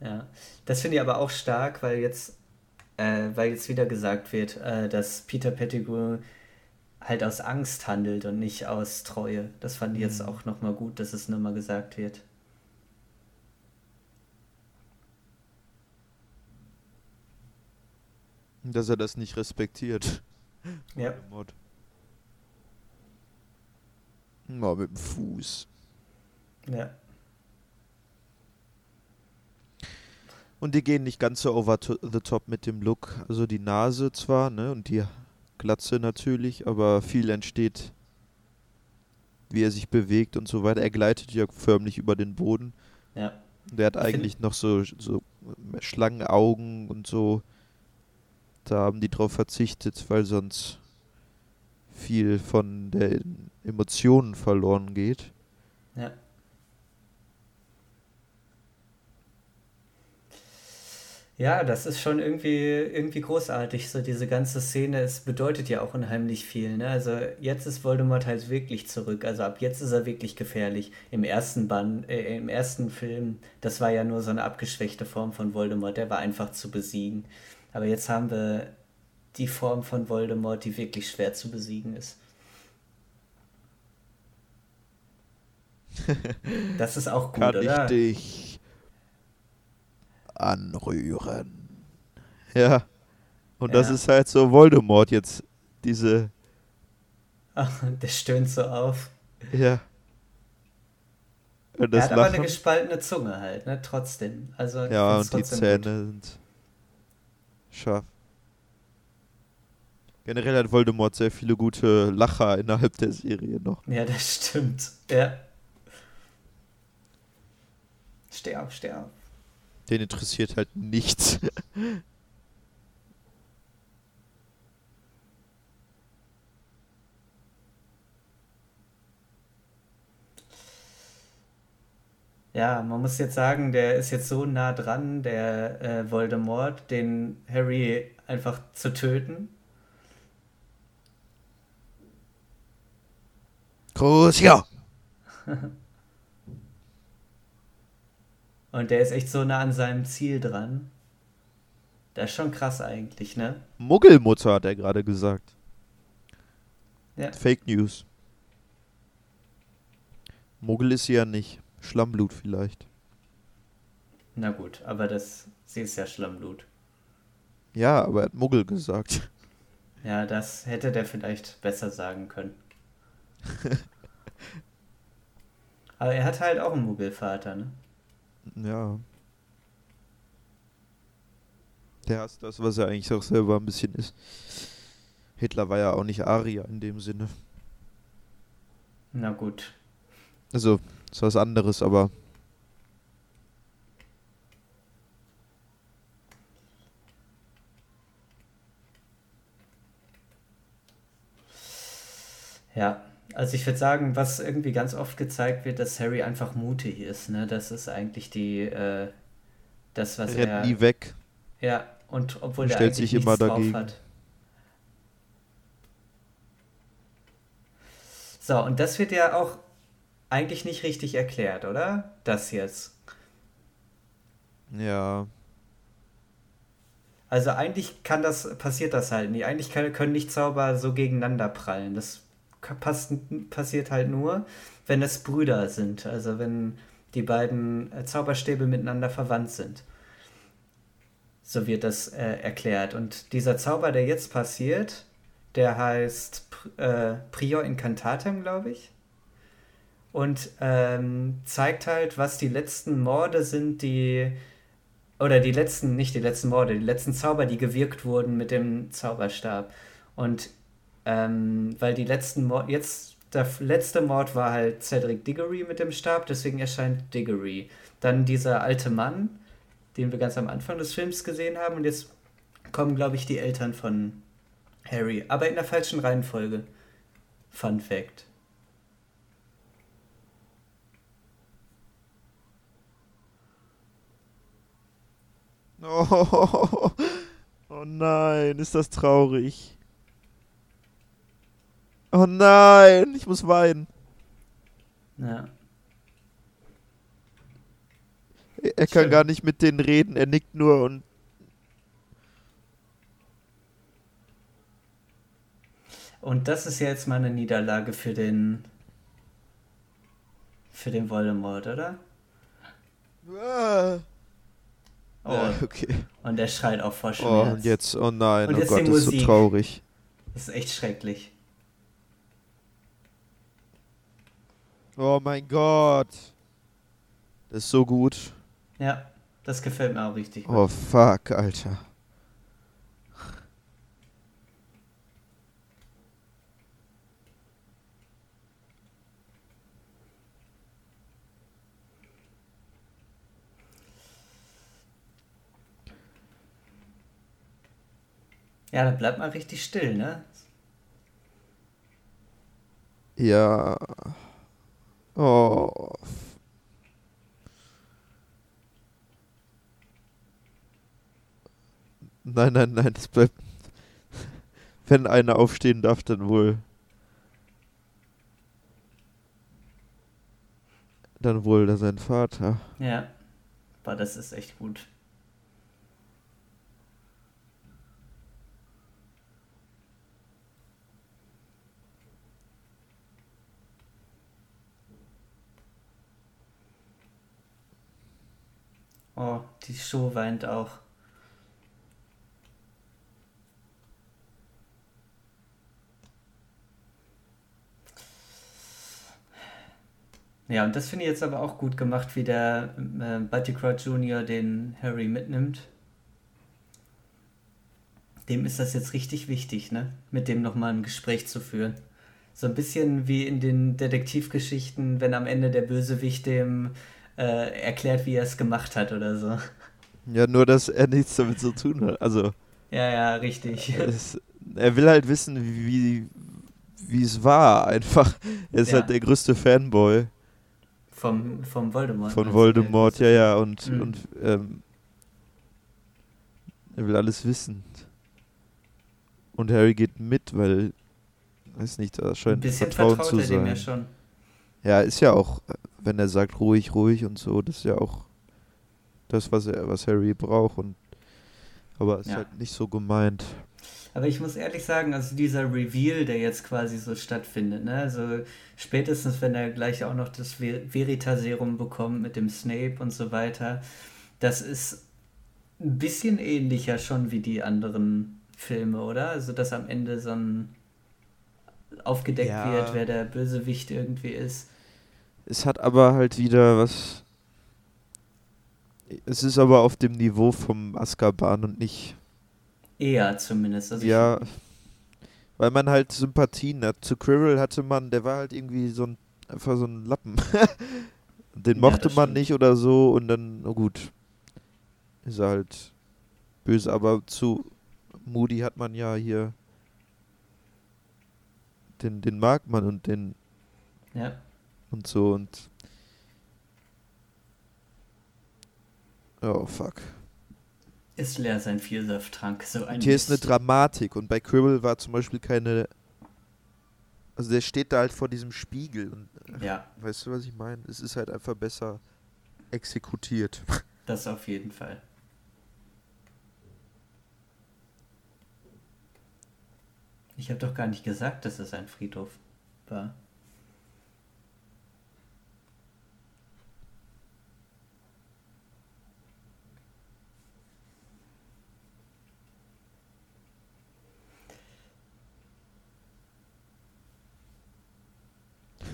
ja, das finde ich aber auch stark, weil jetzt, äh, weil jetzt wieder gesagt wird, äh, dass Peter Pettigrew halt aus Angst handelt und nicht aus Treue. Das fand ich jetzt mhm. auch nochmal gut, dass es nochmal gesagt wird. Dass er das nicht respektiert. Ja. Mal mit dem Fuß. Ja. Und die gehen nicht ganz so over the top mit dem Look. Also die Nase zwar, ne, und die Glatze natürlich, aber viel entsteht, wie er sich bewegt und so weiter. Er gleitet ja förmlich über den Boden. Ja. Der hat eigentlich noch so, so Schlangenaugen und so. Da haben die drauf verzichtet, weil sonst viel von den Emotionen verloren geht. Ja. Ja, das ist schon irgendwie, irgendwie großartig, so diese ganze Szene. Es bedeutet ja auch unheimlich viel. Ne? Also jetzt ist Voldemort halt wirklich zurück. Also ab jetzt ist er wirklich gefährlich. Im ersten Band, äh, im ersten Film, das war ja nur so eine abgeschwächte Form von Voldemort. Der war einfach zu besiegen. Aber jetzt haben wir die Form von Voldemort, die wirklich schwer zu besiegen ist. Das ist auch gut, Kann oder? Ich dich anrühren. Ja. Und ja. das ist halt so Voldemort jetzt, diese. Ach, der stöhnt so auf. Ja. Und er hat Lachen. aber eine gespaltene Zunge halt, ne? Trotzdem. Also, ja, und die Zähne gut. sind scharf. Generell hat Voldemort sehr viele gute Lacher innerhalb der Serie noch. Ja, das stimmt. Ja. Sterb, sterb. Den interessiert halt nichts. Ja, man muss jetzt sagen, der ist jetzt so nah dran, der äh, Voldemort, den Harry einfach zu töten. Crucio! Und der ist echt so nah an seinem Ziel dran. Das ist schon krass eigentlich, ne? Muggelmutter hat er gerade gesagt. Ja. Fake News. Muggel ist sie ja nicht. Schlammblut vielleicht. Na gut, aber das, sie ist ja Schlammblut. Ja, aber er hat Muggel gesagt. Ja, das hätte der vielleicht besser sagen können. aber er hat halt auch einen Muggelvater, ne? Ja. Der hasst das, was er eigentlich auch selber ein bisschen ist. Hitler war ja auch nicht Arier in dem Sinne. Na gut. Also, ist was anderes, aber Ja, also ich würde sagen, was irgendwie ganz oft gezeigt wird, dass Harry einfach mutig ist, ne? Das ist eigentlich die, äh, das, was er rennt er, nie weg. ja, und obwohl der stellt eigentlich sich immer nichts drauf dagegen. hat. So, und das wird ja auch eigentlich nicht richtig erklärt, oder? Das jetzt. Ja. Also eigentlich kann das, passiert das halt nie. Eigentlich kann, können nicht Zauber so gegeneinander prallen. Das passt, passiert halt nur, wenn es Brüder sind. Also wenn die beiden äh, Zauberstäbe miteinander verwandt sind. So wird das äh, erklärt. Und dieser Zauber, der jetzt passiert, der heißt äh, Prior Incantatem, glaube ich. Und ähm, zeigt halt, was die letzten Morde sind, die oder die letzten, nicht die letzten Morde, die letzten Zauber, die gewirkt wurden mit dem Zauberstab. Und ähm, weil die letzten Mord, jetzt der letzte Mord war halt Cedric Diggory mit dem Stab, deswegen erscheint Diggory. Dann dieser alte Mann, den wir ganz am Anfang des Films gesehen haben, und jetzt kommen, glaube ich, die Eltern von Harry, aber in der falschen Reihenfolge. Fun Fact. Oh, oh nein, ist das traurig. Oh nein, ich muss weinen. Ja. Er er kann Schön. gar nicht mit denen reden, er nickt nur und Und das ist jetzt mal eine Niederlage für den für den Voldemort, oder? Ah. Oh, Ja, okay. und er schreit auch vor Oh, Schmerz. und jetzt, oh nein, Und oh Gott, das ist so traurig. Das ist echt schrecklich. Oh mein Gott. Das ist so gut. Ja, das gefällt mir auch richtig gut. Oh fuck, Alter. Ja, da bleibt mal richtig still, ne? Ja. Oh. Nein, nein, nein, es bleibt. Wenn einer aufstehen darf, dann wohl. Dann wohl sein Vater. Ja. Boah, das ist echt gut. Oh, die Show weint auch. Ja, und das finde ich jetzt aber auch gut gemacht, wie der äh, Buddy Crouch Jr. den Harry mitnimmt. Dem ist das jetzt richtig wichtig, ne? Mit dem nochmal ein Gespräch zu führen. So ein bisschen wie in den Detektivgeschichten, wenn am Ende der Bösewicht dem äh, erklärt, wie er es gemacht hat oder so. Ja, nur, dass er nichts damit zu tun hat. Also, Ja, ja, richtig. es, er will halt wissen, wie, wie es war, einfach. Er ist Ja. halt der größte Fanboy. Vom, vom Voldemort. Von Voldemort, ja, ja, und, Mhm. und ähm, er will alles wissen. Und Harry geht mit, weil, weiß nicht, da Ein scheint bisschen Vertrauen vertraut zu er dem ja sein. schon. Ja, ist ja auch, äh, wenn er sagt ruhig, ruhig und so, das ist ja auch das, was er, was Harry braucht und aber ist Ja. halt nicht so gemeint. Aber ich muss ehrlich sagen, also dieser Reveal, der jetzt quasi so stattfindet, ne, also spätestens wenn er gleich auch noch das Ver- Veritaserum bekommt mit dem Snape und so weiter, das ist ein bisschen ähnlicher schon wie die anderen Filme, oder? Also dass am Ende so ein aufgedeckt Ja. wird, wer der Bösewicht irgendwie ist. Es hat aber halt wieder was. Es ist aber auf dem Niveau vom Azkaban und nicht. Eher zumindest. Also ja. Weil man halt Sympathien hat. Zu Quirrell hatte man, der war halt irgendwie so ein. Einfach so ein Lappen. Den Ja, mochte das man stimmt. nicht oder so und dann, na gut. Ist er halt böse. Aber zu Moody hat man ja hier. Den, den mag man und den ja. Und so und. Oh fuck. Ist leer sein Vielsafttrank. So ein Und hier ist eine. Dramatik und bei Quirrell war zum Beispiel keine. Also der steht da halt vor diesem Spiegel und äh, Ja, weißt du, was ich meine? Es ist halt einfach besser exekutiert. das auf jeden Fall. Ich habe doch gar nicht gesagt, dass es ein Friedhof war.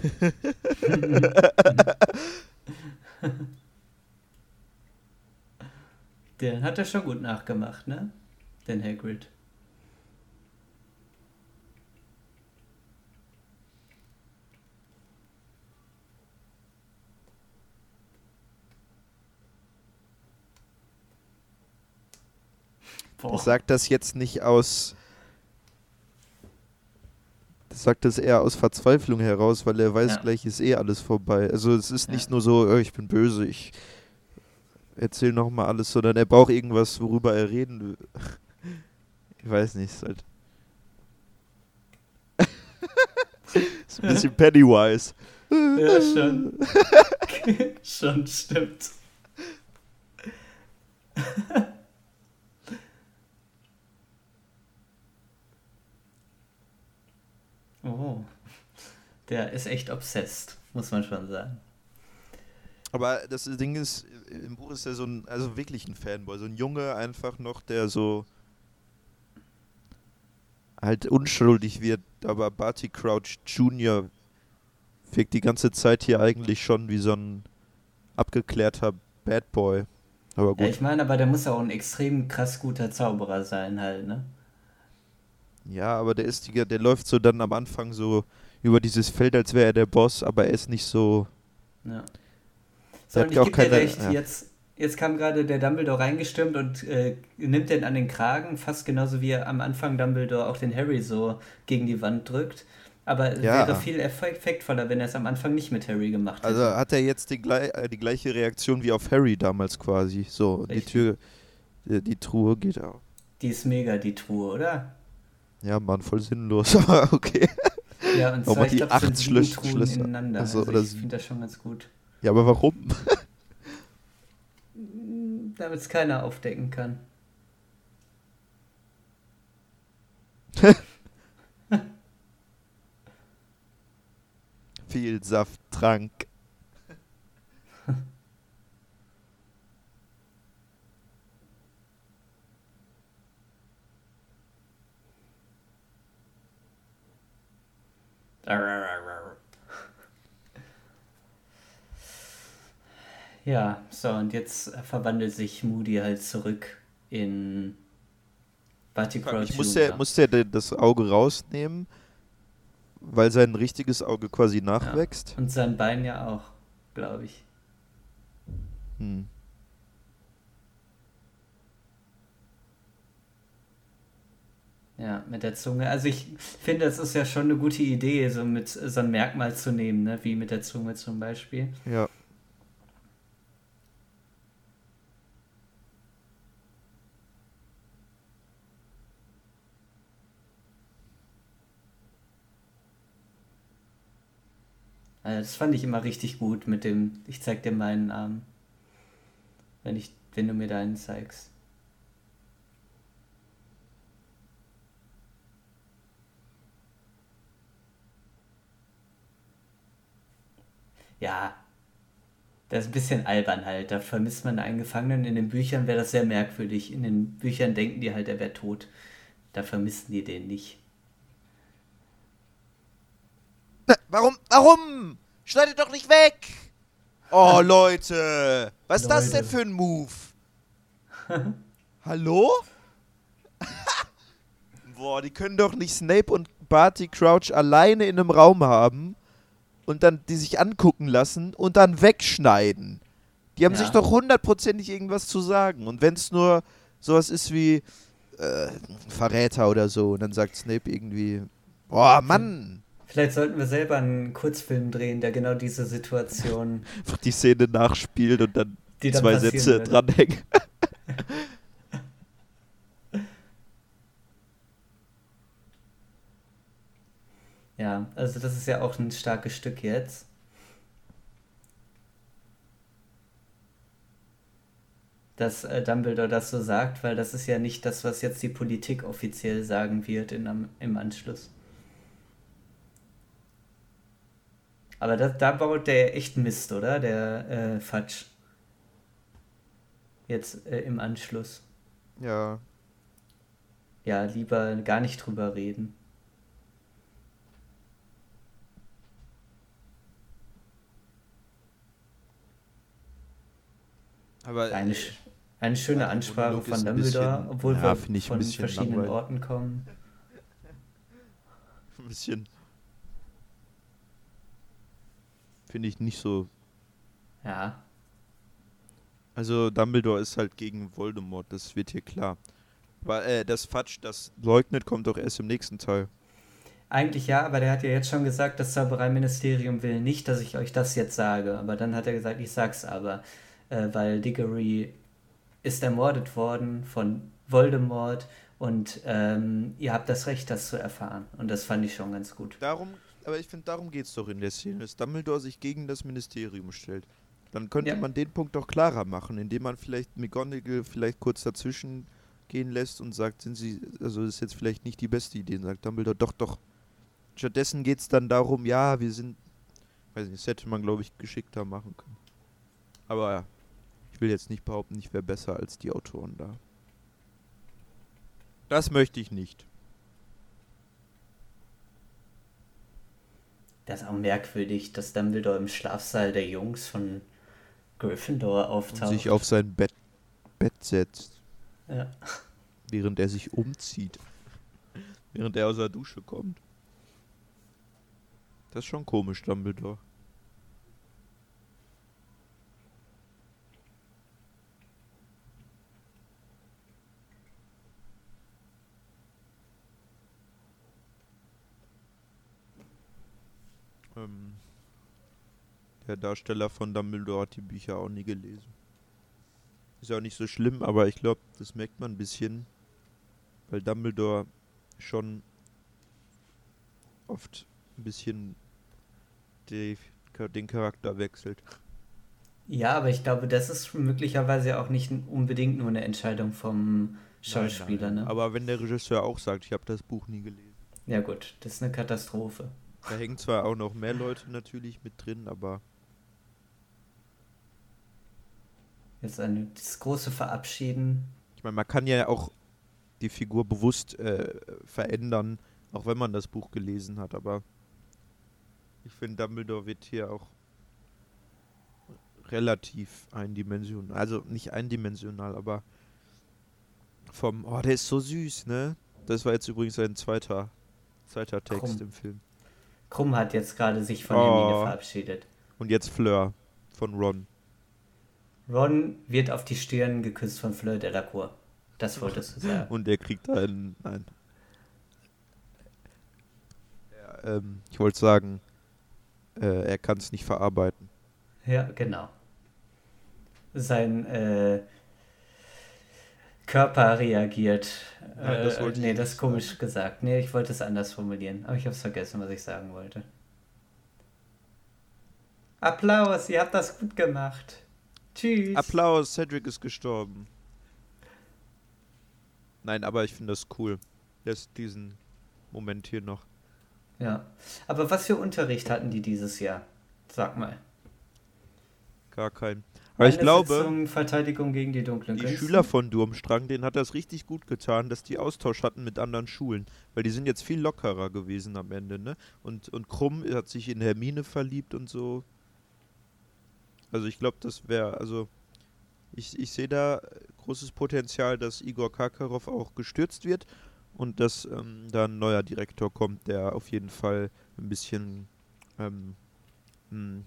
Den hat er schon gut nachgemacht, ne? Den Hagrid. Ich sag das jetzt nicht aus. Ich sag das eher aus Verzweiflung heraus, weil er weiß, Ja. gleich ist eh alles vorbei. Also es ist Ja. nicht nur so, oh, ich bin böse, ich erzähl nochmal alles, sondern er braucht irgendwas, worüber er reden will. Ich weiß nicht, ist halt. ist ein bisschen Pennywise. Ja, schon. schon stimmt. Oh. Der ist echt obsessed, muss man schon sagen. Aber das Ding ist, im Buch ist er so ein, also wirklich ein Fanboy, so ein Junge einfach noch, der so halt unschuldig wird, aber Barty Crouch Jr. wirkt die ganze Zeit hier eigentlich schon wie so ein abgeklärter Bad Boy. Aber Ja, gut. ich meine, aber der muss ja auch ein extrem krass guter Zauberer sein, halt, ne? Ja, aber der ist die, der läuft so dann am Anfang so über dieses Feld, als wäre er der Boss, aber er ist nicht so. Ja. Der So, hat ich auch keine- recht, ja. jetzt, jetzt kam gerade der Dumbledore reingestürmt und äh, nimmt den an den Kragen, fast genauso wie er am Anfang Dumbledore auch den Harry so gegen die Wand drückt. Aber es Ja. wäre viel effektvoller, wenn er es am Anfang nicht mit Harry gemacht hätte. Also hat er jetzt die, äh, die gleiche Reaktion wie auf Harry damals quasi. So, die Richtig. Tür, die, die Truhe geht auf. Die ist mega, die Truhe, oder? Ja, Mann, voll sinnlos, aber okay. Ja, und zwar, die ich glaube, acht Schlüs- Schlösser. ineinander. Also, Also, ich finde das schon ganz gut. Ja, aber warum? Damit es keiner aufdecken kann. Viel Saft, Ja, so, und jetzt verwandelt sich Moody halt zurück in Barty Crouch Ich muss Jr. ja, ja das Auge rausnehmen, weil sein richtiges Auge quasi nachwächst. Und sein Bein ja auch, glaube ich. Hm. Ja, mit der Zunge. Also ich finde, es ist ja schon eine gute Idee, so mit so ein Merkmal zu nehmen, ne? wie mit der Zunge zum Beispiel. Ja. Also das fand ich immer richtig gut mit dem, ich zeig dir meinen Arm. Wenn ich, wenn du mir deinen zeigst. Ja, das ist ein bisschen albern halt. Da vermisst man einen Gefangenen. In den Büchern wäre das sehr merkwürdig. In den Büchern denken die halt, er wäre tot. Da vermissen die den nicht. Warum? Warum? Schneidet doch nicht weg! Oh, Leute! Was ist das denn für ein Move? Hallo? Boah, die können doch nicht Snape und Barty Crouch alleine in einem Raum haben und dann die sich angucken lassen und dann wegschneiden. Die haben Ja. sich doch hundertprozentig irgendwas zu sagen. Und wenn es nur sowas ist wie äh, Verräter oder so, und dann sagt Snape irgendwie, boah, Mann, Vielleicht sollten wir selber einen Kurzfilm drehen, der genau diese Situation, einfach die Szene nachspielt und dann die dann zwei Sätze würde. dranhängen. Ja, also das ist ja auch ein starkes Stück jetzt. Dass äh, Dumbledore das so sagt, weil das ist ja nicht das, was jetzt die Politik offiziell sagen wird in, am, im Anschluss. Aber da, da baut der echt Mist, oder? Der äh, Fatsch. Jetzt äh, im Anschluss. Ja, Ja, lieber gar nicht drüber reden. Aber Eine, sch- eine schöne Ansprache von Dumbledore, obwohl ja, wir von verschiedenen langweilig. Orten kommen. ein bisschen finde ich nicht so. Ja, Also Dumbledore ist halt gegen Voldemort, das wird hier klar. Aber äh, das Fatsch, das leugnet, kommt doch erst im nächsten Teil. eigentlich ja, aber der hat ja jetzt schon gesagt, das Zaubereiministerium will nicht, dass ich euch das jetzt sage. Aber dann hat er gesagt, ich sag's aber, äh, weil Diggory ist ermordet worden von Voldemort und ähm, ihr habt das Recht, das zu erfahren. Und das fand ich schon ganz gut. Darum, aber ich finde, darum geht es doch in der Szene, dass Dumbledore sich gegen das Ministerium stellt. Dann könnte Ja. man den Punkt doch klarer machen, indem man vielleicht McGonagall vielleicht kurz dazwischen gehen lässt und sagt, sind sie, also das ist jetzt vielleicht nicht die beste Idee, und sagt Dumbledore, doch, doch. Stattdessen geht es dann darum, ja, wir sind, weiß nicht, das hätte man, glaube ich, geschickter machen können. Aber ja, ich will jetzt nicht behaupten, ich wäre besser als die Autoren da. Das möchte ich nicht. Das ist auch merkwürdig, dass Dumbledore im Schlafsaal der Jungs von Gryffindor Und auftaucht. sich auf sein Bett, Bett setzt. ja. während er sich umzieht. Während er aus der Dusche kommt. Das ist schon komisch, Dumbledore. Ähm, der Darsteller von Dumbledore hat die Bücher auch nie gelesen. Ist ja auch nicht so schlimm, aber ich glaube, das merkt man ein bisschen, weil Dumbledore schon oft ein bisschen die, den Charakter wechselt. Ja, aber ich glaube, das ist möglicherweise auch nicht unbedingt nur eine Entscheidung vom Schauspieler, Nein, nein. ne? Aber wenn der Regisseur auch sagt, ich habe das Buch nie gelesen. Ja gut, das ist eine Katastrophe. Da hängen zwar auch noch mehr Leute natürlich mit drin, aber Jetzt eine, das große Verabschieden. ich meine, man kann ja auch die Figur bewusst äh, verändern, auch wenn man das Buch gelesen hat, aber ich finde, Dumbledore wird hier auch relativ eindimensional, also nicht eindimensional, aber vom, oh, der ist so süß, ne? Das war jetzt übrigens ein zweiter, zweiter Text Krumm. im Film. Krumm hat jetzt gerade sich von Oh. Hermine verabschiedet. Und jetzt Fleur von Ron. Ron wird auf die Stirn geküsst von Fleur Delacour. Das wolltest du sagen. Und der kriegt einen, nein. Ja, ähm, ich wollte sagen, äh, er kann es nicht verarbeiten. Ja, genau. Sein äh, Körper reagiert. Nein, das äh, wollte ich nee, nicht das ist komisch gesagt. Nee, ich wollte es anders formulieren. Aber ich habe es vergessen, was ich sagen wollte. Applaus, ihr habt das gut gemacht. Tschüss. Applaus, Cedric ist gestorben. Nein, aber ich finde das cool. Lässt diesen Moment hier noch. Ja. Aber was für Unterricht hatten die dieses Jahr? Sag mal. Gar keinen. Aber ich glaube, Sitzung, Verteidigung gegen die dunklen die. Schüler von Durmstrang, denen hat das richtig gut getan, dass die Austausch hatten mit anderen Schulen. Weil die sind jetzt viel lockerer gewesen am Ende, ne? Und, und Krumm hat sich in Hermine verliebt und so. Also ich glaube, das wäre, also ich, ich sehe da großes Potenzial, dass Igor Karkarow auch gestürzt wird und dass ähm, da ein neuer Direktor kommt, der auf jeden Fall ein bisschen ähm, mh,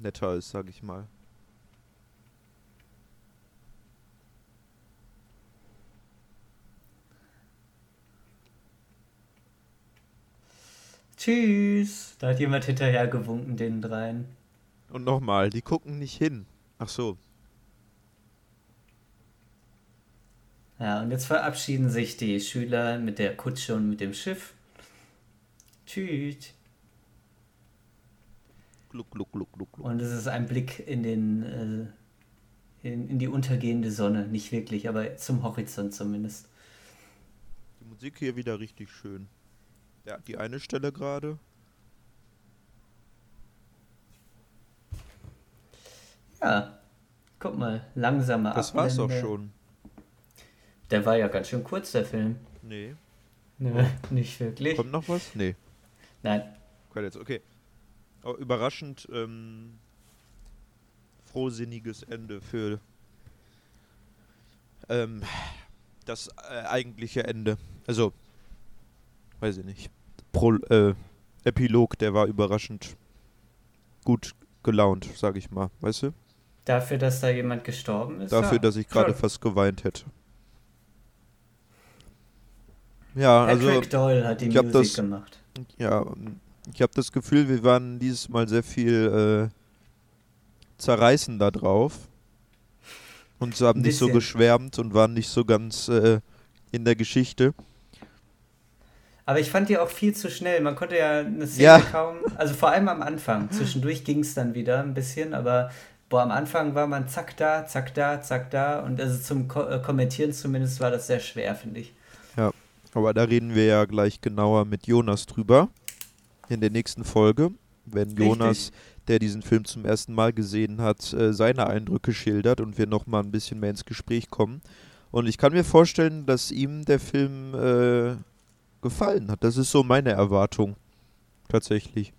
netter ist, sag ich mal. Tschüss. Da hat jemand hinterher gewunken, den dreien. Und nochmal, die gucken nicht hin. Ach so, Ja, und jetzt verabschieden sich die Schüler mit der Kutsche und mit dem Schiff. Tschüss. Gluck, gluck, gluck, gluck, gluck. Und es ist ein Blick in den äh, in, in die untergehende Sonne. Nicht wirklich, aber zum Horizont zumindest. Die Musik hier wieder richtig schön. Ja, die eine Stelle gerade. Ja. Guck mal, langsamer Das war's auch schon. Der war ja ganz schön kurz, der Film. Nee. Nö, nicht wirklich. Kommt noch was? Nee. Nein. Credits, okay. Überraschend ähm, frohsinniges Ende für ähm, das äh, eigentliche Ende. Also, weiß ich nicht. Pro, äh, Epilog, der war überraschend gut gelaunt, sag ich mal. Weißt du? Dafür, dass da jemand gestorben ist? Dafür, ja, dass ich gerade fast geweint hätte. Ja, also. Patrick Doyle hat die ich Musik das- gemacht. Ja, ich habe das Gefühl, wir waren dieses Mal sehr viel äh, zerreißen da drauf. Und sie haben nicht so geschwärmt und waren nicht so ganz äh, in der Geschichte. Aber ich fand die auch viel zu schnell. Man konnte ja eine Szene Ja. kaum. Also vor allem am Anfang. Zwischendurch ging es dann wieder ein bisschen, aber boah, am Anfang war man zack da, zack da, zack da. Und also zum Ko äh, Kommentieren zumindest war das sehr schwer, finde ich. Aber da reden wir ja gleich genauer mit Jonas drüber. In der nächsten Folge. Wenn Jonas, der diesen Film zum ersten Mal gesehen hat, äh, seine Eindrücke schildert und wir nochmal ein bisschen mehr ins Gespräch kommen. Und ich kann mir vorstellen, dass ihm der Film äh, gefallen hat. Das ist so meine Erwartung. Tatsächlich.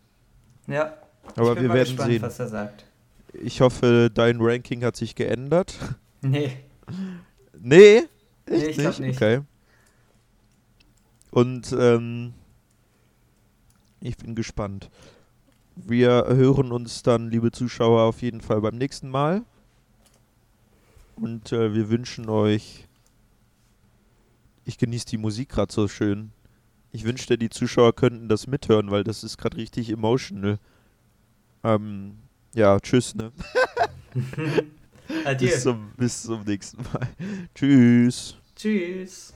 Ja. Aber ich bin wir werden gespannt, sehen. was er sagt. Ich hoffe, dein Ranking hat sich geändert. Nee. Nee? Nee, Echt ich glaub nicht. Okay. Und ähm, ich bin gespannt. Wir hören uns dann, liebe Zuschauer, auf jeden Fall beim nächsten Mal. Und äh, wir wünschen euch. Ich genieße die Musik gerade so schön. Ich wünschte, die Zuschauer könnten das mithören, weil das ist gerade richtig emotional. Ähm, ja, tschüss, ne? Adieu. Bis zum, bis zum nächsten Mal. Tschüss. Tschüss.